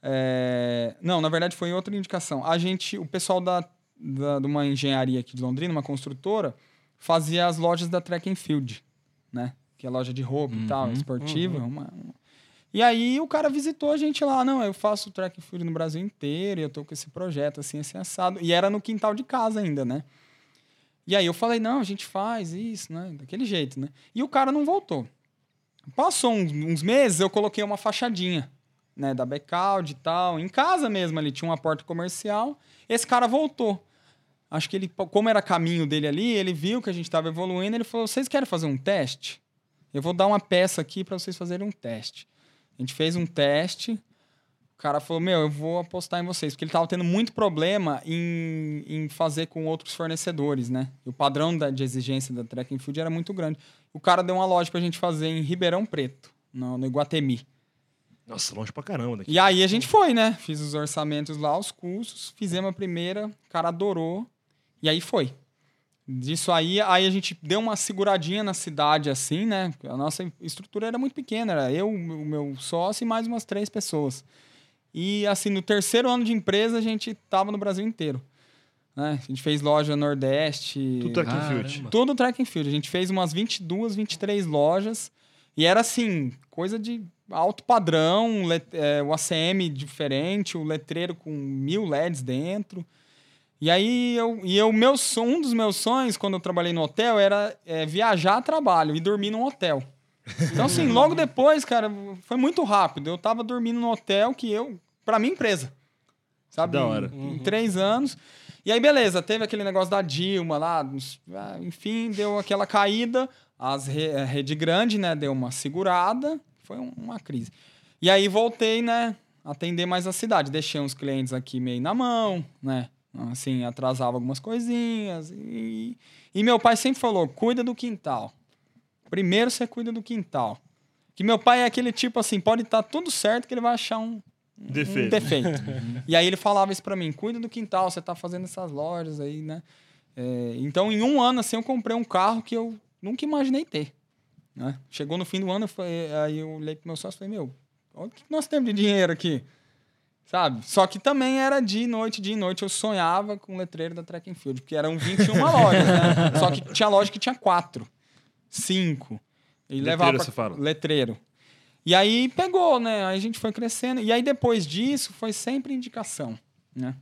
D: é, Não, na verdade foi outra indicação. A gente, o pessoal da, da, de uma engenharia aqui de Londrina, uma construtora, fazia as lojas da Track and Field, né? Que é loja de roupa e tal, esportiva. uma- uma- E aí o cara visitou a gente lá. Não, eu faço Track and Field no Brasil inteiro e eu tô com esse projeto assim, assim, assado. E era no quintal de casa ainda, né? E aí eu falei, não, a gente faz isso, né? Daquele jeito, né? E o cara não voltou. Passou uns, uns meses, eu coloquei uma fachadinha, né? Da Becalde e tal. Em casa mesmo ali, tinha uma porta comercial. Esse cara voltou. Acho que ele, como era caminho dele ali, ele viu que a gente estava evoluindo, ele falou, vocês querem fazer um teste? Eu vou dar uma peça aqui para vocês fazerem um teste. A gente fez um teste, o cara falou, meu, eu vou apostar em vocês. Porque ele tava tendo muito problema em, em fazer com outros fornecedores, né? E o padrão da, de exigência da Track and Field era muito grande. O cara deu uma loja pra gente fazer em Ribeirão Preto, no, no Iguatemi.
A: Nossa, longe pra caramba daqui.
D: E aí a gente foi, né? Fiz os orçamentos lá, os cursos, fizemos a primeira, o cara adorou, e aí foi. Disso aí, aí a gente deu uma seguradinha na cidade, assim, né? A nossa estrutura era muito pequena, era eu, o meu sócio e mais umas três pessoas. E, assim, no terceiro ano de empresa, a gente tava no Brasil inteiro. Né? A gente fez loja Nordeste.
A: Tudo track and field.
D: Tudo track and field. A gente fez umas 22, 23 lojas. E era assim, coisa de alto padrão, let- é, o ACM diferente, o letreiro com mil LEDs dentro. E aí, eu, e eu, meu, um dos meus sonhos, quando eu trabalhei no hotel, era é, viajar a trabalho e dormir num hotel. Então, assim, logo depois, cara, foi muito rápido. Eu tava dormindo no hotel que eu, pra minha empresa. Sabe?
A: Da hora.
D: Em, em três anos. E aí, beleza, teve aquele negócio da Dilma lá, ah, enfim, deu aquela caída. As re, a rede grande, né, deu uma segurada. Foi um- uma crise. E aí voltei, né, a atender mais a cidade. Deixei uns clientes aqui meio na mão, né? Assim, atrasava algumas coisinhas. E, e meu pai sempre falou: cuida do quintal. Primeiro você cuida do quintal. Que meu pai é aquele tipo assim, pode estar tudo certo que ele vai achar um, um
A: Defeito.
D: defeito. e aí ele falava isso pra mim, cuida do quintal, você tá fazendo essas lojas aí, né? É, então, em um ano, assim, eu comprei um carro que eu nunca imaginei ter. Né? Chegou no fim do ano, eu falei- aí eu olhei pro meu sócio e falei, meu, olha o que nós temos de dinheiro aqui. Sabe? Só que também era de noite, de noite. Eu sonhava com o letreiro da Track and Field, porque eram 21 lojas, né? Só que tinha loja que tinha quatro, cinco. E
A: Letreiro,
D: levava pra-
A: você fala?
D: Letreiro. E aí pegou, né? Aí a gente foi crescendo. E aí depois disso foi sempre indicação, né?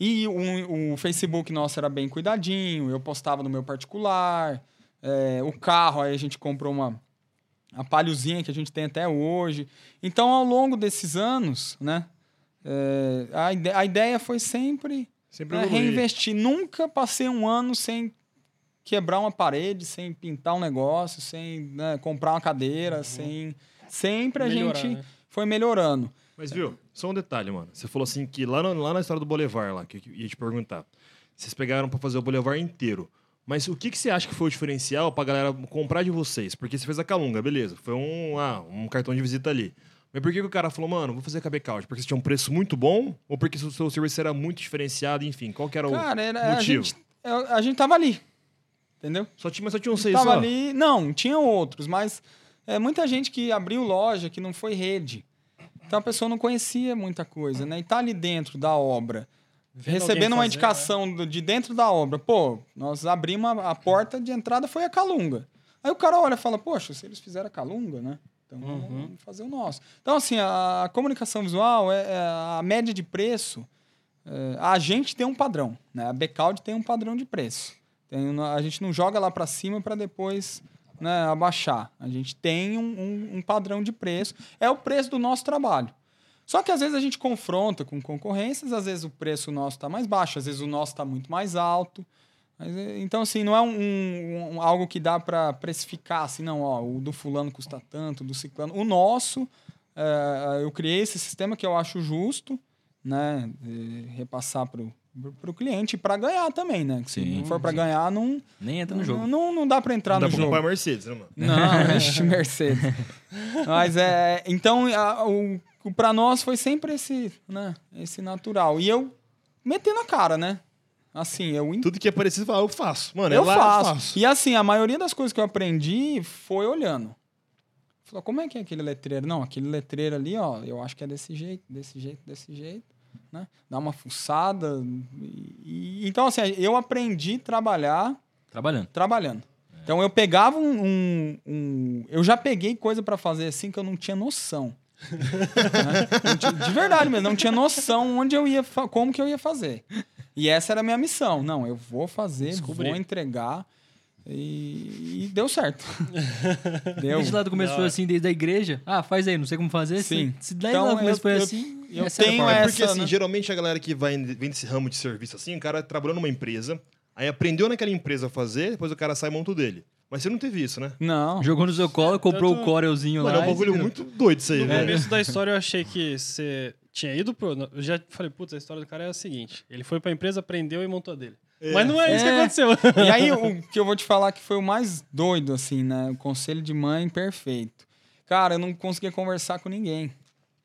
D: E o, o Facebook nosso era bem cuidadinho, eu postava no meu particular. é, o carro, aí a gente comprou uma a palhozinha que a gente tem até hoje. Então, ao longo desses anos, né? É, a, ide- a ideia foi sempre
A: Sempre evoluir.
D: reinvestir. Nunca passei um ano sem quebrar uma parede, sem pintar um negócio, sem né, comprar uma cadeira, sem. Sempre a
B: Melhorar,
D: gente
B: né?
D: foi melhorando.
A: Mas viu, só um detalhe, mano. Você falou assim que lá, no- lá na história do Boulevard, lá, que eu ia te perguntar, vocês pegaram pra fazer o Boulevard inteiro. Mas o que, que você acha que foi o diferencial pra galera comprar de vocês? Porque você fez a Calunga, beleza. Foi um, ah, um cartão de visita ali. Mas por que, que o cara falou, mano, vou fazer a Couch? Porque você tinha um preço muito bom? Ou porque o seu serviço era muito diferenciado? Enfim, qual que era o
D: Cara, era, a,
A: motivo?
D: gente, eu- a gente tava ali. Entendeu?
A: Só tinha, mas só tinha um seis
D: tava
A: só?
D: ali. Não, tinha outros, mas é, muita gente que abriu loja que não foi rede. Então a pessoa não conhecia muita coisa, né? E tá ali dentro da obra,
B: Vendo
D: recebendo uma
B: fazer,
D: indicação do- de dentro da obra. Pô, nós abrimos a, a porta de entrada foi a Calunga. Aí o cara olha e fala, poxa, se eles fizeram a Calunga, né? Então vamos
B: Uhum.
D: vamos fazer o nosso. Então, assim, a, comunicação visual, é, é a média de preço, é, a gente tem um padrão, né? A Becalde tem um padrão de preço. Tem a gente não joga lá para cima para depois né, abaixar. A gente tem um, um- um padrão de preço. É o preço do nosso trabalho. Só que às vezes a gente confronta com concorrências, às vezes o preço nosso está mais baixo, às vezes o nosso está muito mais alto. Mas, é, então, assim, não é um, um- um- algo que dá para precificar, assim, não, ó, o do fulano custa tanto, o do ciclano. O nosso, é, eu criei esse sistema que eu acho justo, né, de repassar para o cliente para ganhar também, né? Que se
C: Sim,
D: não for para ganhar, não,
C: Nem entra no jogo.
D: não, não, não dá para entrar
A: Não dá
D: no
A: pra
D: jogo.
A: comprar Mercedes, né, mano?
D: Não, ixi, Mercedes. Mas é. Então, a- o, o para nós foi sempre esse, né? Esse natural. E eu metendo a cara, né? Assim, eu,
A: Tudo que é parecido, fala, eu faço. Mano, é
D: eu
A: lá,
D: faço.
A: eu faço.
D: E assim, a maioria das coisas que eu aprendi foi olhando. Falou, como é que é aquele letreiro? Não, aquele letreiro ali, ó, eu acho que é desse jeito, desse jeito, desse jeito. Né? Dá uma fuçada. E, e- então, assim, eu aprendi a trabalhar
C: Trabalhando.
D: trabalhando. Então eu pegava um, um- um- eu já peguei coisa pra fazer assim que eu não tinha noção. Né? De verdade mesmo, não tinha noção onde eu ia, como que eu ia fazer. E essa era a minha missão. Não, eu vou fazer,
B: Descobri.
D: vou entregar e, e deu certo. deu.
C: Desde lá do começo foi assim, desde a igreja. Ah, faz aí, não sei como fazer.
D: Sim.
C: Se, se desde
D: Então,
C: lá do começo
D: eu-
C: foi
D: eu-
C: assim,
D: eu
C: a
D: tenho.
A: É
D: essa-
A: porque, assim,
D: né?
A: geralmente a galera que vai, vem desse ramo de serviço assim, o cara trabalhou numa empresa, aí aprendeu naquela empresa a fazer, depois o cara sai e monta o dele. Mas você não teve isso, né?
D: Não.
C: Jogou no seu colo, comprou
B: Tanto-
C: o Corelzinho
A: Mano,
C: lá.
A: é um bagulho muito doido isso aí,
B: No
A: velho.
B: começo da história eu achei que você tinha ido pro. Eu já falei, putz, a história do cara é a seguinte: ele foi pra empresa, aprendeu e montou a dele. Mas não é, isso que
C: É.
B: aconteceu.
D: E aí, o que eu vou te falar que foi o mais doido, assim, né? O conselho de mãe perfeito. Cara, eu não conseguia conversar com ninguém.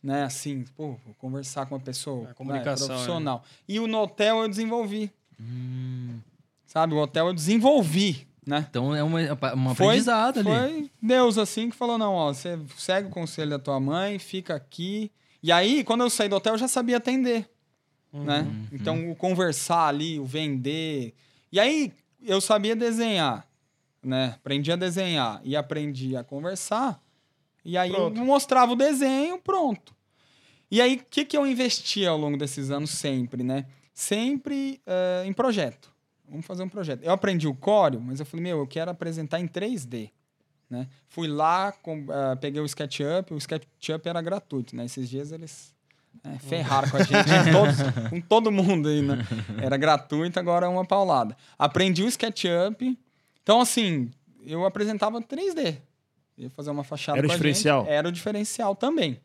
D: Né, assim, pô, conversar com uma pessoa
B: A comunicação,
D: né, profissional. E o no hotel eu desenvolvi. Sabe, o hotel eu desenvolvi, né?
C: Então é uma, uma
D: Foi-
C: aprendizado ali.
D: Foi Deus, assim, que falou: não, ó, você segue o conselho da tua mãe, fica aqui. E aí, quando eu saí do hotel, eu já sabia atender. Né? Então, o conversar ali, o vender. E aí, eu sabia desenhar. Né? Aprendi a desenhar e aprendi a conversar. E aí,
A: Pronto.
D: eu mostrava o desenho, pronto. E aí, o que, que eu investi ao longo desses anos sempre, né? Sempre eh, em projeto. Vamos fazer um projeto. Eu aprendi o Corel, mas eu falei, meu, eu quero apresentar em 3D. Né? Fui lá, com- ah, peguei o SketchUp, o SketchUp era gratuito, né? Esses dias eles é, ferraram com a gente, com, todos- com todo mundo aí, né? Era gratuito, agora é uma paulada. Aprendi o SketchUp. Então, assim, eu apresentava 3D. Ia fazer uma fachada
A: Era o
D: a gente.
A: diferencial?
D: Era o diferencial também.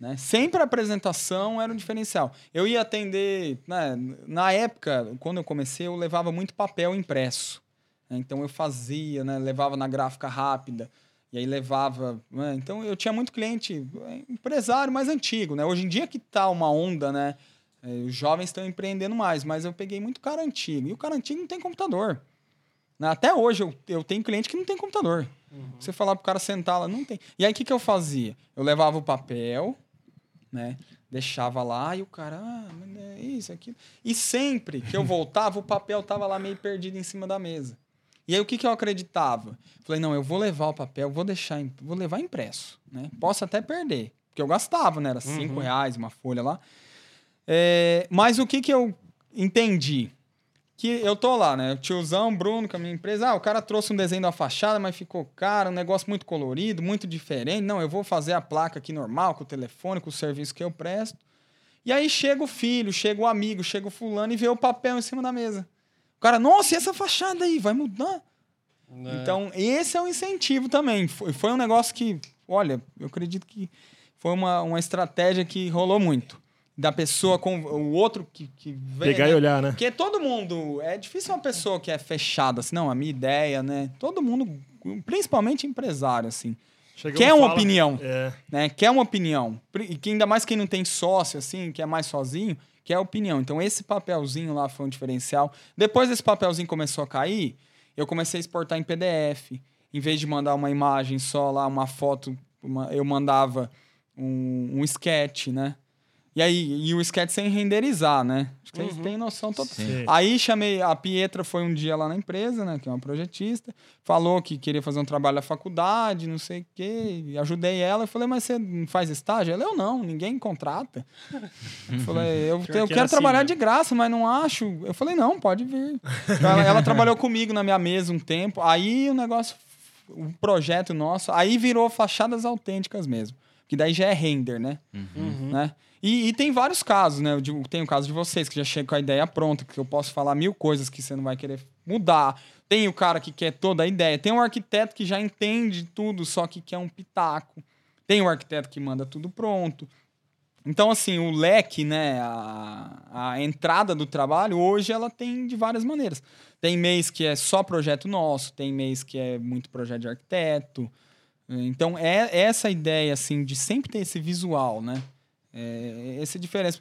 D: Né? Sempre a apresentação era um diferencial. Eu ia atender, né, na época, quando eu comecei, eu levava muito papel impresso. Né? Então eu fazia, né, levava na gráfica rápida, e aí levava. né? Então eu tinha muito cliente, é, empresário mais antigo. Né? Hoje em dia que tá uma onda, né? é, Os jovens estão empreendendo mais, mas eu peguei muito cara antigo. E o cara antigo não tem computador. Né? Até hoje eu, eu tenho cliente que não tem computador. Você falar pro cara sentar lá, não tem. E aí o que, que eu fazia? Eu levava o papel, né? Deixava lá e o cara, ah, é isso, aquilo. E sempre que eu voltava, o papel tava lá meio perdido em cima da mesa. E aí o que, que eu acreditava? Falei, não, eu vou levar o papel, vou deixar, vou levar impresso, né? Posso até perder, porque eu gastava, né? Era cinco reais uma folha lá. É, mas o que que eu entendi? Que eu tô lá, né? O tiozão, Bruno, com a minha empresa. Ah, o cara trouxe um desenho da fachada, mas ficou caro, um negócio muito colorido, muito diferente. Não, eu vou fazer a placa aqui normal, com o telefone, com o serviço que eu presto. E aí chega o filho, chega o amigo, chega o fulano e vê o papel em cima da mesa. O cara, nossa, e essa fachada aí? Vai mudar?
B: Né?
D: Então, esse é um incentivo também. Foi, foi um negócio que, olha, eu acredito que foi uma, uma estratégia que rolou muito. Da pessoa com o outro que, que vem,
A: Pegar
D: né?
A: e olhar, né?
D: Porque todo mundo. É difícil uma pessoa que é fechada, assim, não, a minha ideia, né? Todo mundo, principalmente empresário, assim, quer
A: um
D: uma
A: fala-
D: opinião,
A: É.
D: né? Quer uma opinião. E que ainda mais quem não tem sócio, assim, que é mais sozinho, quer a opinião. Então, esse papelzinho lá foi um diferencial. Depois desse papelzinho começou a cair, eu comecei a exportar em PDF. Em vez de mandar uma imagem só lá, uma foto, uma- eu mandava um, um sketch, né? E aí, e o sketch sem renderizar, né? Acho que vocês
B: Uhum.
D: têm noção total.
C: Sim.
D: Aí chamei, a Pietra foi um dia lá na empresa, né? Que é uma projetista. Falou que queria fazer um trabalho na faculdade, não sei o quê. e Ajudei ela. Eu falei, mas você não faz estágio? Ela, eu não, ninguém contrata. Eu falei, eu, eu
B: que
D: quero
B: assim,
D: trabalhar
B: né?
D: de graça, mas não acho. Eu falei, não, pode vir. Então, ela, ela trabalhou comigo na minha mesa um tempo. Aí o negócio, o projeto nosso, aí virou fachadas autênticas mesmo. Que daí já é render, né?
B: Uhum.
D: né? E, e tem vários casos, né? Eu Tem o caso de vocês, que já chegam com a ideia pronta, que eu posso falar mil coisas que você não vai querer mudar. Tem o cara que quer toda a ideia. Tem o arquiteto que já entende tudo, só que quer um pitaco. Tem o arquiteto que manda tudo pronto. Então, assim, o leque, né? A, a entrada do trabalho, hoje ela tem de várias maneiras. Tem mês que é só projeto nosso, tem mês que é muito projeto de arquiteto. Então, é essa ideia, assim, de sempre ter esse visual, né? É, essa é a diferença.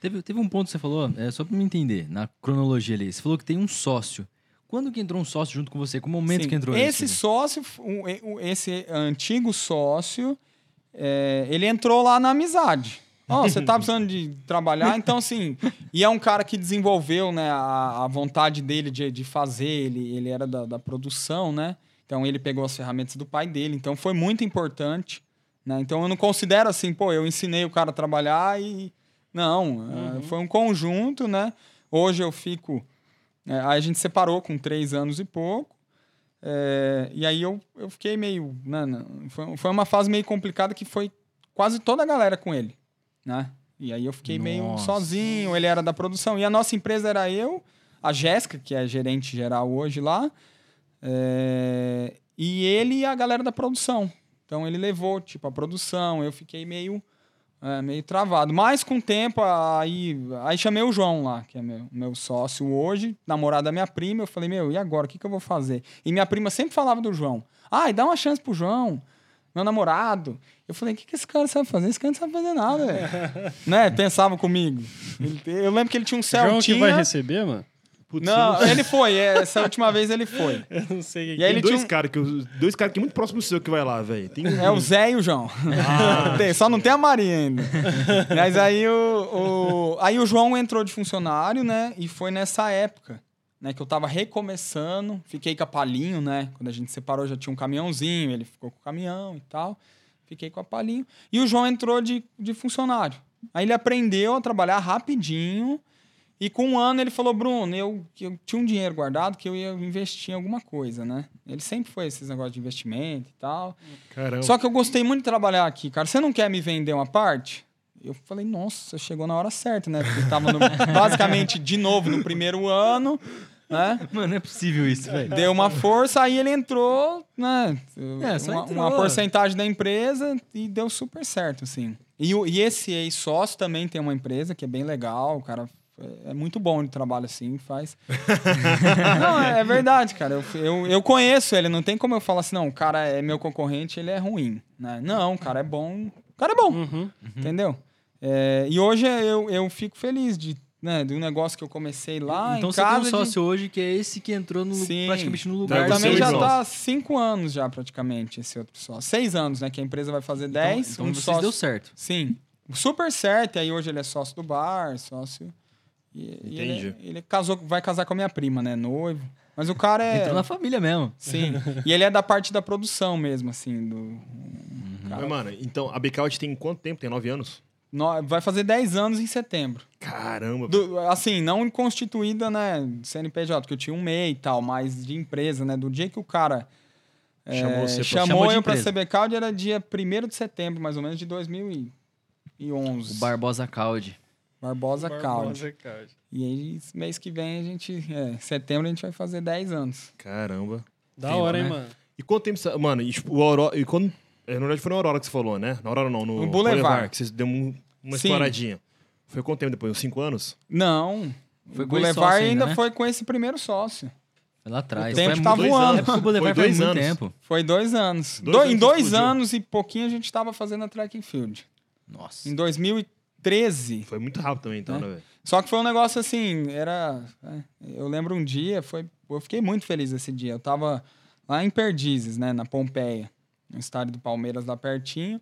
C: Teve, teve um ponto que você falou, é, só pra me entender, na cronologia ali. Você falou que tem um sócio. Quando que entrou um sócio junto com você? Qual momento
D: Sim,
C: que entrou
D: esse
C: isso?
D: sócio, o- o- esse antigo sócio, é, ele entrou lá na amizade. Ó, você tá precisando de trabalhar, então assim, e é um cara que desenvolveu, né, a, a vontade dele de, de fazer, ele, ele era da, da produção, né? Então ele pegou as ferramentas do pai dele, então foi muito importante, né? Então eu não considero assim, pô, eu ensinei o cara a trabalhar e não, é, foi um conjunto, né? Hoje eu fico, é, aí a gente separou com três anos e pouco. É, e aí eu, eu fiquei meio. Né, né, foi, foi uma fase meio complicada que foi quase toda a galera com ele. Né? E aí eu fiquei meio
C: Nossa.
D: sozinho, ele era da produção. E a nossa empresa era eu, a Jéssica, que é gerente geral hoje lá, é, e ele e a galera da produção. Então ele levou, tipo, a produção, eu fiquei meio. é, meio travado. Mas com o tempo, aí, aí chamei o João lá, que é meu, meu sócio hoje, namorado da minha prima. Eu falei, meu, e agora? O que, que eu vou fazer? E minha prima sempre falava do João. Ai, dá uma chance pro João, meu namorado. Eu falei, o que, que esse cara sabe fazer? Esse cara não sabe fazer nada, velho. né? Pensava comigo. Ele- eu lembro que ele tinha um
B: João que
D: Celtinha.
B: vai receber, mano?
A: Putz,
D: Não, ele foi. é, Essa última vez ele foi.
B: Eu não sei
D: E aí
A: Tem
D: ele
A: dois
D: tinha
A: caras que dois caras que é muito próximo do seu que vai lá, velho. Um-
D: É o Zé e o João. Tem, só não tem a Maria ainda. Mas aí o, o- aí o João entrou de funcionário, né? E foi nessa época, né? Que eu tava recomeçando. Fiquei com a Palinho, né? Quando a gente separou, já tinha um caminhãozinho. Ele ficou com o caminhão e tal. Fiquei com a Palinho. E o João entrou de, de funcionário. Aí ele aprendeu a trabalhar rapidinho. E com um ano ele falou, Bruno, eu, que eu tinha um dinheiro guardado que eu ia investir em alguma coisa, né? Ele sempre foi esses negócios de investimento e tal.
A: Caramba.
D: Só que eu gostei muito de trabalhar aqui, cara. Você não quer me vender uma parte? Eu falei, nossa, chegou na hora certa, né? Porque tava no- basicamente de novo no primeiro ano, né?
C: Mano, não é possível isso, velho.
D: Deu uma força, aí ele entrou, né?
C: É, só
D: uma,
C: entrou.
D: uma porcentagem da empresa e deu super certo, assim. E, e esse ex-sócio também tem uma empresa que é bem legal, o cara é- é muito bom de trabalho assim, faz. não, é, é verdade, cara. Eu, eu, eu conheço ele, não tem como eu falar assim, não, o cara é meu concorrente, ele é ruim, né? Não, o cara é bom, o cara é bom,
B: Uhum.
D: entendeu? É, e hoje eu, eu fico feliz de, né, de um negócio que eu comecei lá
C: então
D: em
C: você tem um
D: casa de-
C: sócio hoje que é esse que entrou no,
D: Sim.
C: praticamente no lugar
D: eu também
A: é
D: já
C: irmão.
D: tá há cinco anos já, praticamente, esse outro sócio. Seis anos, né? Que a empresa vai fazer dez.
C: Então,
D: um
C: então vocês
D: sócio...
C: deu certo.
D: Sim. Super certo. E aí hoje ele é sócio do bar, sócio... E, e ele,
A: Entendi.
D: ele casou, vai casar com a minha prima, né? Noivo. Mas o cara é...
C: Entrou na família mesmo.
D: Sim. e ele é da parte da produção mesmo, assim, do...
A: Mas, mano, então a Beckout tem quanto tempo? Tem nove anos?
D: No- Vai fazer 10 anos em setembro.
A: Caramba.
D: Do- assim, não constituída, né, CNPJ, porque eu tinha um MEI e tal, mas de empresa, né? Do dia que o cara é,
A: Chamou você pra-
D: chamou,
C: chamou
D: eu pra
C: empresa.
D: CBCAUD era dia 1 de setembro, mais ou menos, de 2011.
C: O Barbosa Caldi.
D: Barbosa.
B: Barbosa Caud.
D: E aí, esse mês que vem, a gente... É, setembro a gente vai fazer 10 anos.
A: Caramba.
B: Da
C: Sim,
B: hora, hein,
C: né?
B: mano?
A: E quanto tempo você... Mano, e, tipo, o Aurora... E quando... é, Na verdade foi na Aurora que você falou, né? Na Aurora não, no,
D: No Boulevard.
A: Que vocês deu um- uma
D: Sim.
A: exploradinha. Foi quanto tempo depois? Uns cinco anos?
D: Não.
C: Foi
D: o Boulevard
C: sócio
D: ainda
C: ainda, né?
D: foi com esse primeiro sócio.
C: Foi lá atrás.
D: O tempo
C: Foi
D: tá voando.
C: É porque o Boulevard
A: Foi dois
C: muito
A: anos.
C: tempo.
D: Foi dois anos.
A: Dois
D: Do-
A: anos
D: em dois
A: explodiu.
D: anos e pouquinho a gente estava fazendo a track and field.
C: Nossa.
D: Em 2013.
A: Foi muito rápido também, então, né, velho?
D: Só que foi um negócio assim, era. é, eu lembro um dia, foi, eu fiquei muito feliz esse dia. Eu tava lá em Perdizes, né, na Pompeia, no estádio do Palmeiras lá pertinho.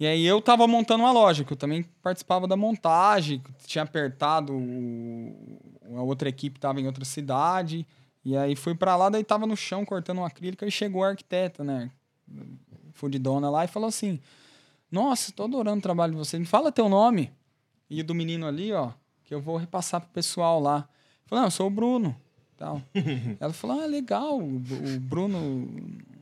D: E aí eu tava montando uma loja, que eu também participava da montagem, tinha apertado, o- a outra equipe tava em outra cidade. E aí fui pra lá, daí tava no chão cortando uma acrílica e chegou a arquiteta, né? Fudidona lá e falou assim: Nossa, tô adorando o trabalho de você. Me fala teu nome. E o do menino ali, ó, que eu vou repassar pro pessoal lá. Eu falei, não, eu sou o Bruno. Tal. Ela falou, ah, legal, o, Bruno.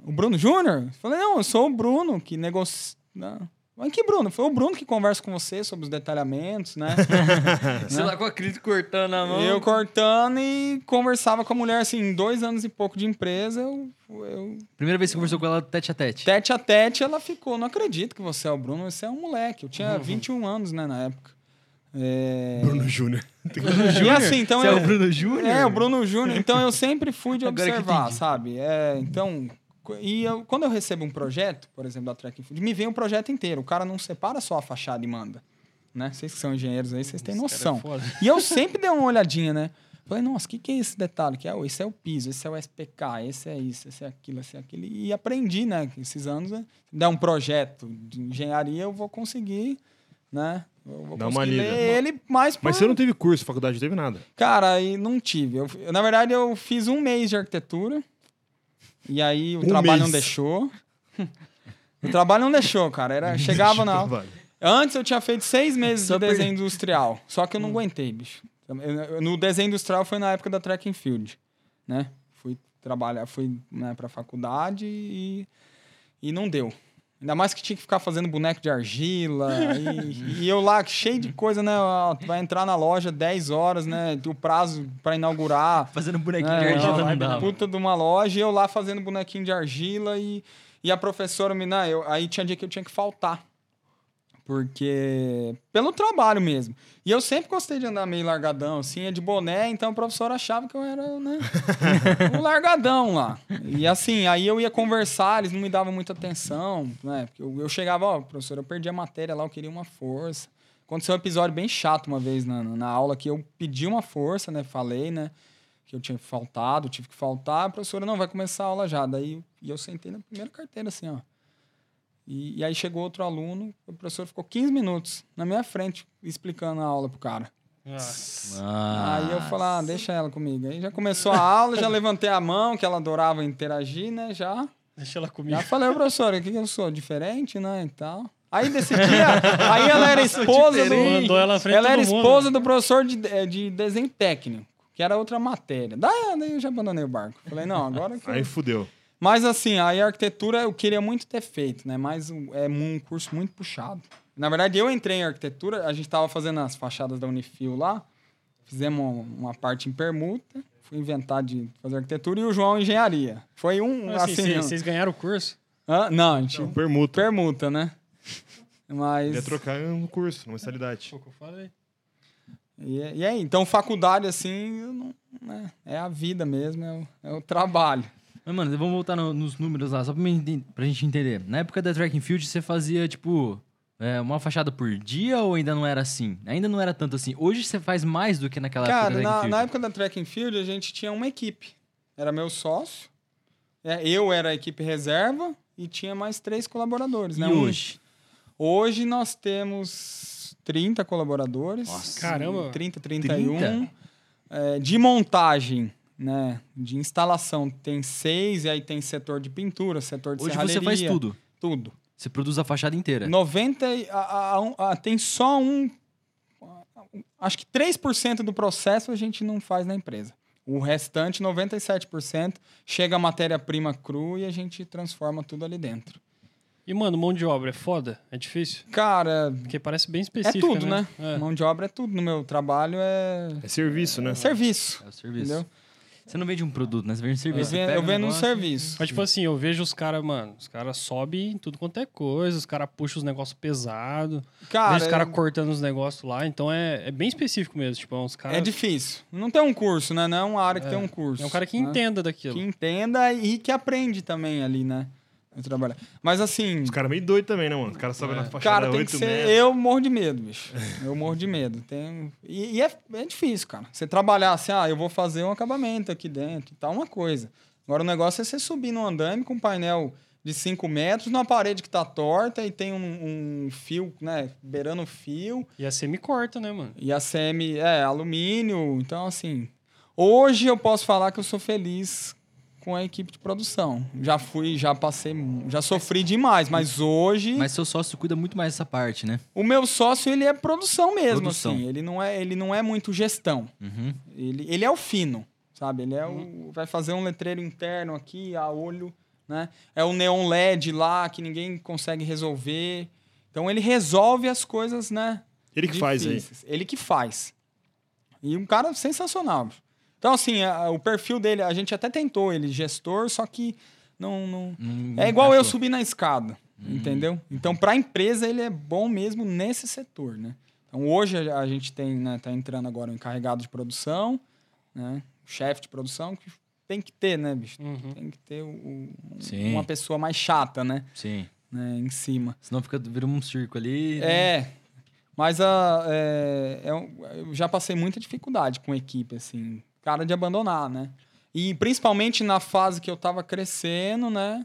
D: O Bruno Júnior? Eu falei, não, eu sou o Bruno que negocia. Não. Mas que Bruno? Foi o Bruno que conversa com você sobre os detalhamentos, né?
C: Você lá com a crítica cortando a mão.
D: eu cortando e conversava com a mulher, assim, em dois anos e pouco de empresa, eu, eu
C: Primeira vez que você conversou com ela tete a tete.
D: tete a tete, ela ficou, não acredito que você é o Bruno, você é um moleque. Eu tinha 21 anos, né, na época. É...
A: Bruno Júnior.
D: E assim, então
C: Você é
D: eu-
C: o Bruno Júnior?
D: É, o Bruno Júnior. Então eu sempre fui de
C: Agora
D: observar, sabe? É, então, e eu- quando eu recebo um projeto, por exemplo, da Track and Field, me vem o projeto inteiro. O cara não separa só a fachada e manda. Né? Vocês que são engenheiros aí, vocês têm noção.
B: é foda.
D: e eu sempre dei uma olhadinha, né? Falei, nossa, o que, que é esse detalhe? Que é, oh, esse é o piso, esse é o SPK, esse é isso, esse é aquilo, esse é aquilo. E aprendi, né? Esses anos, né? Se der um projeto de engenharia, eu vou conseguir, né? Eu vou
A: Dá uma lida.
D: ele mais
A: Mas
D: por-
A: você não teve curso, faculdade, não teve nada.
D: Cara, aí não tive. Eu, na verdade, eu fiz um mês de arquitetura. E aí o
A: Um
D: trabalho não
A: mês.
D: deixou. o trabalho não deixou, cara. Era, chegava na aula. Antes eu tinha feito seis meses
C: Só
D: de
C: per-
D: desenho industrial. Só que eu não aguentei, bicho. No desenho industrial foi na época da track and field, né? Fui trabalhar, fui né, pra faculdade e, e não deu. Ainda mais que tinha que ficar fazendo boneco de argila. e, e eu lá, cheio de coisa, né? Vai entrar na loja 10 horas, né? O prazo pra inaugurar.
C: Fazendo bonequinho
D: É,
C: de argila
D: uma
C: não dava.
D: Puta de uma loja, e eu lá fazendo bonequinho de argila e, e a professora me. Não, eu, aí tinha dia que eu tinha que faltar. Porque. Pelo trabalho mesmo. E eu sempre gostei de andar meio largadão, assim, é de boné, então o professor achava que eu era, né? um largadão lá. E assim, aí eu ia conversar, eles não me davam muita atenção, né? Porque eu, eu chegava, ó, professor, eu perdi a matéria lá, eu queria uma força. Aconteceu um episódio bem chato uma vez na, na aula que eu pedi uma força, né? Falei, né? Que eu tinha faltado, tive que faltar. A professora, não, vai começar a aula já. Daí e eu sentei na primeira carteira, assim, ó. E, e aí chegou outro aluno, o professor ficou 15 minutos na minha frente explicando a aula pro cara.
B: Ah,
D: Aí eu falei, ah, deixa ela comigo. Aí já começou a aula, já levantei a mão, que ela adorava interagir, né? Já.
B: deixa ela comigo.
D: Já falei, professora, o que eu sou? Diferente, né? E tal. Aí desse dia, aí ela era esposa do.
B: Mandou ela frente
D: Ela era esposa do professor de, eh, de desenho técnico, que era outra matéria. Daí, daí eu já abandonei o barco. Falei, não, agora que.
A: Aí fudeu.
D: Mas assim, aí a arquitetura eu queria muito ter feito, né? Mas é um curso muito puxado. Na verdade, eu entrei em arquitetura, a gente estava fazendo as fachadas da Unifil lá, fizemos uma, parte em permuta, fui inventar de fazer arquitetura e o João engenharia. Foi um,
B: Mas, assim,
D: assim...
B: vocês- vocês ganharam o curso?
D: Hã? não, a gente...
A: Permuta.
D: Permuta, né? Mas...
A: Ia trocar um curso, uma mensalidade.
B: Pouco eu falei.
D: E, é- e aí, então faculdade, assim, não- né? é a vida mesmo, é o, é o trabalho.
C: Mas, mano, vamos voltar no- nos números lá, só pra, enten- pra gente entender. Na época da Track and Field, você fazia, tipo, é, uma fachada por dia ou ainda não era assim? Ainda não era tanto assim. Hoje você faz mais do que naquela época
D: Cara,
C: Track and
D: na, na época da Track and Field, a gente tinha uma equipe. Era meu sócio, é, eu era a equipe reserva e tinha mais três colaboradores.
C: E
D: né? Um-
C: hoje?
D: Hoje nós temos 30 colaboradores.
C: Nossa.
B: Caramba.
D: 30, 31.
C: 30?
D: É, de montagem, né? De instalação tem seis, e aí tem setor de pintura, setor de
C: Hoje
D: serralheria.
C: você faz tudo.
D: Tudo.
C: Você produz a fachada inteira.
D: 90, e- a- a- a- tem só um. Acho que 3% do processo a gente não faz na empresa. O restante, 97%, chega a matéria-prima cru e a gente transforma tudo ali dentro.
B: E, mano, mão de obra é foda? É difícil?
D: Cara,
B: Porque parece bem
D: é
B: específico,
D: tudo, né?
B: É.
D: Mão de obra é tudo. No meu trabalho é,
A: É serviço, né?
D: é serviço.
C: É o serviço.
D: Entendeu?
C: Você não vende um produto, né? Você vende um
D: Eu
C: serviço.
D: Eu
C: o
D: vendo um
C: negócio-
D: serviço.
B: Mas, tipo assim, eu vejo os caras, mano, os caras sobem em tudo quanto é coisa, os caras puxam os negócios pesados,
D: Cara,
B: vejo os caras
D: é-
B: cortando os negócios lá, então é, é bem específico mesmo, tipo, é uns caras...
D: é difícil. Não tem um curso, né? Não é uma área que
B: É.
D: tem um curso.
B: É um cara que
D: né?
B: entenda daquilo.
D: Que entenda e que aprende também ali, né? No trabalho. Mas assim,
A: Os caras meio doidos também, né, mano? Os caras sabem na fachada
D: Cara, tem
A: 8
D: que ser.
A: metros.
D: Eu morro de medo, bicho. Eu morro de medo. Tem... E, e é, é difícil, cara. Você trabalhar assim, ah, eu vou fazer um acabamento aqui dentro e tal, uma coisa. Agora o negócio é você subir no andame com um painel de 5 metros numa parede que tá torta e tem um, um fio, né, beirando o fio.
B: E a semi-corta, né, mano?
D: E a semi é alumínio. Então, assim, hoje eu posso falar que eu sou feliz com a equipe de produção. Já fui, já passei, já sofri demais, mas hoje
C: Mas seu sócio cuida muito mais dessa parte, né?
D: o meu sócio ele é produção mesmo,
C: Produção.
D: assim. Ele não é, ele não é muito gestão.
C: Uhum.
D: Ele, ele é o fino, sabe? Ele é o vai fazer um letreiro interno aqui a olho, né? É o neon LED lá que ninguém consegue resolver. Então ele resolve as coisas, né?
A: Ele que faz aí.
D: difíceis. Ele que faz. E um cara sensacional. bicho. Então, assim, a- o perfil dele, a gente até tentou ele, gestor, só que não. não...
C: Não
D: É igual eu
C: encaixou.
D: subir na escada, entendeu? Então, para a empresa, ele é bom mesmo nesse setor, né? Então, hoje a a gente tem, né, tá entrando agora o encarregado de produção, né? O chefe de produção, que tem que ter, né, bicho?
B: Uhum.
D: Tem que ter o- o-
C: Sim.
D: uma pessoa mais chata, né?
C: Sim.
D: né? Em cima.
C: Senão fica, vira um circo ali. né?
D: É, mas a, é, é eu já passei muita dificuldade com a equipe, assim, cara de abandonar, né? E principalmente na fase que eu tava crescendo, né?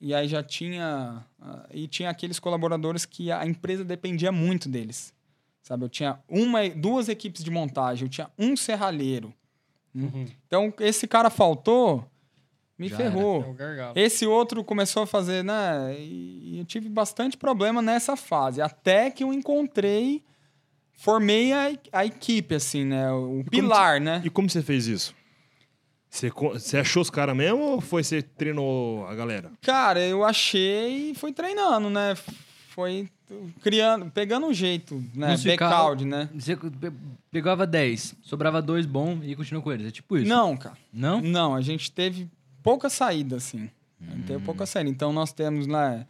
D: E aí já tinha. ah, E tinha aqueles colaboradores que a empresa dependia muito deles. Sabe? Eu tinha uma, duas equipes de montagem, eu tinha um serralheiro.
B: Uhum.
D: Então, esse cara faltou, me
C: Já
D: ferrou.
B: É.
D: Esse outro começou a fazer, né? E eu tive bastante problema nessa fase. Até que eu encontrei, formei a, a equipe, assim, né? O pilar, né?
A: E como você fez isso? Você, achou os caras mesmo ou foi você treinou a galera?
D: Cara, eu achei e fui treinando, né? Foi criando, pegando um jeito, né? Backout, né?
C: Você pe- pegava 10, sobrava dois bom e continuou com eles. É tipo isso.
D: Não, cara.
C: Não?
D: Não, a gente teve pouca saída, assim. A gente teve pouca saída. Então, nós temos, né,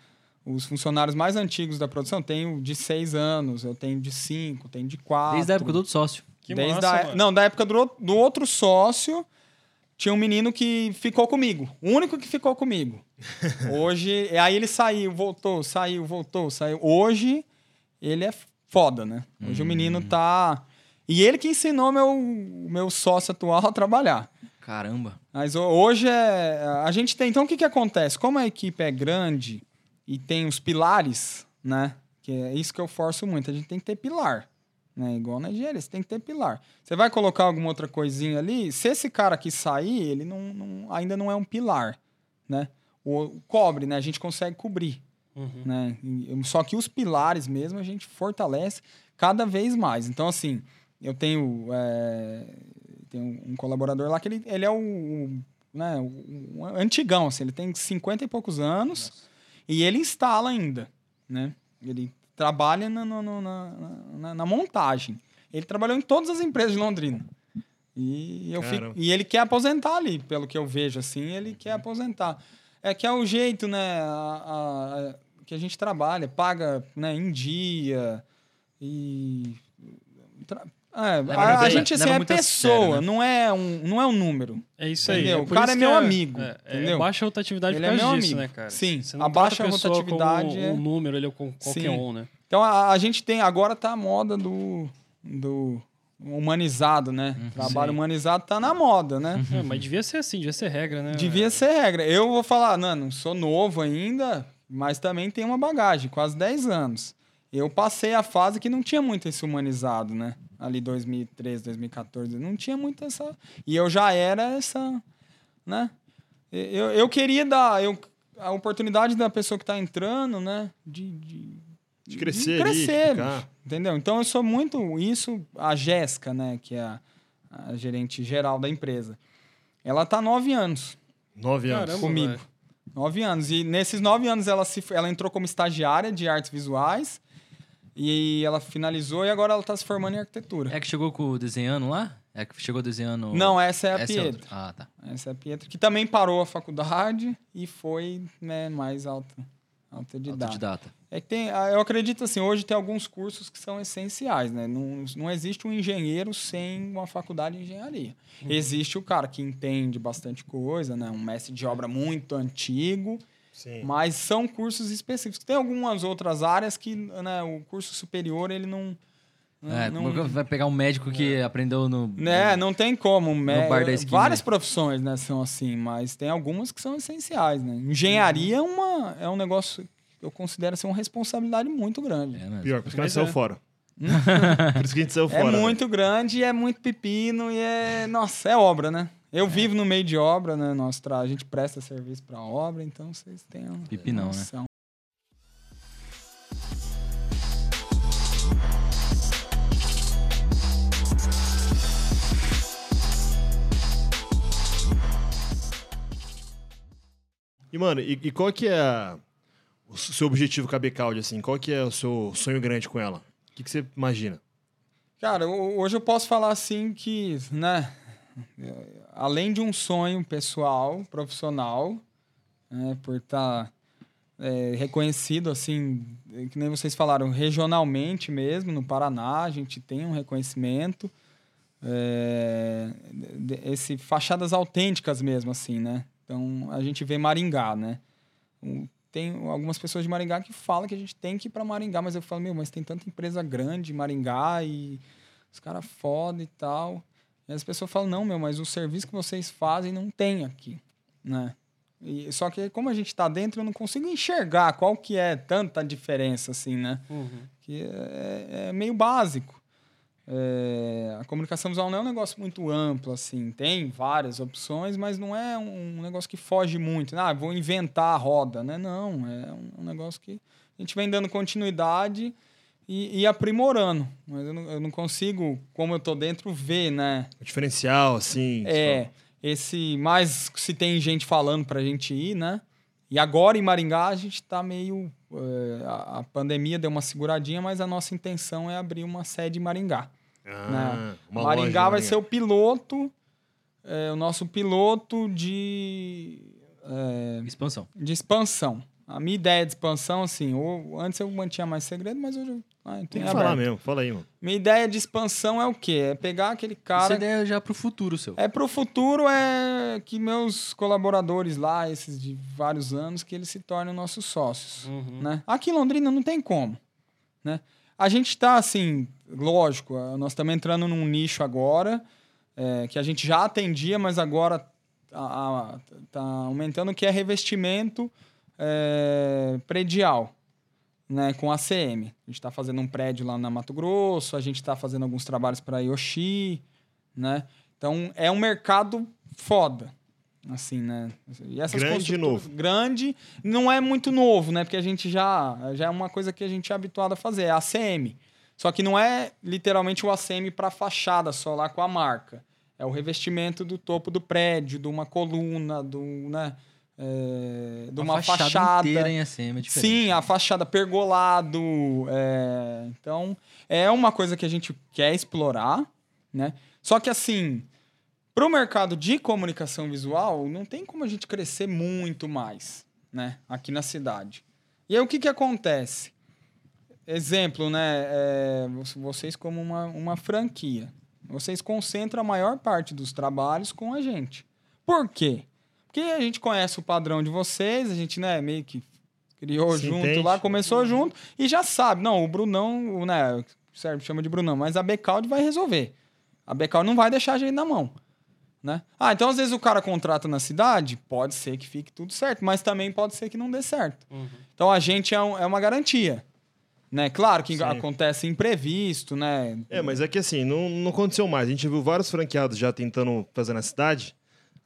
D: os funcionários mais antigos da produção. Tenho de seis anos, eu tenho de cinco, tenho de quatro.
C: Desde a época do outro sócio.
B: Que
D: Desde
B: massa,
D: a-
B: mano.
D: Não, da época do, do outro sócio, tinha um menino que ficou comigo. O único que ficou comigo. Hoje, aí ele saiu, voltou, saiu, voltou, saiu. Hoje, ele é foda, né? Hoje o menino tá... E ele que ensinou meu, meu sócio atual a trabalhar.
C: Caramba.
D: Mas ho- hoje é. A gente tem. Então o que, que acontece? Como a equipe é grande e tem os pilares, né? Que é isso que eu forço muito. A gente tem que ter pilar. Né? Igual na engenharia, você tem que ter pilar. Você vai colocar alguma outra coisinha ali, se esse cara aqui sair, ele não, não- ainda não é um pilar. Né? O, cobre, né? A gente consegue cobrir.
B: Uhum.
D: Né? Só que os pilares mesmo a gente fortalece cada vez mais. Então, assim, eu tenho, é, tenho um colaborador lá que ele, ele é o, o, né, o, o antigão, assim, ele tem 50 e poucos anos e ele instala ainda, né? Ele trabalha na, na, na- na montagem. Ele trabalhou em todas as empresas de Londrina. E, eu fico- e ele quer aposentar ali, pelo que eu vejo, assim, ele quer aposentar. É que é o jeito, né, a- a- a- que a gente trabalha, paga né, em dia e... tra- é,
C: Leva
D: a, a gente, assim, é pessoa,
C: sério, né?
D: não, é um, não é um número.
B: É isso aí.
D: Entendeu?
B: é
D: o cara é meu amigo,
B: É, é,
D: entendeu?
B: baixa a rotatividade
D: Ele
B: por
D: é
B: causa
D: meu
B: disso,
D: amigo.
B: né, cara?
D: Sim,
B: Você não
D: a rotatividade
B: como
D: é-
B: um número, ele é com qualquer
D: Sim.
B: um, né?
D: Então a, a gente tem, agora tá a moda do, do humanizado, né? Trabalho
B: Sim.
D: humanizado tá na moda, né?
B: É, mas devia ser assim, devia ser regra, né?
D: Devia ser regra. Eu vou falar, não, não sou novo ainda, mas também tenho uma bagagem, quase 10 anos. Eu passei a fase que não tinha muito esse humanizado, né? Ali 2013, 2014, não tinha muito essa. E eu já era essa, né? Eu, eu queria dar eu, a oportunidade da pessoa que está entrando, né? De, de,
A: De crescer ali,
D: crescer,
A: ficar.
D: bicho, entendeu? Então eu sou muito isso. A Jéssica, né? Que é a, a gerente geral da empresa. Ela tá nove anos
A: Nove anos.
B: Caramba.
D: comigo.
B: velho.
D: Nove anos. E nesses nove anos ela, se, ela entrou como estagiária de artes visuais. E ela finalizou e agora ela está se formando em arquitetura.
C: É que chegou com o desenhando lá? É que chegou desenhando.
D: Não, essa é a
C: Essa é
D: Pietro.
C: outra. Ah, tá.
D: essa é a Pietro, que também parou a faculdade e foi né, mais alta, autodidata.
C: Autodidata.
D: É que tem, ah, eu acredito assim, hoje tem alguns cursos que são essenciais, né? Não, não existe um engenheiro sem uma faculdade de engenharia. Existe o cara que entende bastante coisa, né? Um mestre de obra muito antigo,
A: Sim.
D: mas são cursos específicos. Tem algumas outras áreas que né, o curso superior ele não,
C: É,
D: não,
C: como que vai pegar um médico que aprendeu no.
D: né, não tem como. né?
C: bar da esquina.
D: Várias profissões né, são assim, mas tem algumas que são essenciais. Né? Engenharia é, uma, é um negócio que eu considero ser uma responsabilidade muito grande.
C: É, mesmo.
A: Pior, por isso que a
B: Mas
A: gente saiu
B: é.
A: fora. por isso que a gente saiu
D: É
A: fora.
D: muito grande, é muito pepino e é. Nossa, é obra, né? Eu vivo no meio de obra, né? Nós tra... A gente presta serviço para obra, então vocês têm uma
C: Pepinão, né?
D: noção.
A: E, mano, e, e qual que é o seu objetivo com a Becaldi, assim? Qual que é o seu sonho grande com ela? O que, que você imagina?
D: Cara, ho- hoje eu posso falar assim que, né? É, Além de um sonho pessoal, profissional, né, por estar reconhecido, assim, é, que nem vocês falaram, regionalmente mesmo, no Paraná, a gente tem um reconhecimento. é, esse fachadas autênticas mesmo, assim, né? Então, a gente vê Maringá, né? Tem algumas pessoas de Maringá que falam que a gente tem que ir para Maringá, mas eu falo, meu, mas tem tanta empresa grande em Maringá e os caras foda e tal. E as pessoas falam, não, meu, mas o serviço que vocês fazem não tem aqui, né? E, só que como a gente está dentro, eu não consigo enxergar qual que é tanta diferença, assim, né?
B: Uhum.
D: que é, é meio básico. É, a comunicação visual não é um negócio muito amplo, assim. Tem várias opções, mas não é um, um negócio que foge muito. Ah, vou inventar a roda, né? Não, é um, um negócio que a gente vem dando continuidade e, e aprimorando. Mas eu não, eu não consigo, como eu tô dentro, ver, né?
A: O diferencial, assim.
D: É, esse mais se tem gente falando pra gente ir, né? E agora em Maringá a gente tá meio. eh, a, a pandemia deu uma seguradinha, mas a nossa intenção é abrir uma sede em Maringá.
A: Ah,
D: né?
A: uma
D: Maringá vai
A: Maringá.
D: ser o piloto, eh, o nosso piloto de, eh,
C: Expansão.
D: de expansão. A minha ideia de expansão, assim, ou, antes eu mantinha mais segredo, mas hoje eu. Ah,
A: Tem
D: tenho
A: que falar
D: aberto.
A: mesmo, fala aí, mano.
D: Minha ideia de expansão é o quê? É pegar aquele cara.
C: Essa ideia é já pro futuro seu.
D: É pro futuro é que meus colaboradores lá, esses de vários anos, que eles se tornem nossos sócios,
B: Uhum.
D: né? Aqui em Londrina não tem como, né? A gente tá assim, lógico, ah, nós estamos entrando num nicho agora é, que a gente já atendia, mas agora a- tá aumentando que é revestimento é, predial, né, com ACM. A gente está fazendo um prédio lá na Mato Grosso, a gente está fazendo alguns trabalhos para Yoshi, né? Então é um mercado foda, assim, né? E essas
A: Grande novo.
D: Grande, não é muito novo, né? Porque a gente já já é uma coisa que a gente é habituado a fazer, é ACM. Só que não é literalmente o ACM para fachada só lá com a marca. É o revestimento do topo do prédio, de uma coluna, do, né? É, de uma, fachada.
C: inteira em ACM é.
D: Sim, a fachada pergolado. é, então, é uma coisa que a gente quer explorar, né? Só que, assim, para o mercado de comunicação visual, não tem como a gente crescer muito mais, né? Aqui na cidade. E aí, o que, que acontece? Exemplo, né? é, vo- vocês como uma, uma franquia. Vocês concentram a maior parte dos trabalhos com a gente. Por quê? Porque a gente conhece o padrão de vocês, a gente, né, meio que criou
A: Se
D: junto
A: entende.
D: lá, começou junto e já sabe. Não, o Brunão, o, né, o Sérgio chama de Brunão, mas a Becaldi vai resolver. A Becaldi não vai deixar a gente na mão. Né? Ah, então às vezes o cara contrata na cidade, pode ser que fique tudo certo, mas também pode ser que não dê certo.
B: Uhum.
D: Então a gente é, um- é uma garantia. Né? Claro que
A: Sim.
D: acontece imprevisto, né?
A: É, mas é que assim, não, não aconteceu mais. A gente viu vários franqueados já tentando fazer na cidade,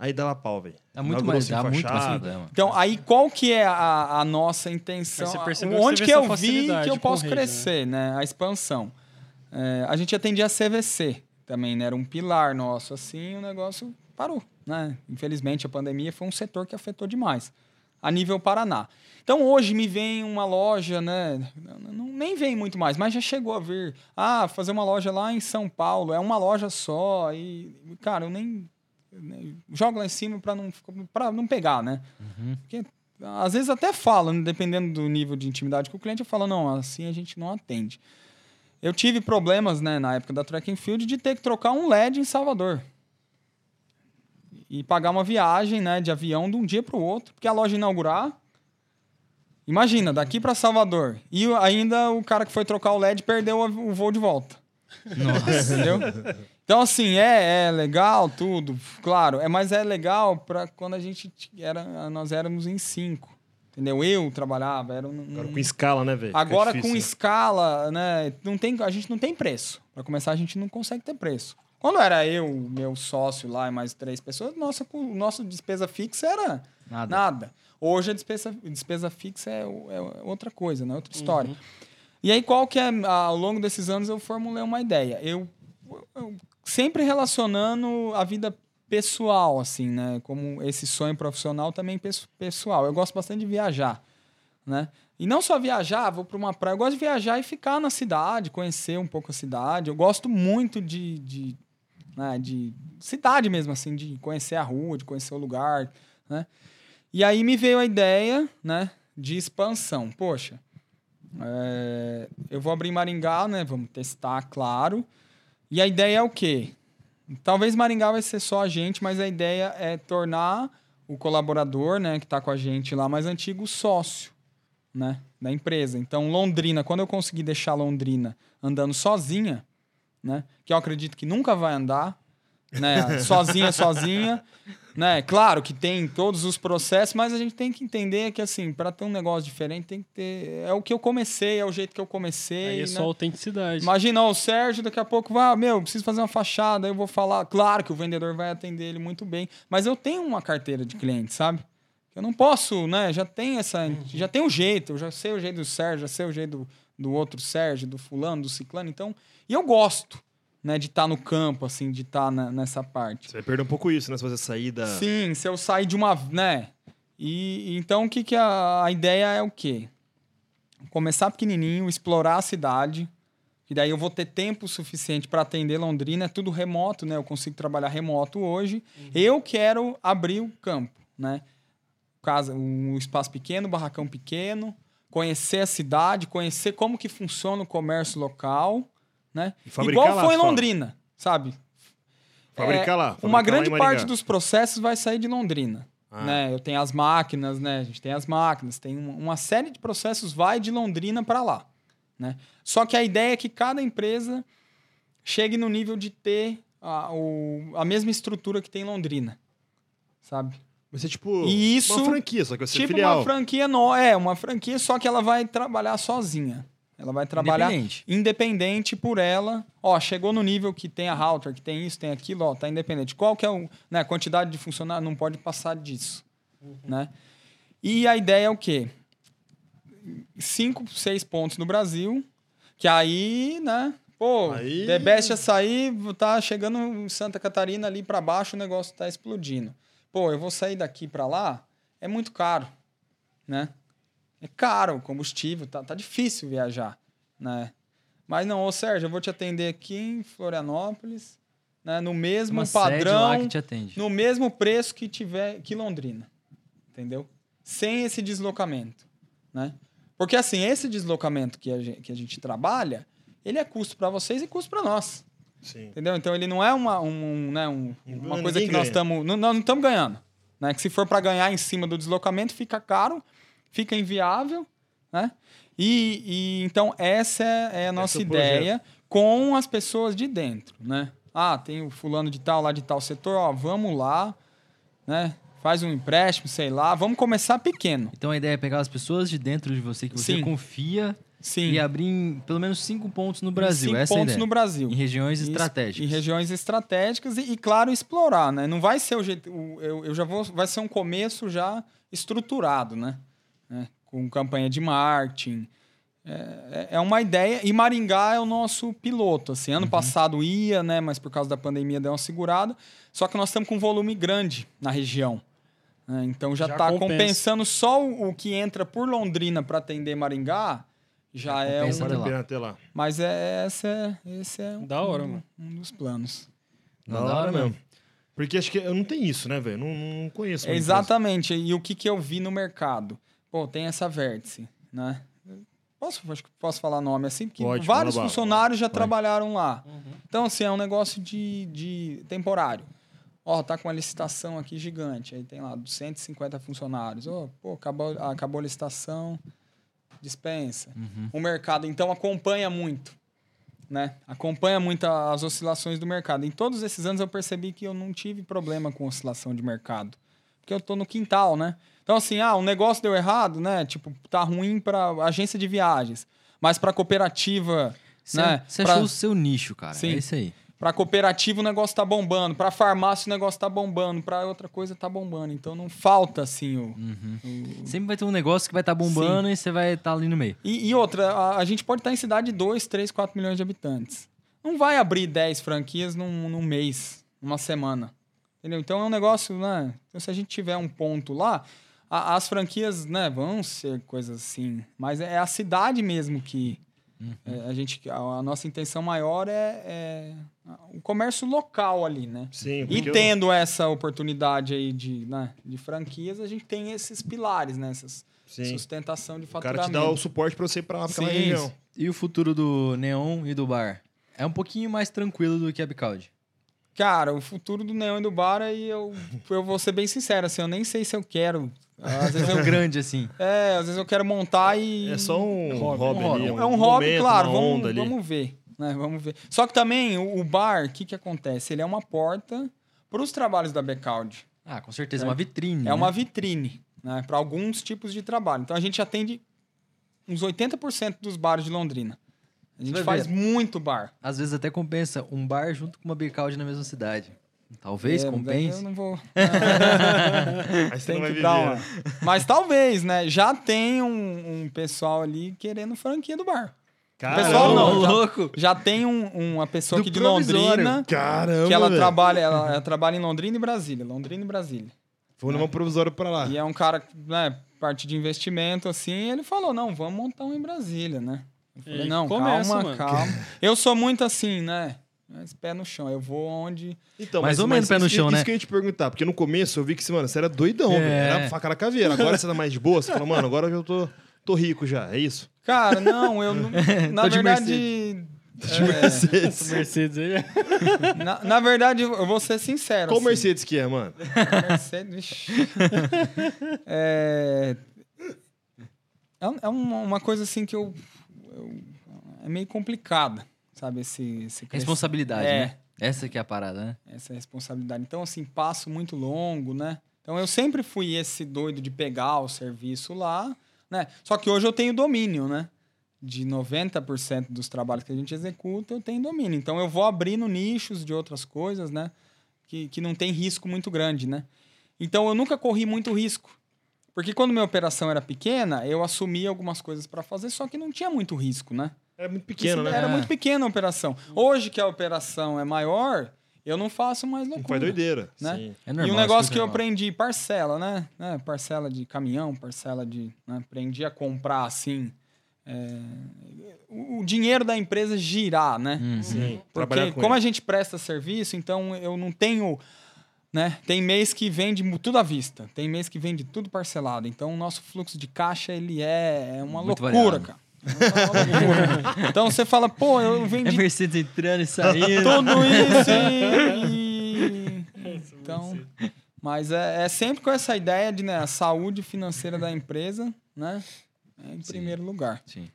A: aí dava pau, velho.
C: Dá muito mais, dá muito mais.
D: Então, aí qual que é a, a nossa intenção?
B: Mas você percebeu que
D: Onde
B: você
D: que
B: vê
D: eu vi que eu posso
B: rede, né?
D: crescer, né? A expansão. É, a gente atendia a CVC também, né? Era um pilar nosso, assim, o negócio parou, né? Infelizmente, a pandemia foi um setor que afetou demais, a nível Paraná. Então, hoje me vem uma loja, né? Não, não- nem vem muito mais, mas já chegou a vir. Ah, fazer uma loja lá em São Paulo, é uma loja só. E, cara, eu nem. Nem- jogo lá em cima para não, pra não pegar, né? Porque às vezes até falo, né, dependendo do nível de intimidade com o cliente, eu falo, não, assim a gente não atende. Eu tive problemas, né, na época da Track and Field, de ter que trocar um LED em Salvador. E pagar uma viagem, né, de avião de um dia para o outro, porque a loja inaugurar. Imagina, daqui para Salvador. E ainda o cara que foi trocar o LED perdeu o o voo de volta.
C: Nossa.
D: Entendeu? Então, assim, é, é legal tudo, claro. É, mas é legal para quando a gente era. Nós éramos em cinco. Entendeu? Eu trabalhava, era um.
A: Agora com escala, né, velho?
D: Agora
A: difícil,
D: com escala, né? Não tem, a gente não tem preço. Para começar, a gente não consegue ter preço. Quando era eu, meu sócio lá e mais três pessoas, nossa, o nosso despesa fixa era
C: Nada.
D: nada. Hoje a despesa, despesa fixa é, o- é outra coisa, né? Outra história. E aí, qual que é. Ao longo desses anos eu formulei uma ideia. Eu, eu sempre relacionando a vida pessoal, assim, né? Como esse sonho profissional também pes- pessoal. Eu gosto bastante de viajar, né? E não só viajar, vou para uma praia. Eu gosto de viajar e ficar na cidade, conhecer um pouco a cidade. Eu gosto muito de, de, né, de cidade mesmo, assim, de conhecer a rua, de conhecer o lugar, né? E aí me veio a ideia, né, de expansão. Poxa, é, eu vou abrir Maringá, né? Vamos testar, claro. E a ideia é o quê? Talvez Maringá vai ser só a gente, mas a ideia é tornar o colaborador, né, que está com a gente lá mais antigo, sócio, né, da empresa. Então, Londrina, quando eu conseguir deixar Londrina andando sozinha, né, que eu acredito que nunca vai andar, né, sozinha, sozinha, né, claro que tem todos os processos, mas a gente tem que entender que, assim, para ter um negócio diferente, tem que ter... É o que eu comecei, é o jeito que eu comecei,
B: Aí é
D: né?
B: só autenticidade.
D: Imagina, ó, o Sérgio daqui a pouco vai, ah, meu, preciso fazer uma fachada, eu vou falar. Claro que o vendedor vai atender ele muito bem, mas eu tenho uma carteira de clientes, sabe? Eu não posso, né? Já tem essa, já tem um jeito, eu já sei o jeito do Sérgio, já sei o jeito do, do outro Sérgio, do fulano, do ciclano, então, e eu gosto, né, de estar no campo assim, de estar na- nessa parte.
A: Você vai perder um pouco isso, né? Se você sair da.
D: Sim, se eu sair de uma, né? E então o que que a, a ideia é o quê? Começar pequenininho, explorar a cidade, que daí eu vou ter tempo suficiente para atender Londrina, é tudo remoto, né? Eu consigo trabalhar remoto hoje. Eu quero abrir o campo, né? Casa, um espaço pequeno, barracão pequeno, conhecer a cidade, conhecer como que funciona o comércio local, né? Igual
A: lá,
D: foi em. Londrina, sabe?
A: Fabricar
D: É,
A: lá.
D: Uma
A: fabricar lá
D: grande
A: Maringá.
D: parte dos processos vai sair de Londrina.
A: Ah.
D: Né? Eu tenho as máquinas, né? A gente tem as máquinas, tem uma, uma série de processos vai de Londrina para lá. Né? Só que a ideia é que cada empresa chegue no nível de ter a, o- a mesma estrutura que tem em Londrina. Sabe?
A: Vai ser tipo.
D: E isso-
A: Uma franquia, só que vai ser
D: tipo
A: filial.
D: uma franquia, no, é, uma franquia, só que ela vai trabalhar sozinha. Ela vai trabalhar
C: Independente.
D: independente por ela. Ó, chegou no nível que tem a router, que tem isso, tem aquilo, ó, tá independente. Qual que é o, né, a quantidade de funcionários? Não pode passar disso, né? E a ideia é o quê? Cinco, seis pontos no Brasil, que aí, né? Pô,
A: Aí-
D: The Best Açaí tá chegando em Santa Catarina ali para baixo, o negócio tá explodindo. Pô, eu vou sair daqui para lá, é muito caro, né? É caro o combustível, tá, tá difícil viajar, né? Mas não, ô Sérgio, eu vou te atender aqui em Florianópolis, né? No mesmo
C: Uma sede lá
D: padrão,
C: que te atende.
D: no mesmo preço que tiver que Londrina, entendeu? Sem esse deslocamento, né? Porque assim, esse deslocamento que a gente, que a gente trabalha, ele é custo para vocês e custo para nós.
A: Sim.
D: Entendeu? Então ele não é uma, um, né, um- uma coisa que nós estamos. Não estamos ganhando. Né? Que se for para ganhar em cima do deslocamento, fica caro, fica inviável. Né? E, e então essa é, é a nossa
A: o
D: ideia com as pessoas de dentro. Né? Ah, tem o fulano de tal lá de tal setor, ó, vamos lá, né? Faz um empréstimo, sei lá, vamos começar pequeno.
C: Então a ideia é pegar as pessoas de dentro de você que você
D: Sim.
C: confia
D: Sim.
C: e abrir em pelo menos cinco pontos no Brasil.
D: Cinco
C: Essa é a
D: pontos
C: ideia.
D: no Brasil.
C: Em regiões
D: Isso,
C: estratégicas.
D: Em regiões estratégicas e, e, claro, explorar, né? Não vai ser o jeito. o- Eu, eu já vou. Vai ser um começo já estruturado, né? Com campanha de marketing. É, é- é uma ideia. E Maringá é o nosso piloto. Assim,
C: Uhum.
D: ano passado ia, né? Mas por causa da pandemia deu uma segurada. Só que nós estamos com um volume grande na região. né? Então já está
B: compensa.
D: compensando só o, o que entra por Londrina para atender Maringá. Já é um,
A: Vale a pena ter lá.
D: mas é, esse é, esse é
B: Da hora,
D: um,
B: mano.
D: um dos planos.
C: Da hora mesmo.
A: Porque acho que eu não tenho isso, né, velho? Não, não conheço.
D: Exatamente. E o que, que eu vi no mercado? Pô, tem essa vértice, né? Posso, acho que posso falar nome assim? Porque
A: Pode,
D: vários funcionários já
C: Vai.
D: trabalharam lá. Então, assim, é um negócio de, de temporário. Ó, tá com uma licitação aqui gigante. Aí tem lá 150 funcionários. Ó, pô, acabou, acabou a licitação, dispensa.
C: Uhum.
D: O mercado, então, acompanha muito. né? Acompanha muito as oscilações do mercado. Em todos esses anos eu percebi que eu não tive problema com oscilação de mercado. Porque eu tô no quintal, né? Então, assim, ah, um negócio deu errado, né? Tipo, tá ruim para agência de viagens. Mas para cooperativa,
C: Você,
D: né?
C: você
D: Pra-
C: achou o seu nicho, cara.
D: Sim.
C: É isso aí.
D: Pra cooperativa o negócio tá bombando, pra farmácia o negócio tá bombando, pra outra coisa tá bombando. Então não falta assim o. o-
C: Sempre vai ter um negócio que vai estar bombando e você vai estar ali no meio.
D: E, e outra, a, a gente pode estar em cidade de 2, 3, 4 milhões de habitantes. Não vai abrir 10 franquias num, num mês, numa semana. Entendeu? Então é um negócio, né? Então, se a gente tiver um ponto lá, a- as franquias, né, vão ser coisas assim. Mas é a cidade mesmo que. é, a, gente, a, a nossa intenção maior é, é o comércio local ali, né?
A: Sim,
D: E
A: porque eu-
D: tendo essa oportunidade aí de, né, de franquias, a gente tem esses pilares, né? Essas
A: Sim.
D: sustentação de
A: o cara
D: faturamento.
A: te dá o suporte pra você ir pra aquela
D: Sim,
A: região.
C: E o futuro do Neon e do bar? É um pouquinho mais tranquilo do que a Bicaud.
D: Cara, o futuro do Neon e do Bar, aí eu, eu vou ser bem sincero, assim, eu nem sei se eu quero. Às vezes
C: É um
D: eu,
C: grande, assim.
D: é, às vezes eu quero montar e...
A: É só um hobby,
B: Hobby,
A: ali.
D: É um hobby,
A: momento,
D: claro,
A: uma
D: vamos,
A: onda ali.
D: vamos ver, né? Vamos ver. Só que também, o, o bar, o que que acontece? Ele é uma porta para os trabalhos da Becaldi.
C: Ah, com certeza, uma vitrine.
D: É uma
C: né?
D: vitrine, né? Para alguns tipos de trabalho. Então a gente atende uns 80% dos bares de Londrina. A gente faz
C: ver.
D: muito bar.
C: Às vezes até compensa um bar junto com uma Bicaud na mesma cidade. Talvez
D: É, daí
C: compense.
D: Eu não vou.
A: Você
D: Tem que dar uma... Mas talvez, né? Já tem um, um pessoal ali querendo franquia do bar.
A: Caramba.
D: Pessoal, não, já-
C: louco.
D: Já tem um- uma pessoa
C: Do
D: aqui de
C: provisório.
D: Londrina
A: Caramba,
D: que ela
A: velho.
D: trabalha, ela, ela trabalha em Londrina e Brasília. Londrina e Brasília.
A: Vamos levar um provisório pra lá.
D: E é um cara, né, parte de investimento, assim, ele falou, não, vamos montar um em Brasília, né? Falei, não,
B: começa,
D: calma,
B: mano.
D: calma. Eu sou muito assim, né? Mas pé no chão, eu vou onde...
A: Então,
C: Mais ou menos pé no
A: isso,
C: chão,
A: isso
C: né?
A: que eu ia te perguntar, porque no começo eu vi que, mano, você era doidão,
C: É.
A: velho. Era faca na caveira. Agora você tá mais de boa, você fala, mano, agora eu tô, tô rico já, é isso?
D: Cara, não, eu... não- na verdade...
A: De
D: é,
A: Mercedes.
B: Mercedes aí.
D: na, na verdade, eu vou ser sincero.
A: Qual
D: assim.
A: Mercedes que é, mano?
D: Mercedes, é, é, é uma, coisa assim que eu- É meio complicada, sabe? Esse, esse.
C: Responsabilidade,
D: É.
C: né? Essa que é a parada, né?
D: Essa responsabilidade. Então, assim, passo muito longo, né? Então, eu sempre fui esse doido de pegar o serviço lá, né? Só que hoje eu tenho domínio, né? De 90% dos trabalhos que a gente executa, eu tenho domínio. Então, eu vou abrindo nichos de outras coisas, né? Que, que não tem risco muito grande, né? Então, eu nunca corri muito risco. Porque quando minha operação era pequena, eu assumia algumas coisas para fazer, só que não tinha muito risco, né?
A: Era muito pequeno,
D: Isso
A: né?
D: Era
C: É.
D: muito pequena a operação. Hoje que a operação é maior, eu não faço mais
A: Não
D: loucura.
A: faz doideira.
D: Né?
A: Sim.
C: É
D: e
C: normal.
D: um negócio
C: isso
D: que eu aprendi, parcela, né? né? Parcela de caminhão, parcela de. Né? Aprendi a comprar assim. é, O, dinheiro da empresa girar, né?
C: Uhum.
A: Sim. Trabalhar
D: Porque
A: com
D: como
A: ele.
D: a gente presta serviço, então eu não tenho. Né? Tem mês que vende tudo à vista, tem mês que vende tudo parcelado. Então o nosso fluxo de caixa ele é, é uma
C: Muito
D: loucura,
C: variado.
D: cara. É uma loucura. então você fala, pô, eu
C: É
D: vendi
C: Mercedes entrando e saindo.
D: tudo isso e... Então, mas é, é sempre com essa ideia de né, a saúde financeira da empresa, né? é em primeiro lugar.
C: Sim.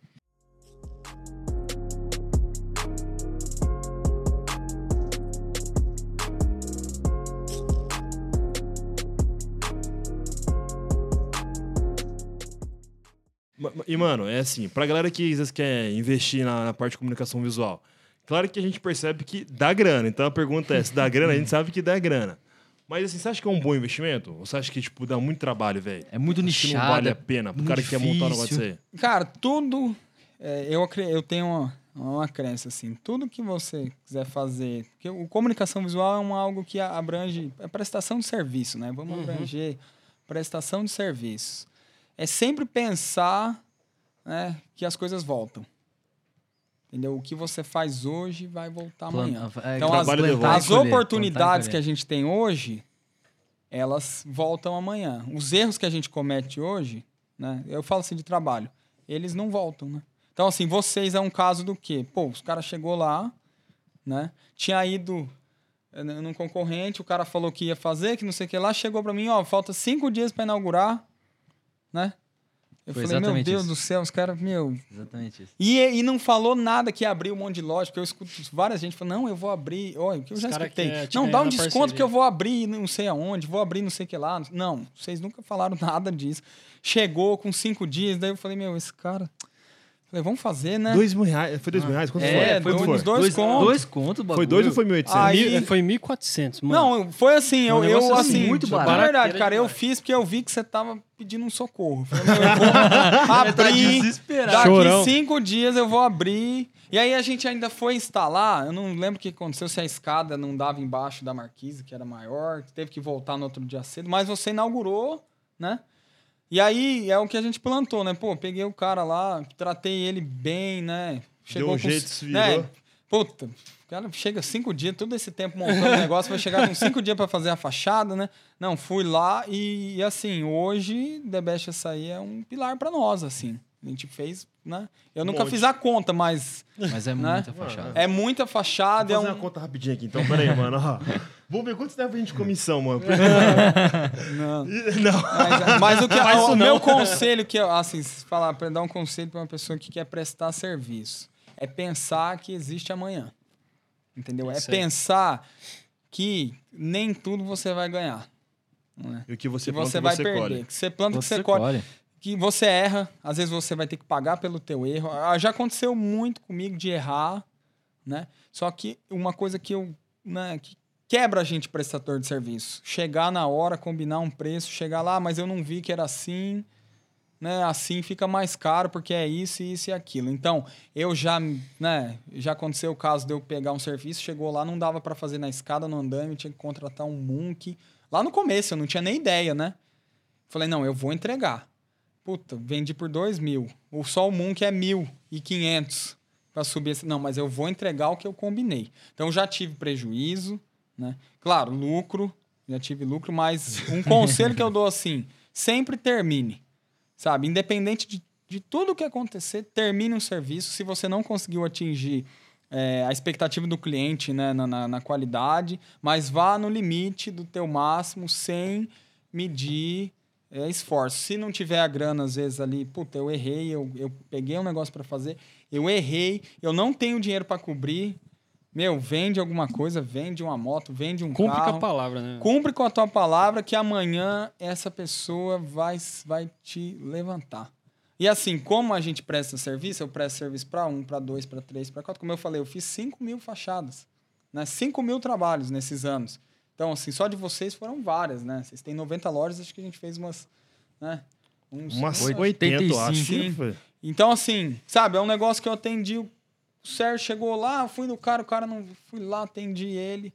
A: E, mano, é assim, pra galera que às vezes quer investir na, na parte de comunicação visual, claro que a gente percebe que dá grana. Então a pergunta é: se dá grana, a gente sabe que dá grana. Mas assim, você acha que é um bom investimento? Ou você acha que, tipo, dá muito trabalho, velho?
C: É muito
A: Acho que
C: nichado.
A: não vale a pena pro
C: muito
A: cara que quer montar um negócio
C: difícil.
A: aí.
D: Cara, tudo. é, eu, eu tenho uma, uma crença assim: tudo que você quiser fazer. Porque o comunicação visual é uma, algo que abrange. É prestação de serviço, né? Vamos abranger prestação de serviços. É sempre pensar né, que as coisas voltam. Entendeu? O que você faz hoje vai voltar amanhã.
C: É,
D: Então,
A: as-
D: As
C: colher,
D: oportunidades que a gente tem hoje, elas voltam amanhã. Os erros que a gente comete hoje, né? Eu falo assim de trabalho, eles não voltam, né? Então, assim, vocês é um caso do quê? Pô, os cara chegou lá, né? Tinha ido eh, num concorrente, o cara falou que ia fazer, que não sei o que lá, chegou para mim, ó, falta cinco dias para inaugurar, né? Eu
C: Foi
D: falei, meu Deus
C: isso.
D: do céu, os caras, meu.
C: Exatamente isso.
D: E, e não falou nada que ia abrir um monte de loja, porque eu escuto várias gente falando, não, eu vou abrir. Olha, que eu
B: Os
D: já escutei. Não, dá um desconto
B: parceria.
D: que eu vou abrir não sei aonde, vou abrir não sei o que lá. Não, vocês nunca falaram nada disso. Chegou com cinco dias, daí eu falei, meu, esse cara. Falei, vamos fazer, né?
A: Dois mil reais. Foi dois mil reais? Quanto
D: É,
A: foi?
D: dois-
A: foi?
D: dois contos.
C: Dois contos, o bagulho.
A: Foi dois ou foi mil e oitocentos?
D: Aí-
B: Mil- Foi 1.400, mano.
D: Não, foi assim, eu,
B: Um
D: eu
B: negócio assim,
D: assim,
C: muito
D: na
C: barato.
D: verdade, cara, eu fiz porque eu vi que você tava pedindo um socorro. Eu falei, eu vou abrir,
C: desesperado.
D: daqui
B: Chorão.
D: cinco dias eu vou abrir. E aí a gente ainda foi instalar, eu não lembro o que aconteceu, se a escada não dava embaixo da marquise, que era maior, teve que voltar no outro dia cedo, mas você inaugurou, né? E aí é o que a gente plantou, né? Pô, peguei o cara lá, tratei ele bem, né?
A: Deu um
D: com-
A: jeito, se
D: né?
A: virou.
D: Puta, o cara chega cinco dias, todo esse tempo montando o negócio, vai chegar com cinco dias pra fazer a fachada, né? Não, fui lá e, e, assim, hoje The Best Açaí é um pilar pra nós, assim. A gente fez, né? Eu nunca
A: monte.
D: fiz a conta, mas
C: Mas é
D: Né?
C: muita fachada.
D: é muita fachada.
A: Vou
D: É
A: fazer
D: um...
A: uma conta rapidinho aqui, então. Pera aí, mano. ó. Vamos ver quanto deve pra gente de comissão, mano.
D: Não.
A: Não.
D: Mas, mas o que
B: Faz
D: o
B: isso
D: meu
B: não.
D: conselho que eu, assim, se falar para dar um conselho para uma pessoa que quer prestar serviço, é pensar que existe amanhã. Entendeu? É pensar que nem tudo você vai ganhar. Não é?
A: E o que você
D: Que
A: planta,
D: você vai
A: você
D: perder.
A: colhe.
D: Que você planta, que
C: Você
D: você colhe.
C: colhe.
D: Que você erra, às vezes você vai ter que pagar pelo teu erro. Ah, Já aconteceu muito comigo de errar, né? Só que uma coisa que eu, né, que quebra a gente prestador de serviço. Chegar na hora, combinar um preço, chegar lá, "Ah, mas eu não vi que era assim, né? Assim fica mais caro porque é isso, isso e aquilo. Então, eu já, né, já aconteceu o caso de eu pegar um serviço, chegou lá, não dava para fazer na escada, no andame, tinha que contratar um munk. Lá no começo, eu não tinha nem ideia, né? Falei, não, eu vou entregar. Puta, vendi por dois mil. O só o Munk é mil e quinhentos para subir. Esse... Não, mas eu vou entregar o que eu combinei. Então já tive prejuízo, né? Claro, lucro, já tive lucro, mas um conselho que eu dou assim, sempre termine, sabe? Independente de, de tudo que acontecer, termine um serviço. Se você não conseguiu atingir é, a expectativa do cliente né, na, na, na qualidade, mas vá no limite do teu máximo sem medir é, esforço. Se não tiver a grana, às vezes, ali, puta, eu errei, eu, eu peguei um negócio para fazer, eu errei, eu não tenho dinheiro para cobrir. Meu, vende alguma coisa, vende uma moto, vende um
B: Cumpre com
D: carro.
B: a palavra, né?
D: Cumpre com a tua palavra que amanhã essa pessoa vai, vai te levantar. E assim, como a gente presta serviço, eu presto serviço para um, para dois, para três, para quatro. Como eu falei, eu fiz 5 mil fachadas, né? 5 mil trabalhos nesses anos. Então, assim, só de vocês foram várias, né? Vocês têm 90 lojas, acho que a gente fez umas, né? Uns,
A: Umas
D: umas-
A: 80, eu acho.
D: Sim.
A: que foi.
D: então, assim, sabe, é um negócio que eu atendi. O Sérgio chegou lá, fui no cara, o cara não. Fui lá, atendi ele.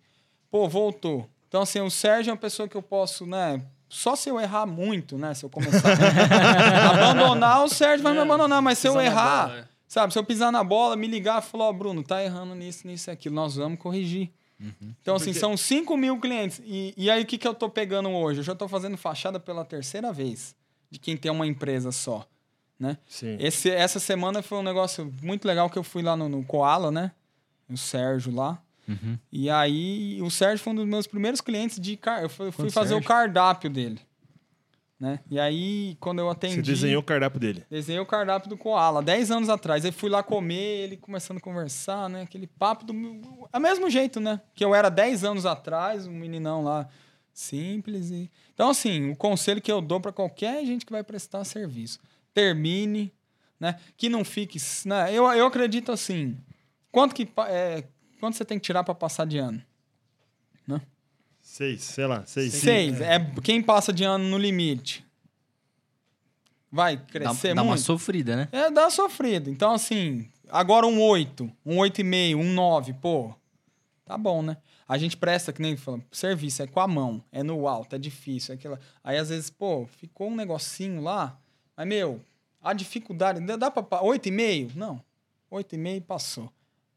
D: Pô, voltou. Então, assim, o Sérgio é uma pessoa que eu posso, né? Só se eu errar muito, né? Se eu começar a abandonar, o Sérgio vai me
B: É,
D: abandonar. Mas se eu errar,
B: bola, é.
D: sabe? Se eu pisar na bola, me ligar e falar, ó, Bruno, tá errando nisso, nisso e aquilo, nós vamos corrigir. Então, assim, são 5 mil clientes. E, e aí, o que, que eu tô pegando hoje? Eu já tô fazendo fachada pela terceira vez de quem tem uma empresa só, né?
A: Sim.
D: Esse, essa semana foi um negócio muito legal que eu fui lá no, no Koala, né? O Sérgio lá.
C: Uhum.
D: E aí, o Sérgio foi um dos meus primeiros clientes de... Car... Eu fui, fazer o
C: Sérgio?
D: cardápio dele, né? E aí, quando eu atendi...
A: Você desenhou o cardápio dele.
D: Desenhei o cardápio do Koala, 10 anos atrás. Aí fui lá comer, ele começando a conversar, né? Aquele papo do. meu- É o mesmo jeito, né? Que eu era 10 anos atrás, um meninão lá simples. E... Então, assim, o conselho que eu dou para qualquer gente que vai prestar serviço: termine, né? Que não fique. Né? Eu, eu acredito assim: quanto, que, é, quanto você tem que tirar para passar de ano?
A: Seis, sei lá, seis.
D: Seis. É quem passa de ano no limite. Vai
C: Dá,
D: crescer
C: dá uma
D: muito?
C: sofrida, né?
D: É, dá sofrido. Então, assim, agora um 8, um 8,5, um 9, pô, tá bom, né? A gente presta, que nem falando, serviço, é com a mão, é no alto, é difícil, é aquela... Aí, às vezes, pô, ficou um negocinho lá, mas, meu, a dificuldade, dá dá pra... pa- 8,5? Não, 8,5 passou.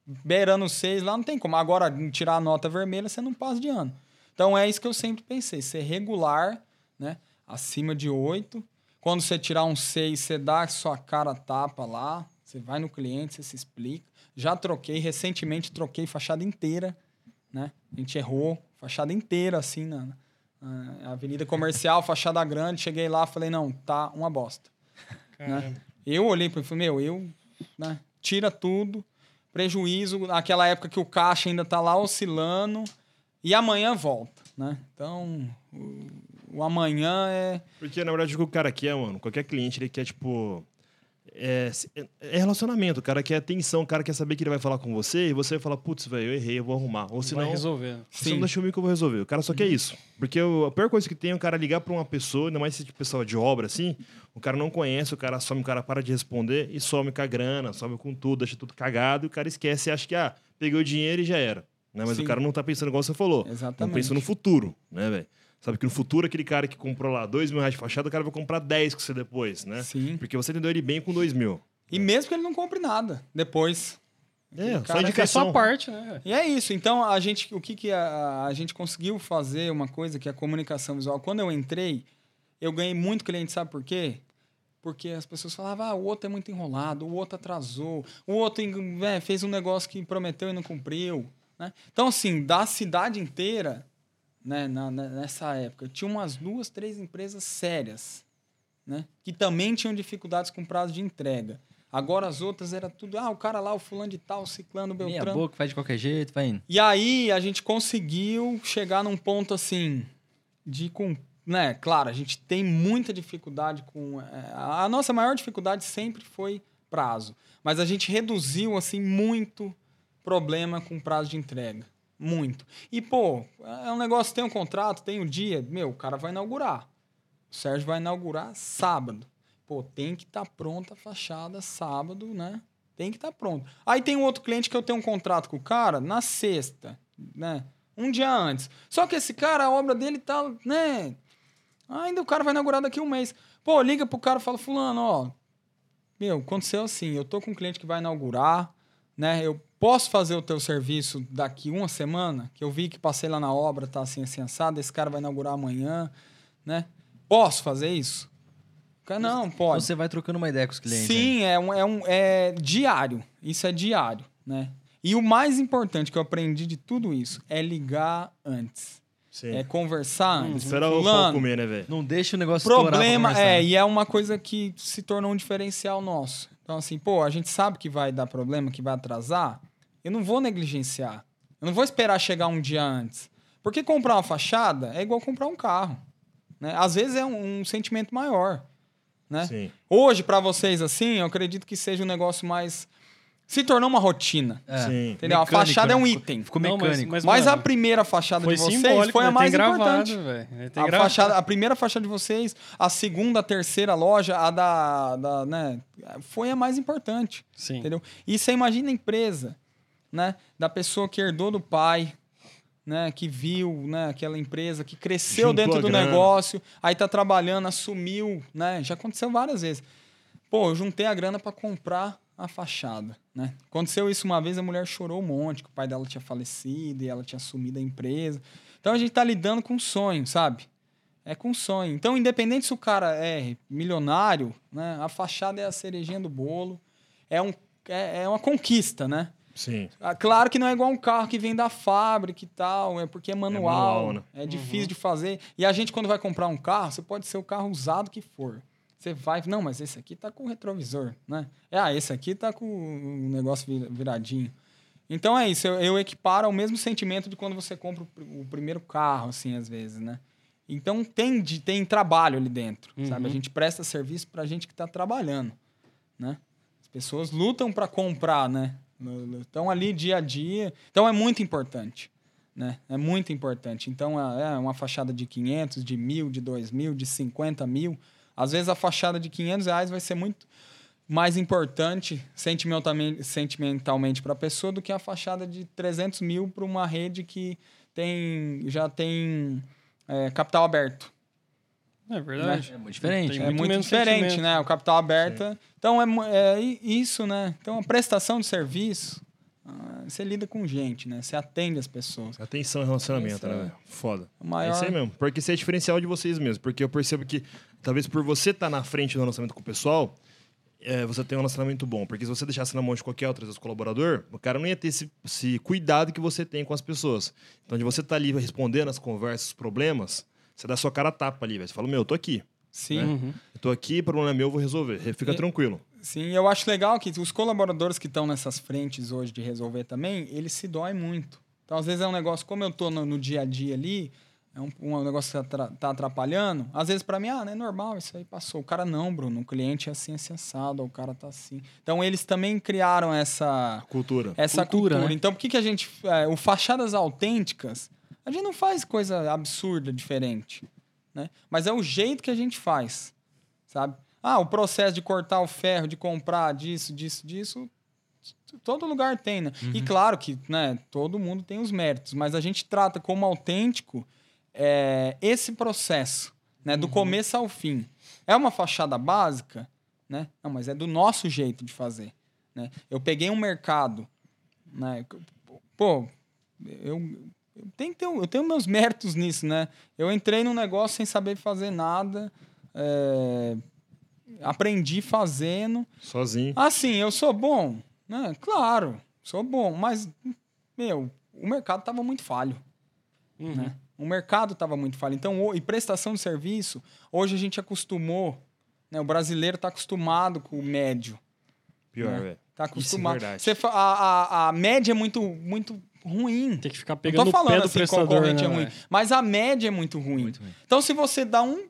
D: Beirando 6 lá, não tem como. Agora, tirar a nota vermelha, você não passa de ano. Então, é isso que eu sempre pensei, ser regular, né? Acima de 8, quando você tirar um 6, você dá a sua cara tapa lá, você vai no cliente, você se explica. Já troquei, recentemente troquei fachada inteira, né? A gente errou, fachada inteira, assim, na, na avenida comercial, fachada grande. Cheguei lá, falei, não, tá uma bosta.
B: Caramba.
D: Eu olhei para ele e falei, meu, eu, né, tira tudo, prejuízo, naquela época que o caixa ainda tá lá oscilando, e amanhã volta, né? Então, o, o amanhã é...
A: Porque, na verdade, o que o cara quer, mano, qualquer cliente, ele quer, tipo. É, é relacionamento, o cara quer atenção, o cara quer saber que ele vai falar com você e você vai falar, putz, velho, eu errei, eu vou arrumar. Ou
B: Vai
A: senão,
B: resolver.
A: você não deixa comigo que eu vou resolver. O cara só quer isso. Porque a pior coisa que tem é o cara ligar pra uma pessoa, ainda mais se tipo, pessoal de obra, assim, o cara não conhece, o cara some, o cara para de responder e some com a grana, some com tudo, deixa tudo cagado e o cara esquece e acha que, ah, peguei o dinheiro e já era. Né? Mas
D: Sim.
A: o cara não tá pensando igual você falou. Não
D: Exatamente.
A: pensa no futuro, né, velho? Sabe que no futuro, aquele cara que comprou lá dois mil reais de fachada, o cara vai comprar 10 com você depois, né?
D: Sim.
A: Porque você entendeu ele bem com dois mil.
D: E mesmo que ele não compre nada depois.
A: É, só indicação.
B: sua parte, né?
D: E é isso. Então, a gente, o que, que a, a gente conseguiu fazer, uma coisa que é a comunicação visual. Quando eu entrei, eu ganhei muito cliente, sabe por quê? Porque as pessoas falavam, ah, o outro é muito enrolado, o outro atrasou, o outro é, fez um negócio que prometeu e não cumpriu. Né? Então, assim, da cidade inteira, né, na- nessa época, tinha umas duas, três empresas sérias, né? Que também tinham dificuldades com prazo de entrega. Agora as outras era tudo, ah, o cara lá, o fulano de tal, o ciclano, o
C: Meia
D: beltrano.
C: boca, faz de qualquer jeito, vai indo.
D: E aí a gente conseguiu chegar num ponto assim de com, né, claro, a gente tem muita dificuldade com é, a nossa maior dificuldade sempre foi prazo, mas a gente reduziu assim muito problema com prazo de entrega, muito. E pô, é um negócio tem um contrato, tem um dia, meu, o cara vai inaugurar. O Sérgio vai inaugurar sábado. Pô, tem que estar pronta a fachada sábado, né? Tem que estar pronto. Aí tem um outro cliente que eu tenho um contrato com o cara na sexta, né? Um dia antes. Só que esse cara, a obra dele tá, né? Ainda o cara vai inaugurar daqui um mês. Pô, liga pro cara e fala, fulano, ó. Meu, aconteceu assim, eu tô com um cliente que vai inaugurar, né? Eu posso fazer o teu serviço daqui uma semana, que eu vi que passei lá na obra, tá assim, assim, assado, esse cara vai inaugurar amanhã, né? Posso fazer isso? Cara, não, pode.
C: Você vai trocando uma ideia com os clientes. né?
D: Sim, é, um, é, um, é diário. Isso é diário, né? E o mais importante que eu aprendi de tudo isso é ligar antes.
A: Sim.
D: É conversar antes.
A: Espera o pau comer, né, velho?
C: Não deixa o negócio
D: problema é, e é uma coisa que se tornou um diferencial nosso. Então, assim, pô, a gente sabe que vai dar problema, que vai atrasar. Eu não vou negligenciar. Eu não vou esperar chegar um dia antes. Porque comprar uma fachada é igual comprar um carro. Né? Às vezes é um, um sentimento maior. Né? Hoje, para vocês, assim, eu acredito que seja um negócio mais. Se tornou uma rotina.
C: É.
A: Sim.
D: Entendeu? a
C: Mecânico,
D: fachada é um
C: né?
D: item.
C: Ficou
B: Não, mas-
C: mecânico.
B: mas-
D: Mas,
B: mano,
D: a primeira fachada de vocês foi a
B: né?
D: mais
B: tem
D: importante.
B: gravado. Tem
D: A,
B: gravado.
D: fachada, a primeira fachada de vocês, a segunda, a terceira loja, a da, da né, foi a mais importante,
B: Sim.
D: entendeu? E você imagina a empresa, né, da pessoa que herdou do pai, né, que viu, né, aquela empresa que cresceu
A: Juntou
D: dentro
A: a
D: do
A: grana.
D: negócio, aí tá trabalhando, assumiu, né, já aconteceu várias vezes. Pô, eu juntei a grana para comprar a fachada, né? Aconteceu isso uma vez, a mulher chorou um monte, que o pai dela tinha falecido e ela tinha assumido a empresa. Então a gente tá lidando com um sonho, sabe? É com sonho. Então, independente se o cara é milionário, né? A fachada é a cerejinha do bolo. É, um, é, é uma conquista, né?
A: Sim.
D: Ah, Claro que não é igual um carro que vem da fábrica e tal, é porque é manual,
A: manual, né?
D: é difícil de fazer. E a gente, quando vai comprar um carro, você pode ser o carro usado que for. Você vai, não, mas esse aqui tá com retrovisor, né? É, ah, esse aqui tá com o negócio vi- viradinho. Então é isso, eu, eu equiparo ao mesmo sentimento de quando você compra o, o primeiro carro, assim, às vezes, né? Então tem, de, tem trabalho ali dentro, sabe? A gente presta serviço pra gente que tá trabalhando, né? As pessoas lutam para comprar, né? Estão ali dia a dia. Então é muito importante, né? É muito importante. Então é é uma fachada de 500, de mil, de 2 mil, de 50 mil. Às vezes a fachada de 500 reais vai ser muito mais importante sentimentalmente, sentimentalmente para a pessoa do que a fachada de 300 mil para uma rede que tem já tem é, capital aberto.
B: É verdade.
C: É muito diferente.
B: Tem
D: É
B: muito
D: muito diferente, né? O capital aberto. Então é, é isso, né? Então a prestação de serviço, ah, você lida com gente, né? Você atende as pessoas.
A: Atenção e relacionamento,
D: Isso
A: né? Foda.
D: Maior-
A: É isso aí mesmo. Porque isso é diferencial de vocês mesmo. Porque eu percebo que, talvez por você estar na frente do relacionamento com o pessoal, é, você tem um relacionamento bom. Porque se você deixasse na mão de qualquer outro colaborador, o cara não ia ter esse, esse cuidado que você tem com as pessoas. Então, de você estar ali respondendo as conversas, os problemas, você dá sua cara a tapa ali, velho. Você fala, meu, eu tô aqui.
D: Sim.
B: Uhum.
A: Eu tô aqui, problema é meu, eu vou resolver. Fica
D: E-
A: tranquilo.
D: Sim, eu acho legal que os colaboradores que estão nessas frentes hoje de resolver também, eles se doem muito. Então, às vezes é um negócio, como eu tô no, no dia a dia ali, é um, um negócio que atra- tá atrapalhando, às vezes para mim, ah, não é normal, isso aí passou. O cara não, Bruno, o cliente é assim, assim, assado, o cara tá assim. Então, eles também criaram essa,
A: Cultura.
D: essa
C: Cultura,
D: cultura.
C: né?
D: Então, por que, que a gente. é, o Fachadas Autênticas, a gente não faz coisa absurda, diferente. Né? Mas é o jeito que a gente faz. Sabe? Ah, o processo de cortar o ferro, de comprar disso, disso, disso. Todo lugar tem, né? E claro que né, todo mundo tem os méritos, mas a gente trata como autêntico é, esse processo, né? Do começo ao fim. É uma fachada básica, né? Não, mas é do nosso jeito de fazer. Né? Eu peguei um mercado, né? Pô, eu, eu, tenho, eu tenho meus méritos nisso, né? Eu entrei num negócio sem saber fazer nada, é, aprendi fazendo.
A: Sozinho.
D: Assim, eu sou bom, né? Claro, sou bom, mas, meu, o mercado estava muito falho,
B: Uhum.
D: né? O mercado estava muito falho. Então, o- e prestação de serviço, hoje a gente acostumou, né? O brasileiro está acostumado com o médio.
A: Pior,
D: né?
A: velho.
D: Tá
A: Isso é
D: acostumado.
A: verdade.
D: Você a, a, a média é muito, muito ruim.
B: Tem que ficar
D: Não
B: pegando
D: tô
B: o pé
D: falando
B: do
D: assim,
B: prestador,
D: concorrente
B: né?
D: é ruim. Mas a média é muito ruim.
C: Muito ruim.
D: Então, se você dá um,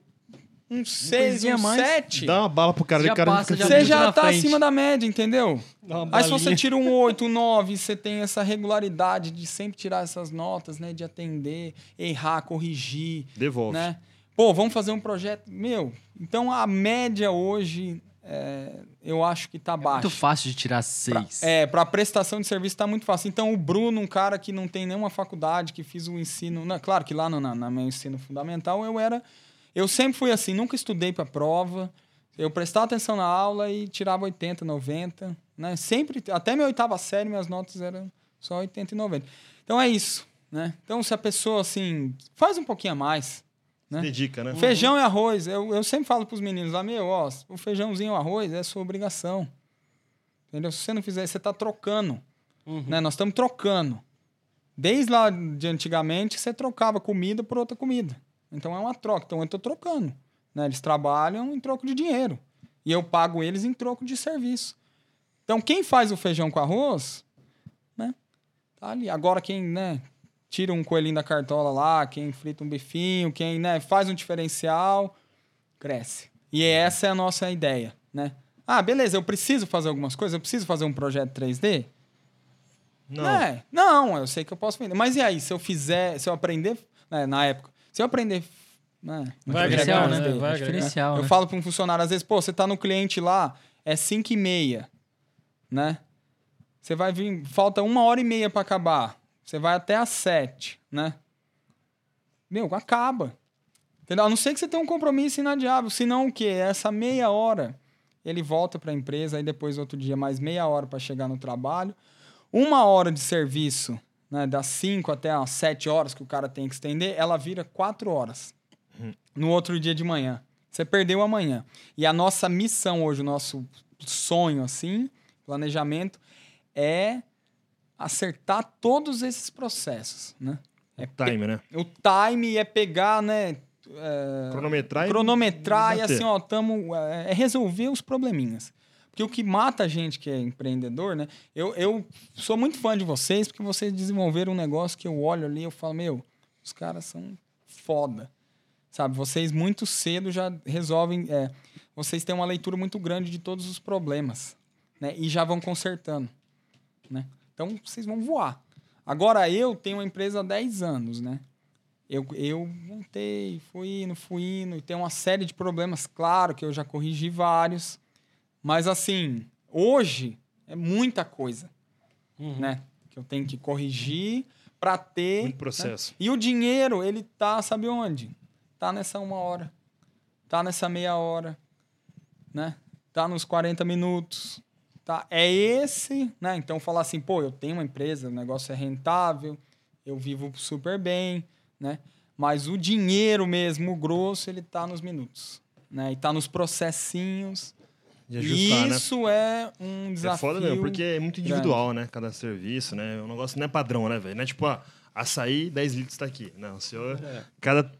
D: um 6,
C: coisinha
D: um
C: a mais,
D: 7,
A: Dá uma bala pro cara,
C: Já
A: o cara
C: passa,
A: fica
C: já
D: você já
C: na
D: tá
C: frente.
D: acima da média, entendeu? Aí se você tira um 8, um 9, você tem essa regularidade de sempre tirar essas notas, né? De atender, errar, corrigir,
A: Devolve.
D: né? Pô, vamos fazer um projeto. Meu, então a média hoje, é, eu acho que tá baixa.
C: Muito fácil de tirar seis.
D: É, para prestação de serviço tá muito fácil. Então, o Bruno, um cara que não tem nenhuma faculdade, que fiz o ensino. Não, claro que lá no na, na meu ensino fundamental eu era. Eu sempre fui assim, nunca estudei para prova. Eu prestava atenção na aula e tirava 80, 90. Né? Sempre, até minha oitava série, minhas notas eram só 80 e 90. Então é isso. Né? Então, se a pessoa assim, faz um pouquinho a mais. né?
A: Dedica, né?
D: Feijão e arroz. Eu, eu sempre falo pros meninos lá, meu, ó, o feijãozinho e o arroz é sua obrigação. Entendeu? Se você não fizer, você tá trocando.
B: Uhum.
D: Né? Nós estamos trocando. Desde lá de antigamente, você trocava comida por outra comida. Então é uma troca. Então eu tô trocando. Né? Eles trabalham em troco de dinheiro. E eu pago eles em troco de serviço. Então quem faz o feijão com arroz, né? Tá ali. Agora quem, né? Tira um coelhinho da cartola lá, quem frita um bifinho, quem, né, faz um diferencial, cresce. E essa é a nossa ideia, né? Ah, beleza, eu preciso fazer algumas coisas, eu preciso fazer um projeto 3D?
A: Não.
D: É, não, eu sei que eu posso vender. Mas e aí, se eu fizer, se eu aprender, né, na época, se eu aprender, né,
B: Vai agregar,
C: né?
B: né? Vai agregar.
C: Diferencial,
D: eu
C: né?
D: falo para um funcionário, às vezes, pô, você tá no cliente lá, é 5 e meia, né? Você vai vir, falta uma hora e meia para acabar. Você vai até às 7, né? Meu, acaba. Entendeu? A não ser que você tenha um compromisso inadiável. Senão o quê? Essa meia hora, ele volta para a empresa, aí depois outro dia mais meia hora para chegar no trabalho. Uma hora de serviço, né, das 5 até as 7 horas que o cara tem que estender, ela vira 4 horas no outro dia de manhã. Você perdeu amanhã. E a nossa missão hoje, o nosso sonho, assim, planejamento, é acertar todos esses processos, né? É pe-
A: Time, né?
D: o time é pegar, né? é,
A: Cronometrar e
D: cronometrar e
A: bater.
D: assim, ó, tamo, é, é resolver os probleminhas. Porque o que mata a gente que é empreendedor, né? Eu, eu sou muito fã de vocês, porque vocês desenvolveram um negócio que eu olho ali e eu falo, meu, os caras são foda. Sabe, vocês muito cedo já resolvem. é, vocês têm uma leitura muito grande de todos os problemas, né? E já vão consertando, né? Então vocês vão voar. Agora eu tenho uma empresa há 10 anos, né? Eu, eu montei, fui indo, fui indo, e tem uma série de problemas, claro que eu já corrigi vários, mas assim, hoje é muita coisa,
B: Uhum.
D: né? Que eu tenho que corrigir para ter.
A: Muito
D: né?
A: processo.
D: E o dinheiro, ele tá, sabe onde? Tá nessa uma hora. Tá nessa meia hora. Né? Tá nos 40 minutos. Tá? É esse, né? Então falar assim, pô, eu tenho uma empresa, o negócio é rentável, eu vivo super bem, né? Mas o dinheiro mesmo, o grosso, ele tá nos minutos. Né? E tá nos processinhos.
A: De ajustar,
D: e
A: né?
D: isso é um
A: É
D: desafio.
A: foda mesmo, porque é muito individual, né? Cada serviço, né? O negócio não é padrão, né, velho? Não é tipo, ah, açaí, 10 litros tá aqui. Não, o senhor...
B: É.
A: Cada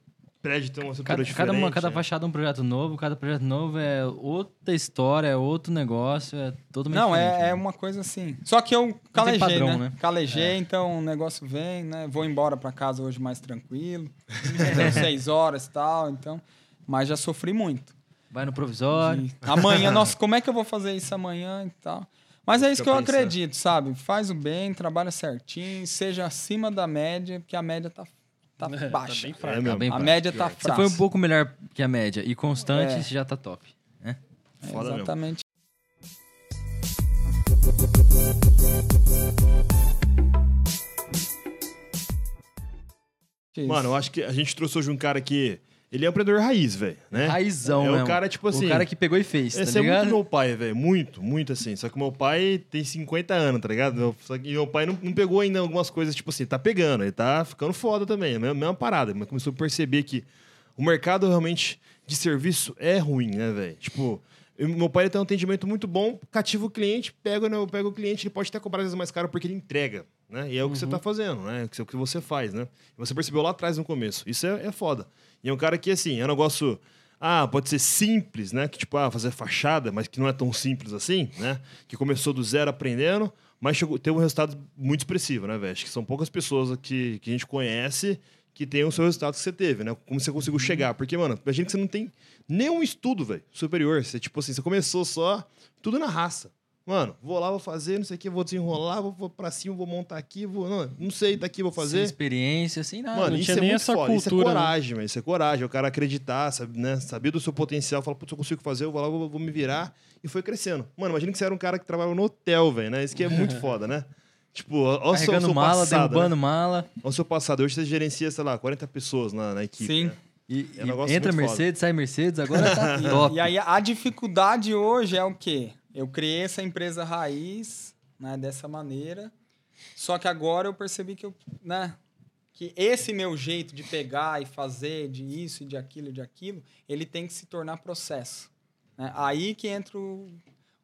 A: prédio tem uma estrutura
C: Cada,
A: diferente.
C: cada, uma, cada
A: né?
C: fachada é um projeto novo, cada projeto novo é outra história, é outro negócio, é totalmente
D: Não,
C: diferente.
D: é, é
C: né?
D: uma coisa assim. Só que eu calejei,
C: padrão,
D: né?
C: né?
D: Calejei, então o negócio vem, né? Vou embora pra casa hoje mais tranquilo. Seis horas e tal, então... Mas já sofri muito.
C: Vai no provisório.
D: De- Amanhã, nossa, como é que eu vou fazer isso amanhã e tal? Mas é isso que eu
A: pensando.
D: acredito, sabe? Faz o bem, trabalha certinho, seja acima da média, porque a média tá, tá
B: É, tá
D: baixa.
B: bem
A: É
B: fraco.
A: mesmo.
C: Tá bem
D: a
C: baixo.
D: média tá
C: Você
D: fraca.
C: foi um pouco melhor que a média e constante,
D: É.
C: você já tá top. né?
D: É, exatamente.
A: Mano, eu acho que a gente trouxe hoje um cara que. Ele é um empreendedor raiz, velho. Né?
C: Raizão
A: É o
C: mesmo.
A: cara, tipo assim,
C: O cara que pegou e fez, tá
A: Esse é
C: ligado?
A: muito meu pai, velho. Muito, muito assim. Só que meu pai tem 50 anos, tá ligado? Meu- Só que meu pai não, não pegou ainda algumas coisas, tipo assim, tá pegando. Ele tá ficando foda também. É a mesma, mesma parada. Mas começou a perceber que o mercado realmente de serviço é ruim, né, velho? Tipo, eu- meu pai ele tem um atendimento muito bom, cativa o cliente, pega, né, pega o cliente, ele pode até cobrar às vezes mais caro porque ele entrega, né? E é o que você tá fazendo, né? É o que você faz, né? Você percebeu lá atrás no começo. Isso é, é foda. E é um cara que, assim, é um negócio. Ah, pode ser simples, né? Que tipo, ah, fazer fachada, mas que não é tão simples assim, né? Que começou do zero aprendendo, mas chegou, teve um resultado muito expressivo, né, velho? Acho que são poucas pessoas que, que a gente conhece que tem o seu resultado que você teve, né? Como você conseguiu chegar. Porque, mano, imagina que você não tem nenhum estudo, velho, superior. Você, tipo assim, você começou só tudo na raça. Mano, vou lá, vou fazer, não sei o que, vou desenrolar, vou, vou pra cima, vou montar aqui, vou. Não, não sei, daqui vou
C: Sem
A: fazer.
C: experiência, sem nada.
A: Mano,
B: não
A: isso
B: tinha
A: é
B: nem
A: muito
B: essa
A: foda. Isso é
B: cultura, né?
A: coragem, velho. Isso é coragem. O cara acreditar, sabe, né? saber do seu potencial, falar, putz, eu consigo fazer, eu vou lá, vou, vou me virar. E foi crescendo. Mano, imagina que você era um cara que trabalhava no hotel, velho, né? Isso que é muito foda, né? Tipo, ó, ó o seu, seu
C: mala,
A: passado,
C: derrubando
A: né?
C: mala.
A: Ó o seu passado. Hoje você gerencia, sei lá, 40 pessoas na, na equipe.
D: Sim.
A: né?
C: E,
A: É um
C: e
A: negócio
C: entra Mercedes, sai Mercedes, agora tá
D: E-
C: top.
D: E aí a dificuldade hoje é o quê? Eu criei essa empresa raiz, né, dessa maneira. Só que agora eu percebi que eu, né, que esse meu jeito de pegar e fazer de isso e de aquilo e de aquilo, ele tem que se tornar processo. né? Aí que entra o,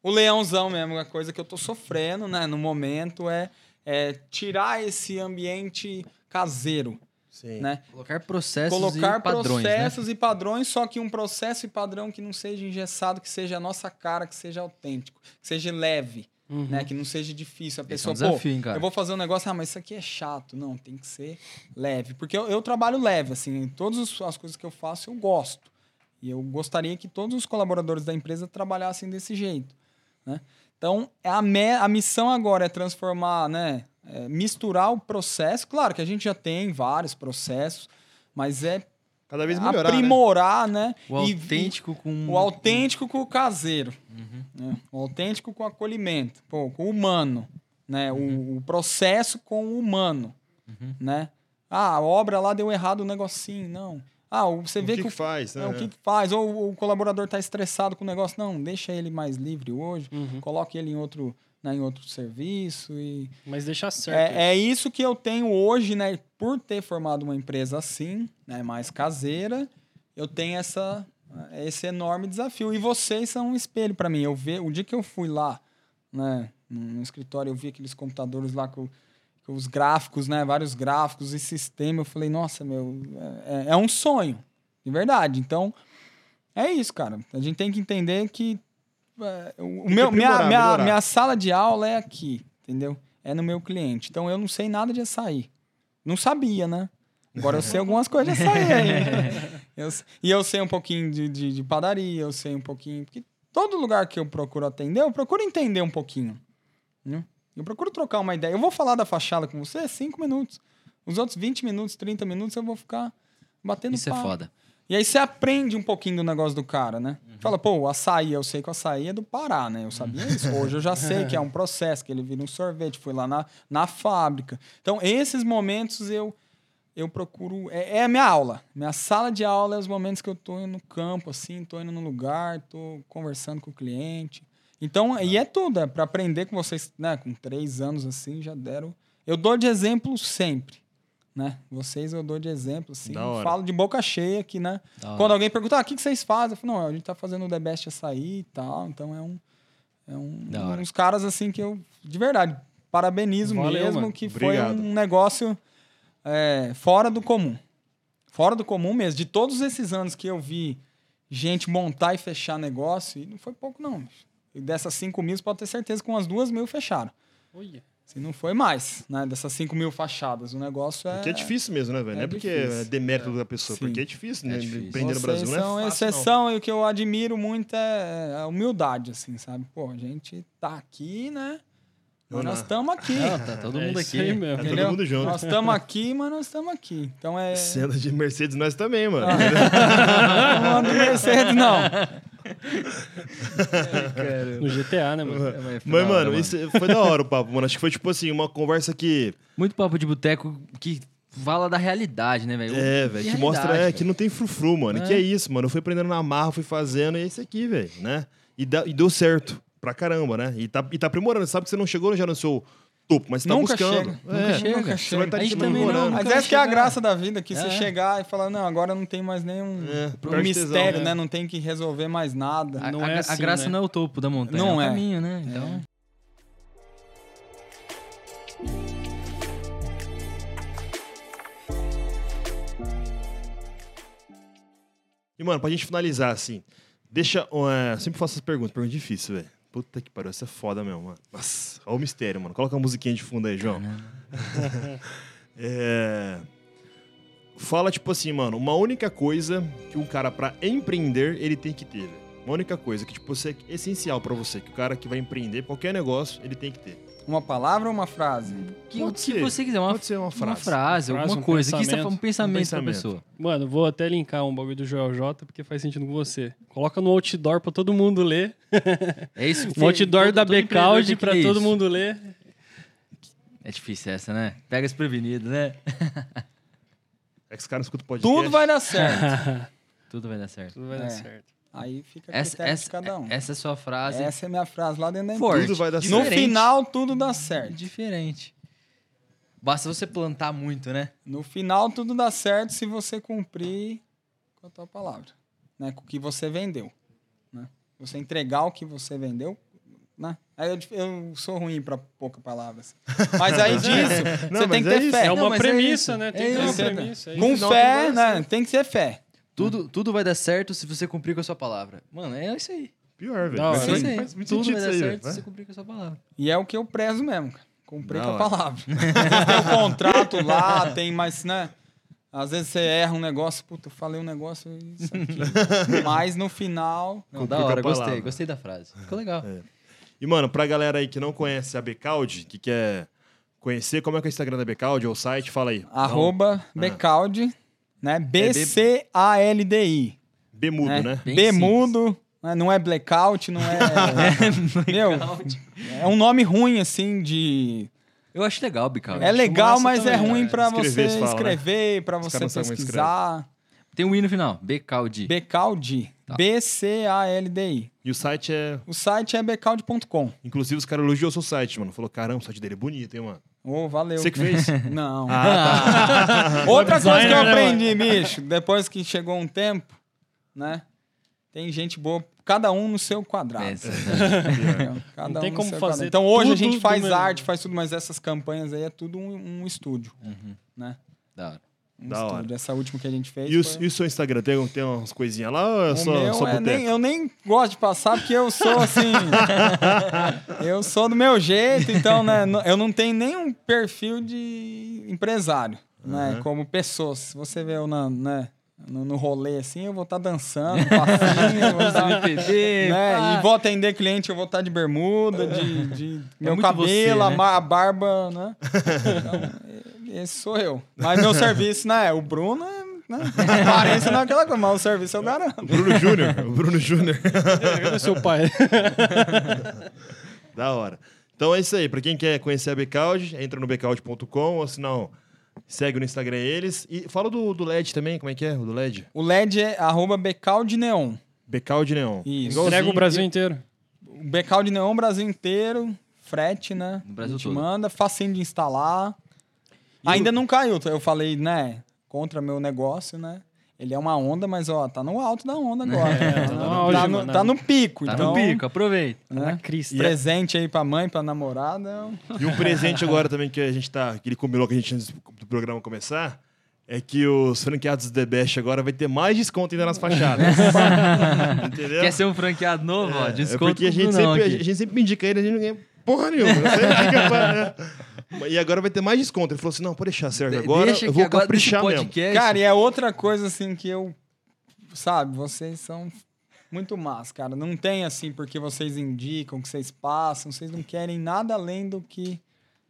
D: o leãozão mesmo, a coisa que eu tô sofrendo, né, no momento é, é tirar esse ambiente caseiro,
A: Sim.
D: né?
C: Colocar processos
D: colocar
C: e padrões, né?
D: processos e padrões, só que um processo e padrão que não seja engessado, que seja a nossa cara, que seja autêntico, que seja leve,
B: Uhum.
D: né? Que não seja difícil. A
C: Esse é um
D: pessoa,
C: desafio, cara?
D: eu vou fazer um negócio, ah, mas isso aqui é chato. Não, tem que ser leve. Porque eu, eu trabalho leve, assim, em todas os- as coisas que eu faço, eu gosto. E eu gostaria que todos os colaboradores da empresa trabalhassem desse jeito, né? Então, a, me- a missão agora é transformar, né? É, misturar o processo. Claro que a gente já tem vários processos, mas é
A: Cada vez melhorar, né?
D: aprimorar, né?
C: O
D: E-
C: autêntico com...
D: o autêntico com o caseiro.
A: Uhum.
D: né? O autêntico com o acolhimento. Pô, com o humano. Né?
A: Uhum.
D: O, o processo com o humano. Né? Ah, a obra lá deu errado o negocinho. Não. Ah, o- você
A: O
D: vê
A: que,
D: que,
A: que faz, né?
D: é, o que, que faz? Ou o colaborador está estressado com o negócio. Não, deixa ele mais livre hoje.
B: Uhum.
D: Coloque ele em outro, né, em outro serviço. E
B: Mas deixa certo.
D: é, é isso que eu tenho hoje, né? Por ter formado uma empresa assim, né, mais caseira, eu tenho essa, esse enorme desafio. E vocês são um espelho para mim. Eu ver, o dia que eu fui lá, né, no, escritório, eu vi aqueles computadores lá com, com os gráficos, né, vários gráficos e sistema. Eu falei, nossa, meu, é, é um sonho, de verdade. Então, é isso, cara. A gente tem que entender que é, o
A: que
D: meu, minha, minha, minha sala de aula é aqui, entendeu? É no meu cliente. Então eu não sei nada de açaí. Não sabia, né? Agora eu sei algumas coisas de açaí aí. Eu e eu sei um pouquinho de, de, de padaria, eu sei um pouquinho. Porque todo lugar que eu procuro atender, eu procuro entender um pouquinho. né? Eu procuro trocar uma ideia. Eu vou falar da fachada com você cinco minutos. Os outros 20 minutos, 30 minutos, eu vou ficar batendo
C: Isso é foda.
D: E aí você aprende um pouquinho do negócio do cara, né? Fala, pô, o açaí, eu sei que o açaí é do Pará, né? Eu sabia isso. Hoje eu já sei que é um processo, que ele vira um sorvete. Fui lá na, na fábrica. Então, esses momentos eu eu procuro... É, é a minha aula. Minha sala de aula é os momentos que eu tô indo no campo, assim, tô indo no lugar, tô conversando com o cliente. Então, e é tudo, é para aprender com vocês, né? Com três anos, assim, já deram... Eu dou de exemplo sempre, né? Vocês eu dou de exemplo, assim. Falo de boca cheia aqui, né? Quando alguém pergunta, ah, o que, que vocês fazem? Eu falo, não, a gente tá fazendo o The Best Açaí e tal. Então é um. É um,
C: hora.
D: uns caras assim que eu, de verdade, parabenizo
B: Valeu,
D: mesmo,
B: mano.
D: que
A: Obrigado.
D: foi um negócio é, fora do comum. fora do comum mesmo. De todos esses anos que eu vi gente montar e fechar negócio, e não foi pouco, não. E dessas 5 mil, você pode ter certeza que umas duas mil fecharam.
B: Olha.
D: Se não foi mais, né? Dessas 5 mil fachadas. O negócio é.
A: Porque é difícil mesmo, né, velho? Não é porque
D: difícil.
A: é demérito da pessoa,
D: Sim.
A: porque é difícil,
C: É
A: né?
C: difícil.
A: Empreender no Brasil não é
D: são
A: não.
D: exceção e o que eu admiro muito é a humildade, assim, sabe? Pô, a gente tá aqui, né? Mas
A: Não,
D: nós
A: não.
D: estamos aqui.
C: Não, tá todo
B: É
C: mundo aqui.
B: aí mesmo.
A: Tá todo mundo junto.
D: Nós estamos aqui, mas nós estamos aqui. Então é.
A: Anda de Mercedes, nós também, mano.
D: Ah. Não ando Mercedes, não.
B: No GTA, né, mano?
C: É,
A: Mas,
C: hora,
A: mano, isso foi da hora o papo, mano. Acho que foi, tipo assim, uma conversa que...
C: Muito papo de boteco que fala da realidade, né, velho?
A: É,
C: Que
A: velho, que mostra é, que não tem frufru, mano.
C: É.
A: Que é isso, mano. Eu fui aprendendo na marra, fui fazendo, e é isso aqui, velho, né? E, dá- e deu certo pra caramba, né? E tá, e tá aprimorando. Sabe que você não chegou já no seu topo, mas você tá
D: Nunca
A: buscando.
D: chega,
A: É,
C: Nunca chega.
D: Nunca
A: Você vai
D: chega.
A: tá
C: A
A: te
C: também não,
A: aprimorando.
D: Mas essa que é a graça da vida, que
C: É.
D: você chegar e falar, não, agora não tem mais nenhum
A: É,
D: um mistério,
A: tesão,
D: né?
A: né?
D: Não tem que resolver mais nada.
C: A,
B: Não
C: a-
B: é
C: a
B: assim,
C: graça
B: né?
C: não é o topo da montanha,
D: Não
C: é
D: é.
C: o caminho, né? Então,
A: E, mano, pra gente finalizar, assim, deixa. é, sempre faço essa pergunta, pergunta difícil, velho. Puta que pariu, essa é foda mesmo, mano. Nossa, olha o mistério, mano. Coloca uma musiquinha de fundo aí, João. É, Fala, tipo assim, mano, uma única coisa que um cara, pra empreender, ele tem que ter, velho. Uma única coisa que, tipo, você, é essencial pra você, que o cara que vai empreender qualquer negócio, ele tem que ter.
D: Uma palavra ou uma frase?
C: que,
A: Pode
C: que
A: ser.
C: você quiser, uma,
A: Pode ser uma
C: uma
A: frase.
B: Uma frase,
C: alguma
B: um
C: coisa.
B: Pensamento.
C: fala um pensamento,
A: Um pensamento.
C: pra pessoa.
B: Mano, vou até linkar um bagulho do Joel J, porque faz sentido com você. Coloca no outdoor pra todo mundo ler.
C: É isso que
B: Um outdoor
C: todo-
B: da pra
C: ler
B: todo
C: isso.
B: mundo ler.
C: É difícil essa, né? Pega desprevenido, né?
A: É que os caras escutam podcast.
D: Tudo vai dar certo.
C: Tudo vai dar certo.
B: Tudo vai
D: É.
B: dar certo.
D: Aí fica a
C: Essa,
D: critério de
C: essa,
D: cada um.
C: essa é a sua frase.
D: Essa é a minha frase lá dentro da
C: Forte.
D: empresa.
A: Tudo vai dar
D: No
A: certo.
D: final, tudo dá certo.
C: Diferente. Basta você plantar muito, né?
D: No final, tudo dá certo se você cumprir com a tua palavra. Né? Com o que você vendeu. Né? Você entregar o que você vendeu. Né? Aí eu, eu sou ruim para poucas palavras. Mas aí disso,
A: Não,
D: você tem que
A: é
D: ter
A: isso.
D: fé.
B: É
C: Não,
B: uma
C: é
B: premissa, né? Tem
C: É
B: que ter premissa. é
D: Com fé, né? Tem que ter fé.
C: Tudo, tudo vai dar certo se você cumprir com a sua palavra. Mano, é isso aí.
A: Pior, velho.
B: Da hora.
A: Mas
C: É isso aí.
A: faz muito
C: Tudo
A: sentido
C: vai
A: isso
C: dar
A: aí,
C: certo
A: velho.
C: se você cumprir com a sua palavra.
D: E é o que eu prezo mesmo, cara. Cumprir
A: Da
D: com a
A: hora.
D: palavra. Tem um contrato lá, tem mais, né? Às vezes você erra um negócio, puta, eu falei um negócio isso aqui. Mas no final,
C: Não, da
A: com a
C: hora, gostei.
A: palavra.
C: Gostei da frase. Ficou legal.
A: E, mano, pra galera aí que não conhece a Becaldi, que quer conhecer, como é que é o Instagram da Becaldi ou o site? Fala aí.
D: arroba
A: Ah.
D: Becaldi, né? B-C-A-L-D-I.
A: B mudo,
D: né?
A: né?
C: Bem
D: B mudo, né? não é blackout, não é. Meu, é um nome ruim, assim, de.
C: Eu acho legal, Bical.
D: É legal, mas é
B: também,
D: ruim
B: é.
D: pra
A: Escrever,
D: você
A: fala, né?
D: escrever, pra
A: Os
D: você pesquisar.
C: Tem um i no final. Becaldi.
D: Becaldi.
C: Tá.
D: B-C-A-L-D-I.
A: E o site é.
D: O site é becaldi.com.
A: Inclusive, os caras elogiou o seu site, mano. Falou, caramba, o site dele é bonito, hein, mano.
D: Ô, valeu.
A: Você que fez?
D: Não.
A: ah,
D: Outra coisa que eu
B: né,
D: aprendi, bicho, depois que chegou um tempo, né? Tem gente boa, cada um no seu quadrado.
C: Essa,
D: entendeu? Cada
B: Não tem
D: no
B: como
D: seu
B: fazer
D: quadrado. Então hoje a gente faz
B: mesmo.
D: arte, faz tudo, mas essas campanhas aí é tudo um, um estúdio, né?
C: da hora.
D: Um
A: Da hora.
D: estúdio. Essa última que a gente fez.
A: e, o,
D: foi-
A: e o seu Instagram? Tem, tem umas coisinhas lá ou é
D: O
A: só,
D: meu
A: só
D: é nem, eu nem gosto de passar porque eu sou assim. eu sou do meu jeito, então, né? Eu não tenho nenhum perfil de empresário, né?
A: Uhum.
D: Como pessoa. Se você vê eu na, né, no, no rolê assim, eu vou estar dançando, passinho, vou estar. né? E vou atender cliente, eu vou estar de bermuda, de, de meu
C: muito
D: cabelo,
C: né?
D: a barba, né? Então, esse sou eu. Mas meu serviço, né? O Bruno é. Né? Aparência não é aquela coisa, mas o serviço eu garanto.
A: O Bruno Júnior. O Bruno Júnior.
B: Cadê seu pai?
A: da hora. Então é isso aí. Pra quem quer conhecer a Becaldi, entra no becaldi.com ou se não, segue no Instagram eles. E fala do, do LED também, como é que é? O do LED?
D: O LED é arroba Becaldi Neon.
A: Becaldi Neon.
D: Isso.
B: Entrega o Brasil inteiro.
D: O Becaldi Neon Brasil inteiro, frete, né?
C: No Brasil
D: a gente
C: todo.
D: manda, facinho de instalar. Ainda não caiu, eu falei, né? Contra meu negócio, né? Ele é uma onda, mas ó, tá no alto da onda agora.
B: É, tá no auge,
D: tá, no, tá no pico.
C: Tá
D: então,
C: no pico, aproveita.
B: Na
D: Né?
B: crista.
D: Presente aí pra mãe, pra namorada.
A: E um presente agora também que a gente tá. Que ele combinou que a gente antes do programa começar. é que os franqueados do The Best agora vai ter mais desconto ainda nas fachadas. Entendeu?
C: Quer ser um franqueado novo? ó,
A: É
C: desconto
A: porque a gente, sempre, a gente sempre indica ele, a gente não ganha porra nenhuma. Sempre fica pra- E agora vai ter mais desconto. Ele falou assim: não, pode deixar, Sérgio. Agora
C: Deixa
A: eu vou
C: agora
A: caprichar mesmo.
C: podcast,
D: Cara, e é outra coisa assim que eu. Sabe, vocês são muito más, cara. Não tem assim porque vocês indicam, que vocês passam, vocês não querem nada além do que.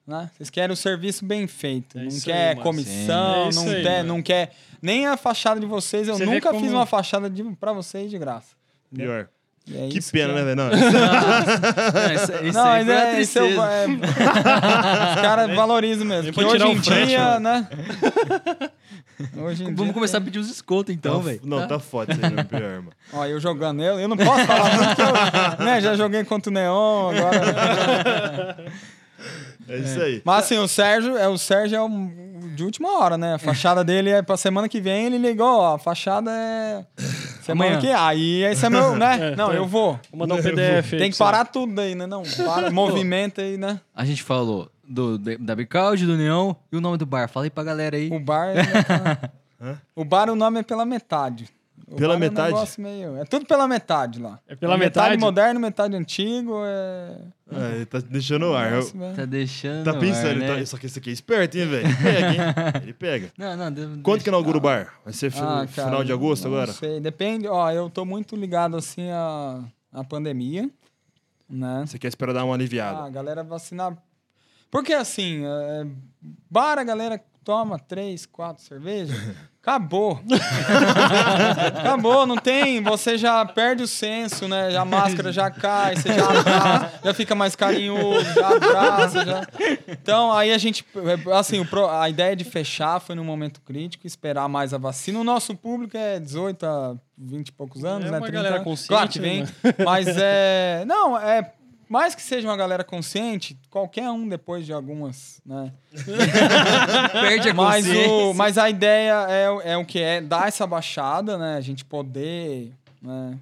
D: Né? Vocês querem o serviço bem feito.
B: É
D: não quer
B: aí,
D: comissão,
B: É
D: não,
B: aí,
D: quer, não quer. Nem a fachada de vocês, eu
B: Você
D: nunca
B: como-
D: fiz uma fachada de, pra vocês de graça.
A: Pior.
D: É
A: Que
D: isso
A: pena,
D: é-
A: né, velho? Não,
C: Não, isso, isso
D: Não,
C: aí
D: é, isso eu,
C: tristeza.
D: é, os caras valorizam mesmo. Que hoje
B: tirar
D: em
B: frete,
D: dia,
B: mano.
D: né? Hoje em
C: Vamos
D: dia
C: começar a pedir uns descontos então,
A: Tá-
C: velho.
A: não, tá foda isso aí, meu pior, mano.
D: Ó, eu jogando eu, eu não posso falar muito que eu né, já joguei contra o Neon, agora.
A: É isso aí.
D: Mas assim, o Sérgio, é, o Sérgio é o de última hora, né? A fachada dele é pra semana que vem, ele ligou, ó, a fachada é semana
C: Amanhã.
D: que Aí esse é meu, né?
B: É,
D: não,
B: tá.
D: eu vou.
B: Vou mandar um PDF aí
D: Tem que parar tudo aí, né? Não, para, movimenta aí, né?
C: A gente falou do, da Bicaldi, do Neon e o nome do bar. Fala aí pra galera aí.
D: O bar. é- o bar, o nome é pela metade. O
A: Pela
D: bar É,
A: metade?
D: um negócio meio, é tudo pela metade lá.
B: É pela
D: metade
B: metade?
D: moderno, metade antigo. É.
A: É, ele tá deixando o ar. Eu-
C: Tá deixando.
A: Tá pensando,
C: ar,
A: ele
C: né?
A: tá- só que esse aqui é esperto, hein, velho? Ele pega, hein? Ele pega.
C: Não, não. de-
A: Quanto
C: deixa-
A: que inaugura o bar? Vai ser fi-
D: Ah, cara,
A: final de agosto
D: não
A: agora?
D: sei, depende. Ó, eu tô muito ligado assim à, à pandemia, né?
A: Você quer esperar dar uma
D: Ah,
A: aliviada?
D: a galera vacinar. Porque assim, é, bar a galera toma três, quatro cervejas, acabou. acabou, não tem. Você já perde o senso, né? A máscara já cai, você já abraça, já fica mais carinhoso, já abraça. Já... Então, aí a gente. Assim, o pro- a ideia de fechar foi num momento crítico, esperar mais a vacina. O nosso público é 18 a 20 e poucos anos,
B: É
D: né?
B: uma
D: 30
B: galera
D: anos.
B: consciente,
D: Claro que
B: né,
D: vem.
B: mano?
D: Mas é. Não, é. Mais que seja uma galera consciente, qualquer um depois de algumas, né?
C: Perde a
D: Mas, o, mas a ideia é, o- é o que é dar essa baixada, né? A gente poder, né?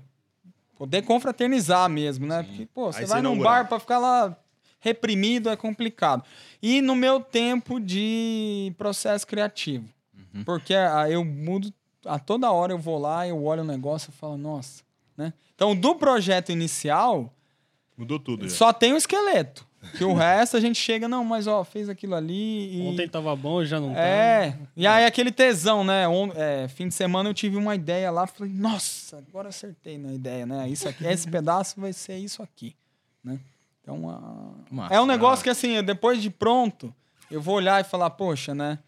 D: Poder confraternizar mesmo, né? Porque, pô, você
A: Aí
D: vai
A: você
D: num bar pra ficar lá reprimido é complicado. E no meu tempo de processo criativo. Porque ah, eu mudo, a toda hora eu vou lá, eu olho o negócio e falo, nossa, né? Então, do projeto inicial,
A: Mudou tudo. já.
D: só tem o esqueleto. Que o resto a gente chega, não, mas ó, fez aquilo ali e...
B: Ontem tava bom, hoje já não tá.
D: É, e aí aquele tesão, né? On- é, fim de semana eu tive uma ideia lá, falei, nossa, agora acertei na ideia, né? Isso aqui, esse pedaço vai ser isso aqui, né? Então,
C: Massa.
D: é um negócio que assim, depois de pronto, eu vou olhar e falar, poxa, né?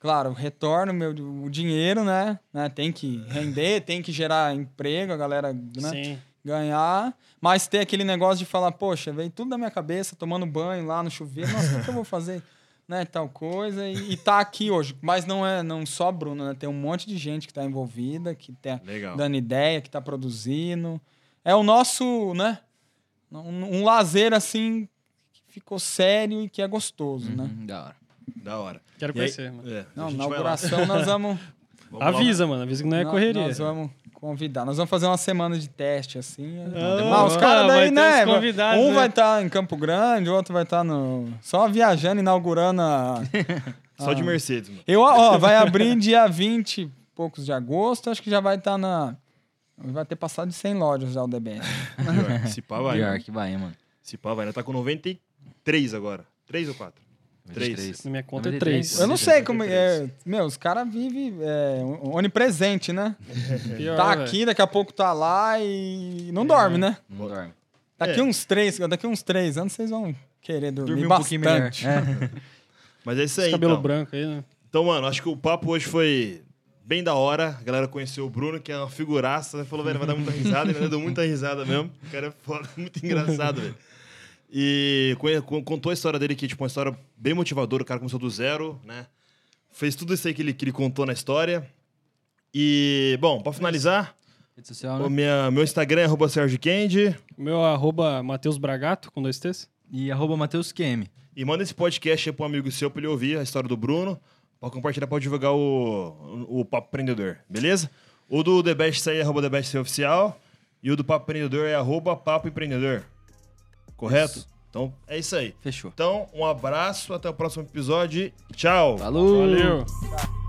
D: Claro, retorno meu o dinheiro, né? né? Tem que render, tem que gerar emprego, a galera, né?
B: Sim.
D: Ganhar, mas ter aquele negócio de falar, poxa, veio tudo da minha cabeça, tomando banho lá no chuveiro, nossa, o que eu vou fazer? Né, tal coisa, e, e tá aqui hoje. Mas não é não só Bruno, né? Tem um monte de gente que tá envolvida, que tá
A: Legal.
D: dando ideia, que tá produzindo. É o nosso, né? Um, um lazer, assim, que ficou sério e que é gostoso, né?
C: Uhum, da hora.
A: Da hora.
B: Quero
A: E aí-
B: conhecer, mano.
A: É,
D: Não, inauguração nós vamos...
A: Vamos.
B: Avisa, mano. Avisa que não é correria.
D: Nós vamos convidar. Nós vamos fazer uma semana de teste, assim.
B: Ah,
D: Ah, os caras daí, né? um
B: né?
D: vai estar em Campo Grande, o outro vai estar no. Só viajando, inaugurando a.
A: Só de Mercedes, mano.
D: Eu, ó, vai abrir dia 20 e poucos de agosto, acho que já vai estar na. Vai ter passado de 100 lojas já o DBS.
A: Pior. Se pá, vai.
C: Pior
A: mano.
C: que vai, mano.
A: Se pá, vai. Ainda tá com 93 agora. 3 ou 4? 3.
C: 23.
B: Na minha conta é
C: 93.
B: três.
D: Eu não sei como é. Meu, os caras vivem é, onipresente, né?
B: Pior,
D: Tá aqui, daqui a pouco tá lá e não dorme, né?
C: Não dorme.
D: Daqui
A: É.
D: uns três, daqui uns três anos vocês vão querer dormir,
C: Dormir um
D: bastante.
C: pouquinho melhor. É.
A: Mas é isso
B: Esse
A: aí,
B: cabelo
A: então.
B: branco aí, né?
A: Então, mano, acho que o papo hoje foi bem da hora. A galera conheceu o Bruno, que é uma figuraça. né? Falou, velho, vai dar muita risada. Ele deu muita risada mesmo. O cara é foda, muito engraçado, velho. E contou a história dele aqui, tipo, uma história bem motivadora. O cara começou do zero, né? Fez tudo isso aí que ele, que ele contou na história. E, bom, pra finalizar,
C: Rede social,
A: o
C: né?
A: minha, meu Instagram é arroba Sérgio Kendi.
B: O meu arroba Matheus Bragato, com dois T's.
C: E arroba Matheus QM.
A: E manda esse podcast aí pra um amigo seu pra ele ouvir a história do Bruno. Pra compartilhar, pra divulgar o, o Papo Empreendedor, beleza? O do The Best aí é arroba The Best Oficial. E o do Papo Empreendedor é arroba Papo Empreendedor. Correto? Então é isso aí.
C: Fechou.
A: Então, um abraço, até o próximo episódio. Tchau!
C: Falou!
B: Valeu!